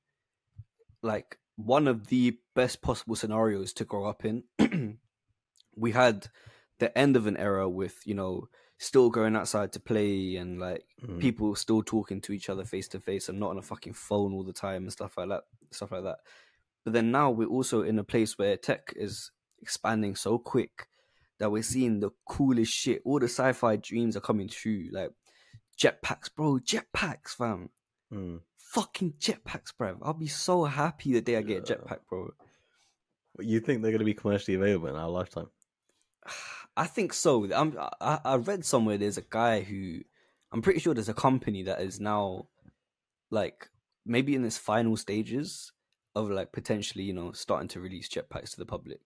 like one of the best possible scenarios to grow up in. we had the end of an era with you know still going outside to play and like Mm. people still talking to each other face to face and not on a fucking phone all the time and stuff like that stuff like that but then now we're also in a place where tech is expanding so quick that we're seeing the coolest shit all the sci-fi dreams are coming true like jetpacks bro jetpacks fam Mm. fucking jetpacks bro i'll be so happy the day i get a Yeah. jetpack bro You think they're going to be commercially available in our lifetime? I think so. I'm, I, I read somewhere there's a guy who I'm pretty sure there's a company that is now like maybe in its final stages of like potentially you know starting to release jetpacks to the public,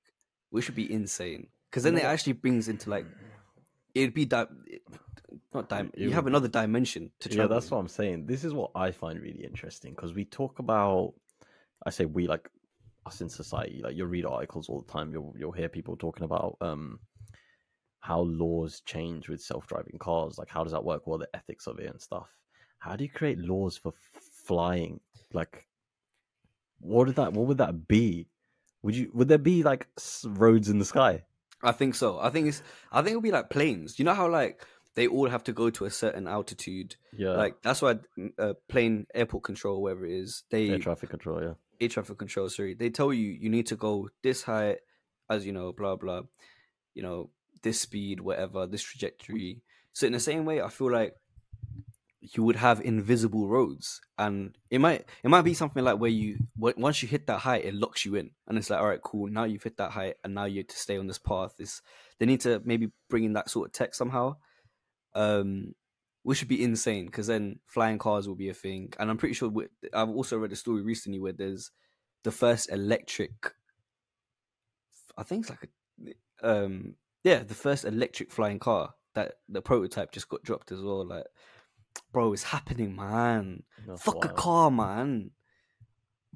which would be insane. Because then it actually brings into like it'd be di- not dim- you have another dimension to Yeah, that's what I'm saying. This is what I find really interesting because we talk about, I say we like us in society. Like you read articles all the time. You'll you'll hear people talking about um how laws change with self-driving cars. Like how does that work? What are the ethics of it and stuff. How do you create laws for flying? Like what would that what would that be? Would you would there be like roads in the sky? I think so. I think it's. I think it'll be like planes. You know how like they all have to go to a certain altitude. Yeah, Like that's why uh, plane airport control, whatever it is, they air traffic control. Yeah, air traffic control. Sorry, they tell you you need to go this height, as you know, blah blah. You know this speed, whatever, this trajectory. So in the same way, I feel like you would have invisible roads, and it might it might be something like where you once you hit that height, it locks you in, and it's like, all right, cool. Now you've hit that height, and now you have to stay on this path. This they need to maybe bring in that sort of tech somehow, um, which would be insane because then flying cars will be a thing. And I'm pretty sure we- I've also read a story recently where there's the first electric. I think it's like a, um, yeah, the first electric flying car that the prototype just got dropped as well. Like, bro, it's happening, man. That's Fuck a car, man.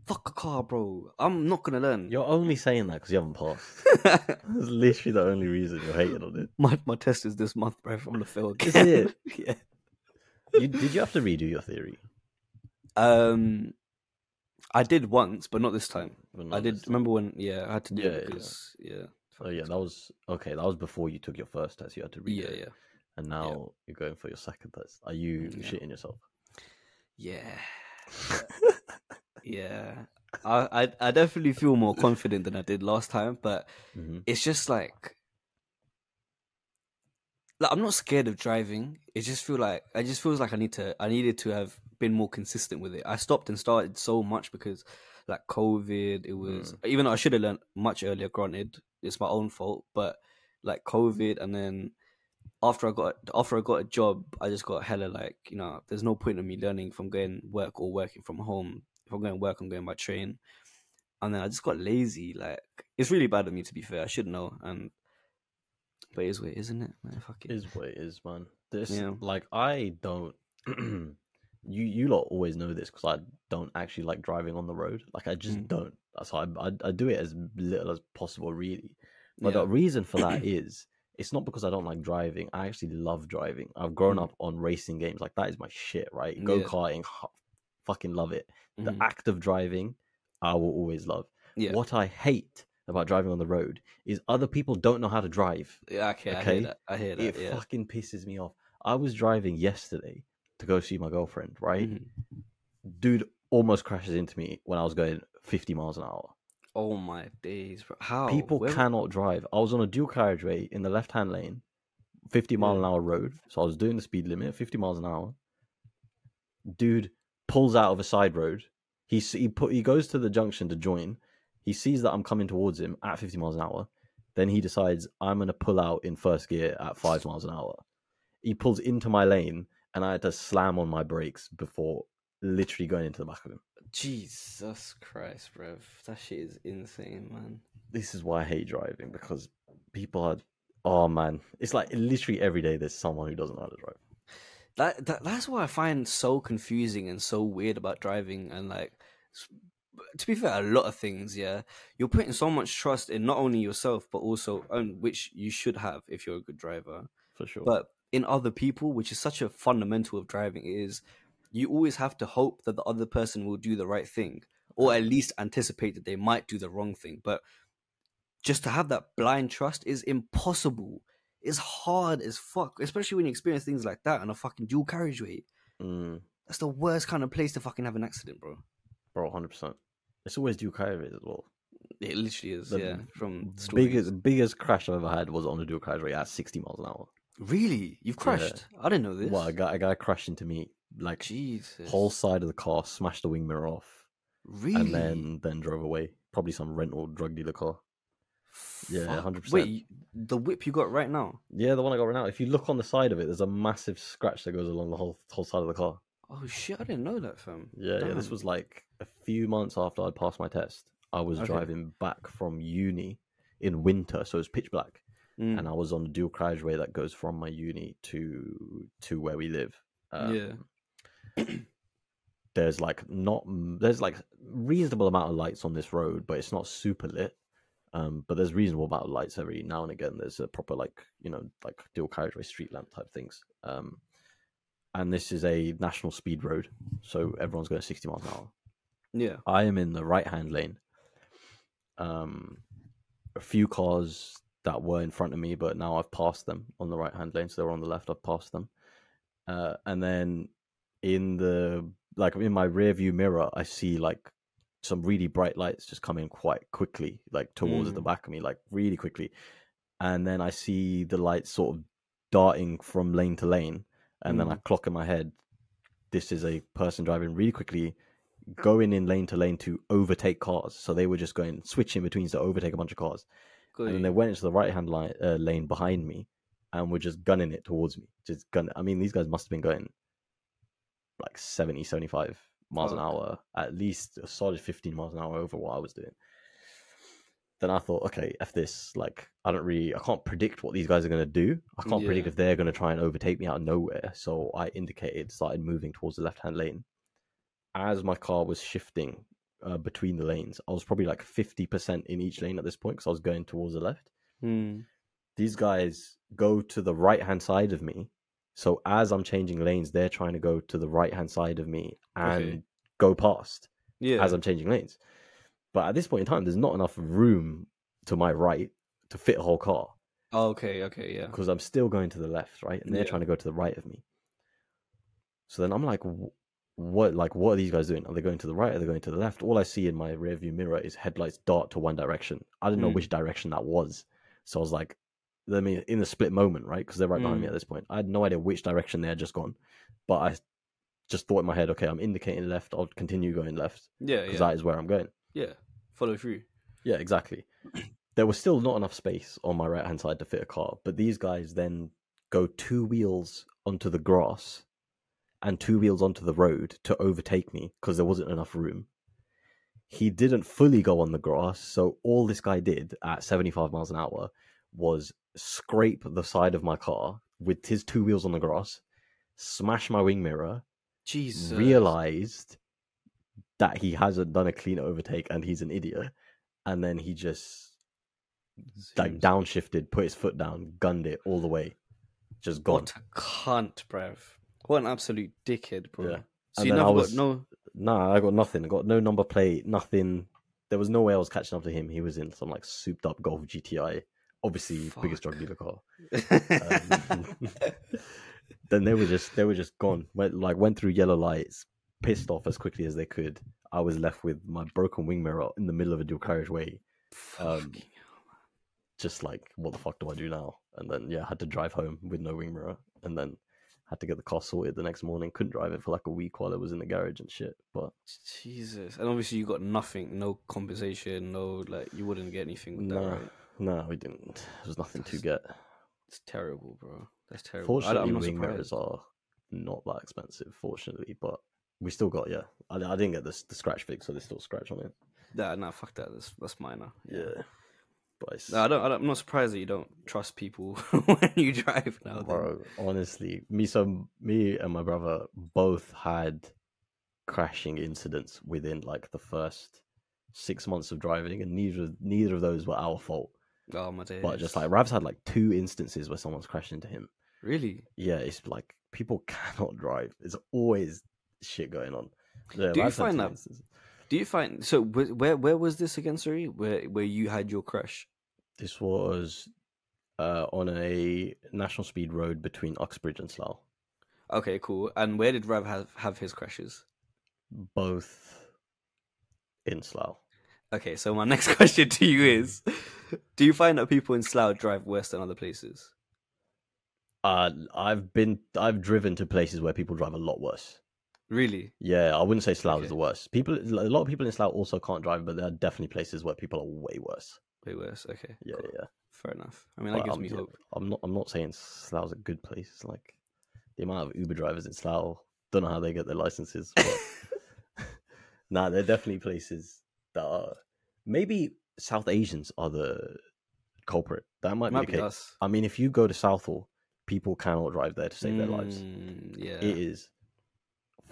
Fuck a car, bro. I'm not gonna learn. You're only saying that because you haven't passed. That's literally the only reason you're hating on it. my my test is this month, bro. I'm gonna fail again. Is it? yeah. You, did you have to redo your theory? Um, I did once, but not this time. Well, I did time. remember when. Yeah, I had to do Yeah, it yeah. yeah. Oh yeah, that was okay. That was before you took your first test. You had to read. Yeah, it, yeah, and now you're going for your second test. Are you Mm, yeah. shitting yourself? yeah, yeah. I, I I definitely feel more confident than I did last time, but hmm it's just like like I'm not scared of driving. It just feel like I just feels like I need to I needed to have been more consistent with it. I stopped and started so much because like COVID, it was even though I should have learned much earlier, granted, it's my own fault, but like COVID and then after I got after I got a job, I just got hella like, you know, there's no point in me learning if I'm going work or working from home. If I'm going work, I'm going by train. And then I just got lazy. Like it's really bad of me to be fair. I should know. And but it is what it is, isn't it? Man, fuck it. Is what it is, man. This Yeah. like I don't. you you lot always know this because I don't actually like driving on the road. Like I just Mm. don't. That's why I, I I do it as little as possible, really. But Yeah. the reason for that is it's not because I don't like driving. I actually love driving. I've grown Mm. up on racing games. Like that is my shit, right? Go karting, fucking love it. The Mhm. act of driving, I will always love. Yeah. What I hate about driving on the road is other people don't know how to drive. Yeah, okay, I Okay. hear that. I hear that. It yeah. fucking pisses me off. I was driving yesterday to go see my girlfriend, right? Mhm. Dude almost crashes into me when I was going 50 miles an hour. Oh my days, bro. How People Where- cannot drive. I was on a dual carriageway in the left hand lane, 50 mile Yeah. an hour road. So I was doing the speed limit, 50 miles an hour. Dude pulls out of a side road. He he put he goes to the junction to join. He sees that I'm coming towards him at 50 miles an hour. Then he decides I'm going to pull out in first gear at 5 miles an hour. He pulls into my lane and I had to slam on my brakes before literally going into the back of him. Jesus Christ, bro. That shit is insane, man. this is why I hate driving because people are oh man, it's like literally every day there's someone who doesn't know how to drive. That, that that's what I find so confusing and so weird about driving and like to be fair, a lot of things, yeah. You're putting so much trust in not only yourself but also um, which you should have if you're a good driver. For sure. but in other people, which is such a fundamental of driving, is you always have to hope that the other person will do the right thing, or at least anticipate that they might do the wrong thing. But just to have that blind trust is impossible. It's hard as fuck, especially when you experience things like that on a fucking dual carriageway. mm, That's the worst kind of place to fucking have an accident, bro. bro, hundred percent. It's always dual carriageways as well. It literally is, The yeah. From stories. Biggest biggest crash I've ever had was on a dual carriageway at sixty miles an hour. Really, you've Yeah. crashed? I didn't know this. Well, a guy, a guy crashed into me, like Jesus, whole side of the car, smashed the wing mirror off, really? and then then drove away. Probably some rental drug dealer car. Yeah, 100%. Wait, the whip you got right now? Yeah, the one I got right now. If you look on the side of it, there's a massive scratch that goes along the whole whole side of the car. Oh shit, I didn't know that, fam. Yeah, yeah. This was like a few months after I'd passed my test. I was Okay. driving back from uni in winter, so it was pitch black, Mm, and I was on the dual carriageway that goes from my uni to to where we live. Um, yeah. there's like not there's like reasonable amount of lights on this road, but it's not super lit. Um, but there's reasonable amount of lights every now and again. There's a proper like you know like dual carriageway street lamp type things. Um, and this is a national speed road, so everyone's going 60 miles an hour. Yeah. I am in the right hand lane. Um, a few cars that were in front of me, but now I've passed them on the right hand lane, so they're on the left. I've passed them, uh, and then in the like in my rear view mirror, I see like some really bright lights just coming quite quickly, like towards the Mm. back of me, like really quickly, and then I see the lights sort of darting from lane to lane, and then I clock in my head, this is a person driving really quickly going in lane to lane to overtake cars. So they were just going switching between to overtake a bunch of cars, And then they went into the right hand line uh, lane behind me, and were just gunning it towards me. Just gun. I mean, these guys must have been going like 70, 75 miles an hour, at least a solid fifteen miles an hour over what I was doing. Then I thought, okay, f this. Like, I don't really, I can't predict what these guys are going to do. I can't predict if they're going to try and overtake me out of nowhere. So I indicated, started moving towards the left hand lane. As my car was shifting uh, between the lanes, I was probably like 50% in each lane at this point because I was going towards the left. Hmm. These guys go to the right hand side of me. So as I'm changing lanes, they're trying to go to the right hand side of me and Okay. go past Yeah. as I'm changing lanes. But at this point in time, there's not enough room to my right to fit a whole car Oh, okay. Okay. Yeah. because I'm still going to the left, right? And they're Yeah. trying to go to the right of me. So then I'm like, "Wh- what? Like, what are these guys doing? Are they going to the right? Are they going to the left? All I see in my rearview mirror is headlights dart to one direction. I didn't know Mm. which direction that was, so I was like, I mean, in the split moment, right? Because they're right behind me Mm. at this point. I had no idea which direction they had just gone, but I just thought in my head, okay, I'm indicating left. I'll continue going left Yeah. because Yeah. that is where I'm going. Yeah. Follow through. Yeah, exactly. There was still not enough space on my right hand side to fit a car, but these guys then go two wheels onto the grass and two wheels onto the road to overtake me because there wasn't enough room. He didn't fully go on the grass, so all this guy did at 75 miles an hour was scrape the side of my car with his two wheels on the grass, smash my wing mirror, Jesus. realized that he hasn't done a clean overtake and he's an idiot, and then he just like downshifted, put his foot down, gunned it all the way, just gone. What a cunt, bruv. What an absolute dickhead, bro. Yeah. So And you never was- got no. Nah, I got nothing. I got no number plate, nothing. There was no way I was catching up to him. He was in some like souped up Golf GTI, obviously biggest drug dealer car. Um, then they were just they were just gone. Went like went through yellow lights, pissed off as quickly as they could. I was left with my broken wing mirror in the middle of a dual carriageway, um, just like what the fuck do I do now? And then yeah, I had to drive home with no wing mirror, and then had to get the car sorted the next morning. Couldn't drive it for like a week while it was in the garage and shit. But Jesus. And obviously you got nothing, no compensation, no like you wouldn't get anything with that, nah, right? nah, we didn't. There was nothing to get. It's terrible, bro. That's terrible. Fortunately, wing mirrors are not that expensive. Fortunately, but we still got yeah. I, I didn't get this the scratch fix, so there's still scratch on it. Nah, nah, fuck that. That's that's minor. Yeah, but No, I don't, I. I'm not surprised that you don't trust people when you drive now. then. bro. Honestly, me so me and my brother both had crashing incidents within like the first six months of driving, and neither neither of those were our fault. Oh my days. But just like Rav's had like two instances where someone's crashed into him. really, Yeah, it's like people cannot drive. There's always shit going on. Yeah, Do you Rav's had find that- instances. Do you find so? Where where was this again? Sorry, where where you had your crash? This was uh, on a national speed road between Uxbridge and Slough. Okay, cool. And where did Rav have have his crashes? Both in Slough. Okay, so my next question to you is: Do you find that people in Slough drive worse than other places? Uh, I've been, I've driven to places where people drive a lot worse. Really? Yeah, I wouldn't say Slough is the worst. People, a lot of people in Slough also can't drive, but there are definitely places where people are way worse. Way worse. Okay. Yeah, cool. yeah. Fair enough. I mean, that But gives I'm, me hope. I'm not, I'm not saying Slough's a good place. It's like the amount of Uber drivers in Slough. Don't know how they get their licenses, but nah, they're definitely places that are maybe South Asians are the culprit. That might, Might be be us. I mean, if you go to Southall, people cannot drive there to save their lives. Mm, Yeah. It is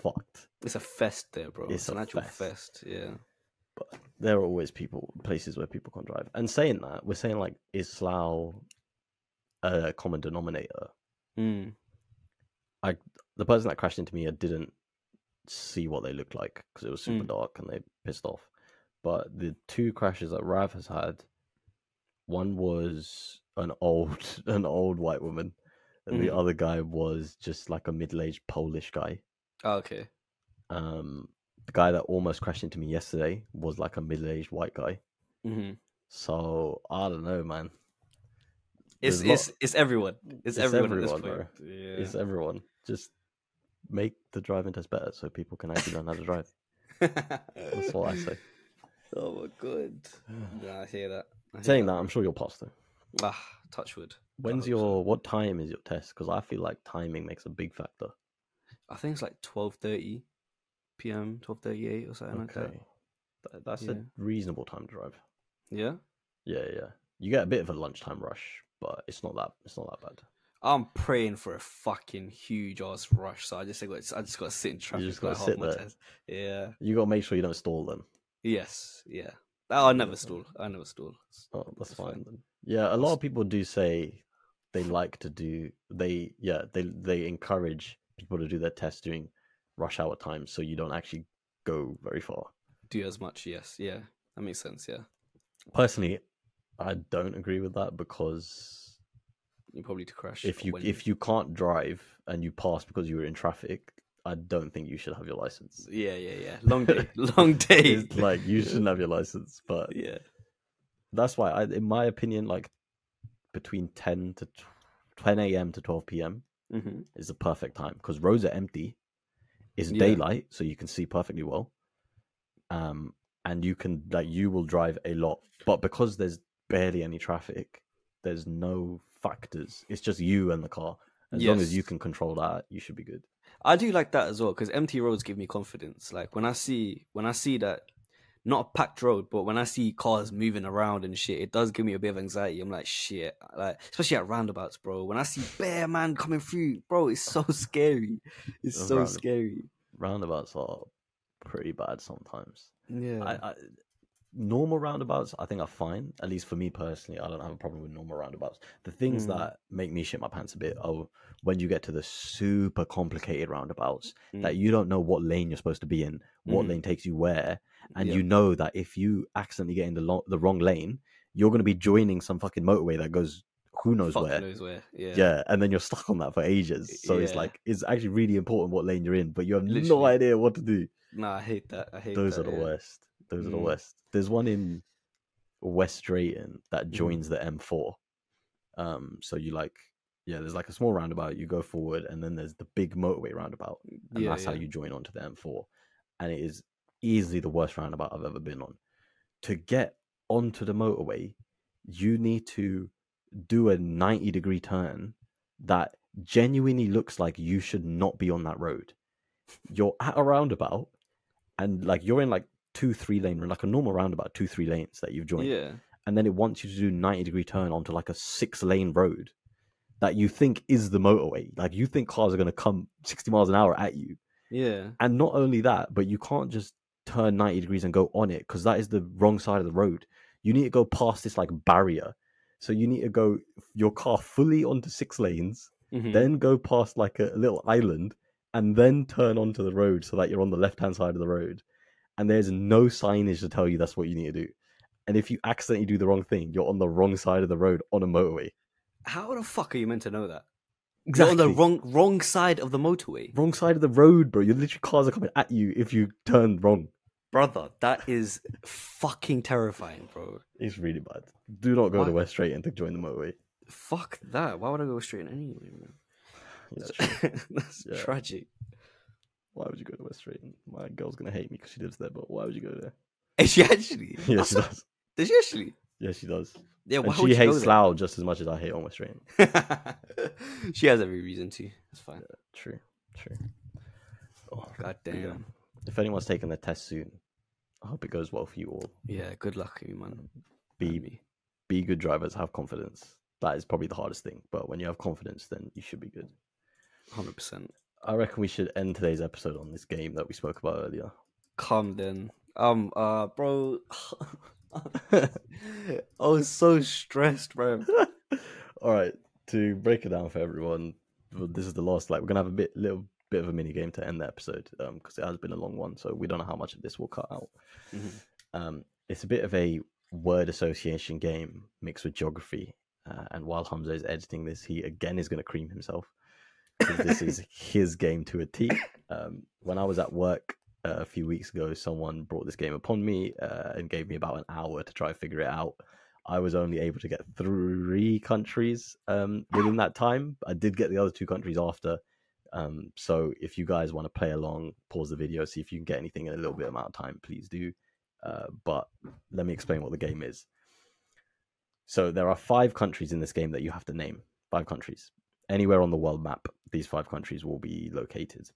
fucked. It's a fest there, bro. It's It's, an actual fest. fest. Yeah. But there are always people places where people can't drive. And saying that, we're saying like is Slough a common denominator? Mm. The person that crashed into me, I didn't see what they looked like because it was super Mm. dark and they pissed off. But the two crashes that Rav has had, one was an old an old white woman, and the Mhm. other guy was just like a middle aged Polish guy. Oh, okay. Um, the guy that almost crashed into me yesterday was like a middle aged white guy. hmm So I don't know, man. It's lot- it's it's everyone. It's, It's everyone, everyone, at this point. Yeah. It's everyone. Just make the driving test better so people can actually learn how to drive. That's all I say. Oh my god. Yeah, I hear that. I hear Saying that, I'm sure you'll pass though. Ah, touch wood. When's hope so. your what time is your test? Because I feel like timing makes a big factor. I think it's like twelve thirty PM, twelve thirty eight or something like that. Th- that's Yeah. a reasonable time to drive. Yeah. Yeah, yeah. You get a bit of a lunchtime rush, but it's not that it's not that bad. I'm praying for a fucking huge ass rush, so I just got I just got to sit in traffic. You just gotta sit there. Yeah. You gotta make sure you don't stall then. Yes. Yeah. Oh, I never stall. I never stall. Oh, that's, That's fine. fine. then. Yeah, a lot of people do say they like to do they yeah they they encourage people to do their test during rush hour times so you don't actually go very far. Do as much. Yes. Yeah. That makes sense. Yeah. Personally, I don't agree with that because You probably to crash if you if you can't drive and you pass because you were in traffic, I don't think you should have your license. Yeah. Yeah. Yeah. Long day. Long day. Like you shouldn't have your license, but Yeah. that's why I, in my opinion, like between ten to ten a.m. to twelve p.m. hmm is the perfect time because roads are empty. It's Yeah. daylight, so you can see perfectly well. Um, and you can like you will drive a lot, but because there's barely any traffic, there's no factors. It's just you and the car. As long as you can control that, you should be good. I do like that as well because empty roads give me confidence. Like when I see when I see that not a packed road, but when I see cars moving around and shit, it does give me a bit of anxiety. I'm like shit, like especially at roundabouts, bro. When I see bear man coming through, bro, it's so scary. It's so roundab- scary. Roundabouts are pretty bad sometimes. Yeah, I, I, normal roundabouts, I think are fine. At least for me personally, I don't have a problem with normal roundabouts. The things Mm. that make me shit my pants a bit are when you get to the super complicated roundabouts that Mm. you don't know what lane you're supposed to be in, what Mhm. lane takes you where, and Yeah. you know that if you accidentally get in the lo- the wrong lane, you're going to be joining some fucking motorway that goes who knows Fuck where. knows where. Yeah, Yeah, and then you're stuck on that for ages. So it's like it's actually really important what lane you're in, but you have no idea what to do. Nah, I hate that. I hate Those that, are the yeah. worst. Those are the Mm. worst. There's one in West Drayton that Mhm. joins the M4. Um, so you like, yeah, there's like a small roundabout. You go forward, and then there's the big motorway roundabout, and Yeah, that's how you join onto the M4. And it is easily the worst roundabout I've ever been on. To get onto the motorway, you need to do a 90 degree turn that genuinely looks like you should not be on that road. You're at a roundabout and like you're in like two, three lane, like a normal roundabout, two, three lanes that you've joined. Yeah, And then it wants you to do 90 degree turn onto like a six lane road that you think is the motorway. Like you think cars are going to come 60 miles an hour at you. yeah, And not only that, but you can't just turn 90 degrees and go on it because that is the wrong side of the road. You need to go past this like barrier. So you need to go your car fully onto six lanes, Mhm. then go past like a little island, and then turn onto the road so that you're on the left hand side of the road. And there's no signage to tell you that's what you need to do. And if you accidentally do the wrong thing, you're on the wrong side of the road on a motorway. How the fuck are you meant to know that? You're on the wrong wrong side of the motorway, wrong side of the road, bro. You're literally cars are coming at you if you turn wrong. brother. That is fucking terrifying, bro. It's really bad. Do not go to Why- West Drayton to join the motorway. Fuck that. Why would I go straight in anyway, man? Yeah, That's, that's Yeah. tragic. Why would you go to West Drayton? My girl's gonna hate me because she lives there, but why would you go there? Is she actually? Yeah, she does. Does she actually? Yeah, she does. Yeah, And she hates Slough just as much as I hate on West there? she has every reason to. It's fine. True, true. Oh, God but yeah. damn. If anyone's taking the test soon, I hope it goes well for you all. Yeah, good luck, you man. Be me. be good drivers, have confidence. That is probably the hardest thing. But when you have confidence, then you should be good. Hundred percent. I reckon we should end today's episode on this game that we spoke about earlier. Calm then. Um, uh, bro. I was so stressed, bro. All right, to break it down for everyone, this is the last. Like, we're gonna have a bit, little bit of a mini game to end the episode, um, because it has been a long one. So we don't know how much of this will cut out. Mhm. Um, it's a bit of a word association game mixed with geography. Uh, and while Hamzah is editing this, he again is going to cream himself. This is his game to a T. Um, when I was at work uh, a few weeks ago, someone brought this game upon me uh, and gave me about an hour to try and figure it out. I was only able to get three countries um, within that time. I did get the other two countries after. Um, so if you guys want to play along, pause the video, see if you can get anything in a little bit amount of time, please do. Uh, but let me explain what the game is. So there are five countries in this game that you have to name. Five countries. Anywhere on the world map, these five countries will be located.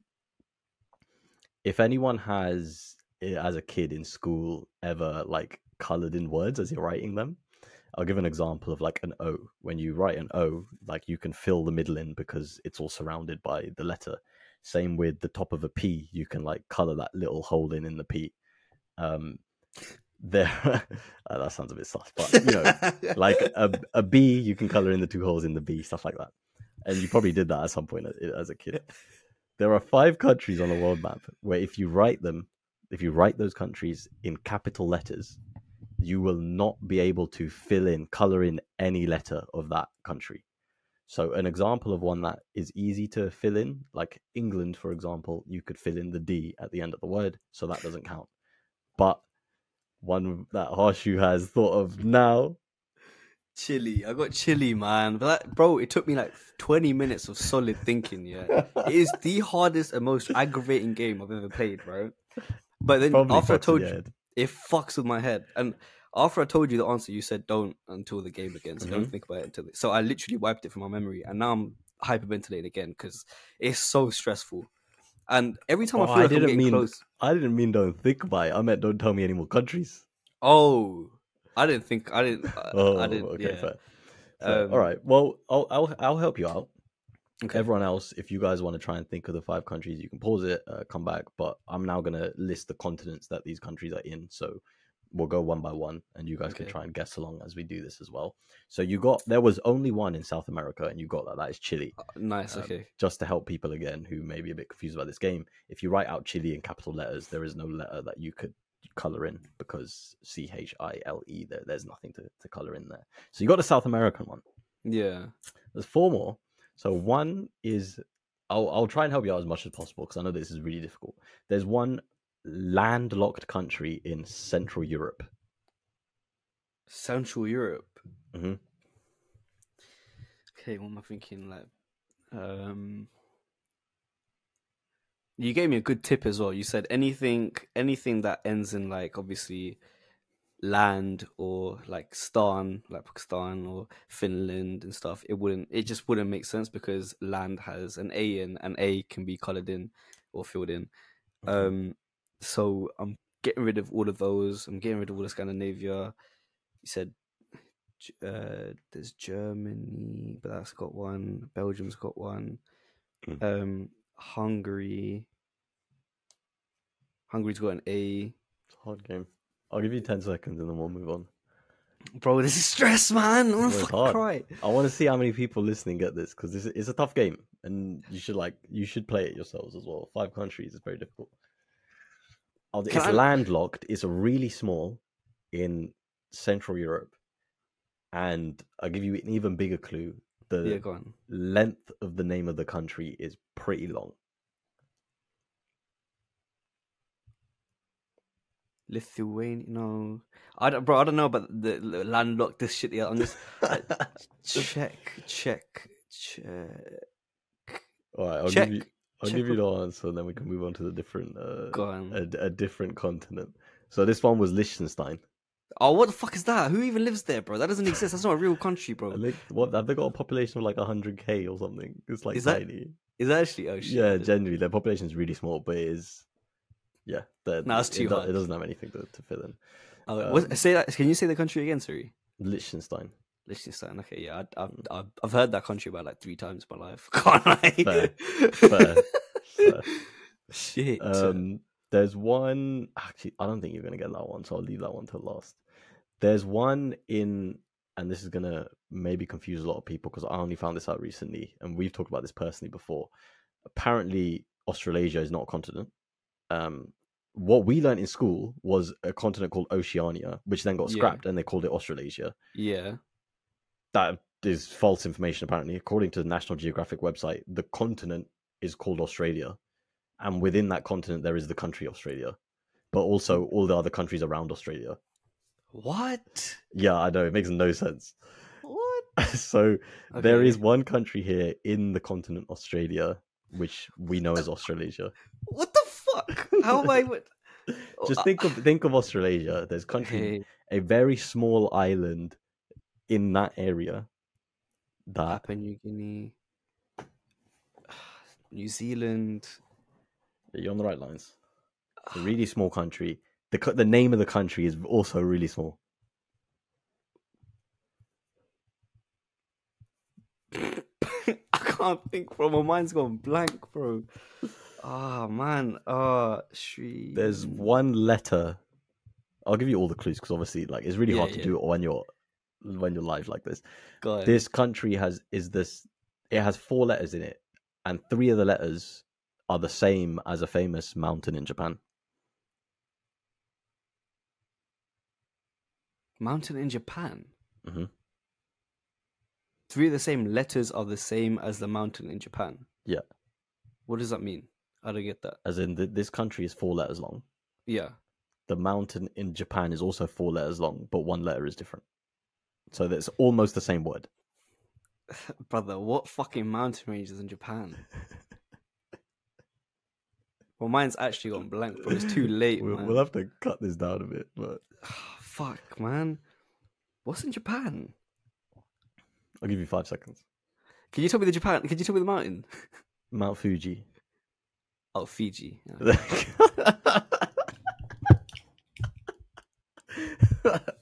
If anyone has, eh, as a kid in school, ever like colored in words as you're writing them, I'll give an example of like an O. When you write an O, like you can fill the middle in because it's all surrounded by the letter. Same with the top of a P, you can like color that little hole in in the P. Um, there, uh, that sounds a bit sus, but you know, like a, a B, you can color in the two holes in the B, stuff like that. And you probably did that at some point uh, as a kid. There are five countries on the world map where if you write them, if you write those countries in capital letters, you will not be able to fill in, color in any letter of that country. So, an example of one that is easy to fill in, like England, for example, you could fill in the D at the end of the word, so that doesn't count. But one that Harshu has thought of now, Chile. I got Chile, man. But that, bro, it took me like 20 minutes of solid thinking. Yeah, it is the hardest and most aggravating game I've ever played, bro. But then probably after I told you, head. it fucks with my head. And after I told you the answer, you said don't until the game again. So Mm-hmm. don't think about it until. The... So I literally wiped it from my memory, and now I'm hyperventilating again because it's so stressful. And every time Oh, I feel I like I'm didn't getting mean- close, I didn't mean don't think about it. I meant don't tell me any more countries. oh, I didn't think I didn't. I, Oh, I didn't. okay, yeah. fair. Fair. Um, All right. Well, I'll, I'll I'll help you out. Okay. Everyone else, if you guys want to try and think of the five countries, you can pause it, uh, come back. But I'm now gonna list the continents that these countries are in. So we'll go one by one, and you guys can try and guess along as we do this as well. So you got there was only one in South America, and you got that. That is Chile. Nice. Um, Okay. Just to help people again who may be a bit confused about this game, if you write out Chile in capital letters, there is no letter that you could color in because C H I L E. There, there's nothing to, to color in there. So you got the South American one. Yeah. There's four more. So one is I'll I'll try and help you out as much as possible because I know this is really difficult. There's one landlocked country in Central Europe. Central Europe. Mhm. Okay, what am I thinking? Like, um, you gave me a good tip as well. You said anything, anything that ends in like obviously land or like stan, like Pakistan or Finland and stuff. It wouldn't. It just wouldn't make sense because land has an A in, and A can be colored in or filled in. Mhm. Um, so I'm getting rid of all of those. I'm getting rid of all of Scandinavia. You said uh, there's Germany, but that's got one. Belgium's got one. Mm. Um, Hungary. Hungary's got an A. It's a hard game. I'll give you ten seconds and then we'll move on. Bro, this is stress, man. I'm gonna fucking cry. I want to see how many people listening get this because this is a tough game, and you should like you should play it yourselves as well. Five countries is very difficult. Oh, It's I- landlocked. It's really small in Central Europe, and I'll give you an even bigger clue. The Yeah, go on. length of the name of the country is pretty long. Lithuania. No, I don't, bro. I don't know about the, landlocked this shit. Yeah, I'm just check, check, check. All right, I'll give you. I'll give you the answer, and then we can move on to the different, uh, Go on. a, a different continent. So this one was Liechtenstein. Oh, what the fuck is that? Who even lives there, bro? That doesn't exist. That's not a real country, bro. I think what have they got a population of like hundred k or something? It's like Is that- tiny. Is that actually? Oh shit. Yeah, generally their population is really small, but it is. Yeah, No, it, too do- hard. It doesn't have anything to, to fill in. Oh, what- um, say that. Can you say the country again? Sorry. Liechtenstein. Liechtenstein. Okay, yeah, I, I've, Mm. I've I've heard that country about like three times in my life. Can't lie. Fair. Fair. fair. Shit. Um, there's one. Actually, I don't think you're gonna get that one, so I'll leave that one till last. There's one in, and this is gonna maybe confuse a lot of people because I only found this out recently, and we've talked about this personally before. Apparently, Australasia is not a continent. Um, what we learned in school was a continent called Oceania, which then got Yeah. scrapped, and they called it Australasia. yeah. That is false information. Apparently, according to the National Geographic website, the continent is called Australia, and within that continent there is the country Australia, but also all the other countries around Australia. What? Yeah, I know it makes no sense. What? so there Okay. is one country here in the continent Australia, which we know as Australasia. What the fuck? How am I? Just think of think of Australasia. There's country, a very small island in that area. That Papua New Guinea, New Zealand. You're on the right lines. It's a really small country. The co- the name of the country is also really small. I can't think, bro. My mind's gone blank, bro. Ah man. Uh Sri. There's one letter. I'll give you all the clues because obviously, like, it's really Yeah, hard to yeah. do it when you're when you're live like this. This country has is this. It has four letters in it, and three of the letters are the same as a famous mountain in Japan. mountain in Japan. Mhm. Three of the same letters are the same as the mountain in Japan. Yeah. What does that mean? I don't get that. As in, th- this country is four letters long. Yeah. The mountain in Japan is also four letters long, but one letter is different. So that's almost the same word. Brother, what fucking mountain range is in Japan? well, mine's actually gone blank, bro. It's too late, We'll, we'll have to cut this down a bit, but Fuck, man. What's in Japan? I'll give you five seconds. Can you tell me the Japan? Can you tell me the mountain? Mount Fuji. Oh, Fiji. Yeah.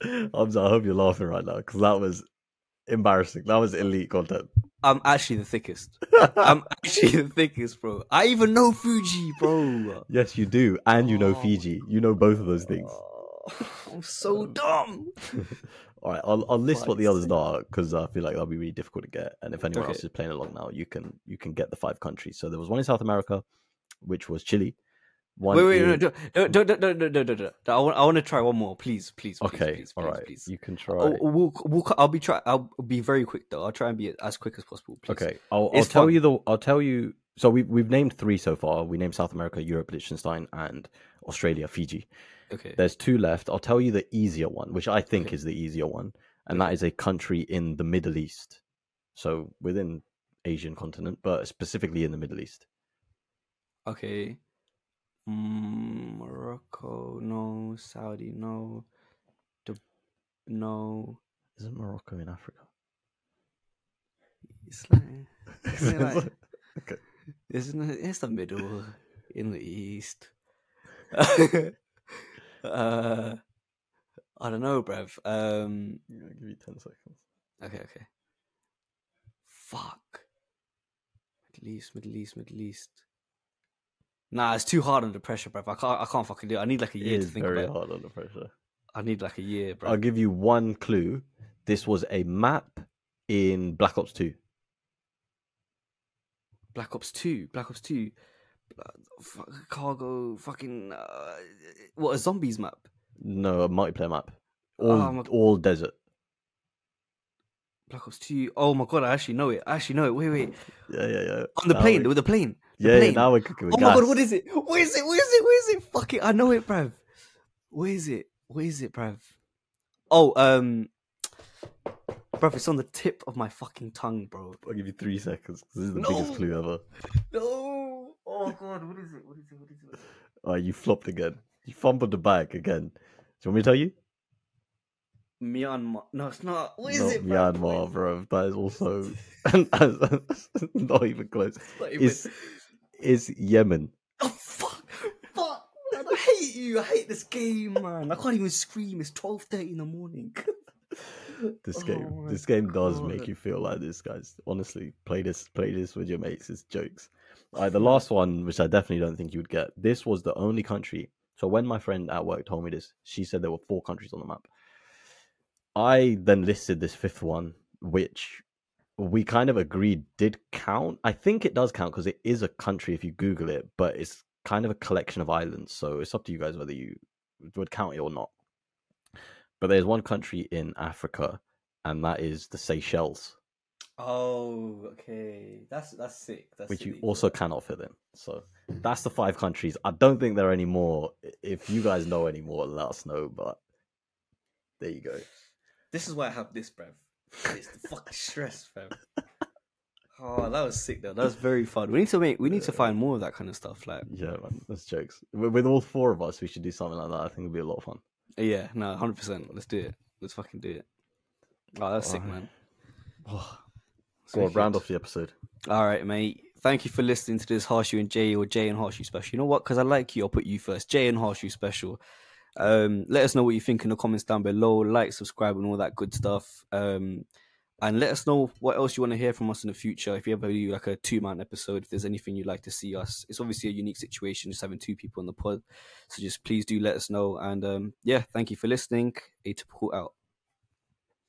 Hamzah, I hope you're laughing right now because that was embarrassing. That was elite content. I'm actually the thickest. I'm actually the thickest, bro. I even know Fuji, bro. Yes, you do, and you know Oh. Fiji. You know both of those things. I'm so dumb. All right, I'll, I'll list what the others are because I feel like that'll be really difficult to get. And if anyone else is playing along now, you can you can get the five countries. So there was one in South America, which was Chile. One Wait, wait, in... no, don't, don't, don't, don't, don't. I want, I want to try one more, please, please, please, Okay, please, all please, right, please. you can try. Oh, we'll, we'll, I'll be try. I'll be very quick though. I'll try and be as quick as possible. Please. Okay, I'll, I'll tell fun. you the. I'll tell you. So we've we've named three so far. We named South America, Europe, Liechtenstein, and Australia, Fiji. Okay. There's two left. I'll tell you the easier one, which I think Okay. is the easier one, and that is a country in the Middle East. So within Asian continent, but specifically in the Middle East. Okay. Mm, Morocco, no. Saudi, no. Dub- no. Isn't Morocco in Africa? It's like, Isn't it like- okay. isn't it? It's the middle in the east. uh, I don't know, bruv. Um, Yeah, I'll give you ten seconds. okay, okay. Fuck. Middle East, Middle East, Middle East. Nah, it's too hard under pressure, bro. I can't. I can't fucking do it. I need like a It year to think very about. it. hard under pressure. I need like a year, bro. I'll give you one clue. This was a map in Black Ops Two. Black Ops Two, Black Ops Two, cargo, fucking uh, what a zombies map. No, a multiplayer map. All Oh all desert. Black Ops Two. Oh my god, I actually know it. I actually know it. Wait, wait. Yeah, yeah, yeah. On the Now plane, we- with the plane. The yeah, yeah, now we're cooking with oh my god, what is it? Where is it? Where is it? Where is it? Fuck it, I know it, bruv. Where is it? Where is it, bruv? Oh, um, bruv, it's on the tip of my fucking tongue, bro. I'll give you three seconds. This is the No. biggest clue ever. No. Oh god, what is it? What is it? What is it? Oh, you flopped again. You fumbled the bag again. Do you want me to tell you? Myanmar. No, it's not. What is Not it, bruv? Myanmar, bro. That is also not even close. Not even- It's it's Yemen. Oh fuck! Fuck! Man, I hate you. I hate this game, man. I can't even scream. It's twelve thirty in the morning. This Oh game, my this game does make you feel like this, guys. Honestly, play this, play this with your mates. It's jokes. Alright, the last one, which I definitely don't think you would get. This was the only country. So when my friend at work told me this, she said there were four countries on the map. I then listed this fifth one, which we kind of agreed did count. I think it does count because it is a country if you Google it, but it's kind of a collection of islands. So it's up to you guys whether you would count it or not. But there's one country in Africa, and that is the Seychelles, Oh, okay. That's that's sick. That's which you also cannot fit in. So that's the five countries. I don't think there are any more. If you guys know any more, let us know. But there you go. This is why I have this, bruv. It's the fucking stress, fam. Oh, that was sick though. That was very fun. We need to make. We need to find more of that kind of stuff. Like, Yeah, man, that's jokes. With, with all four of us, we should do something like that. I think it'd be a lot of fun. yeah, no, hundred percent. Let's do it. Let's fucking do it. Oh, that's sick, man. Oh, go round off the episode. All right, mate. Thank you for listening to this Harshu and Jay or Jay and Harshu special. You know what? Because I like you, I'll put you first. Jay and Harshu special. Um, let us know what you think in the comments down below. Like, subscribe, and all that good stuff. Um, and let us know what else you want to hear from us in the future. If you ever do like a two man episode, if there's anything you'd like to see us, it's obviously a unique situation just having two people on the pod. So just please do let us know. And um, yeah, thank you for listening. Atypical out.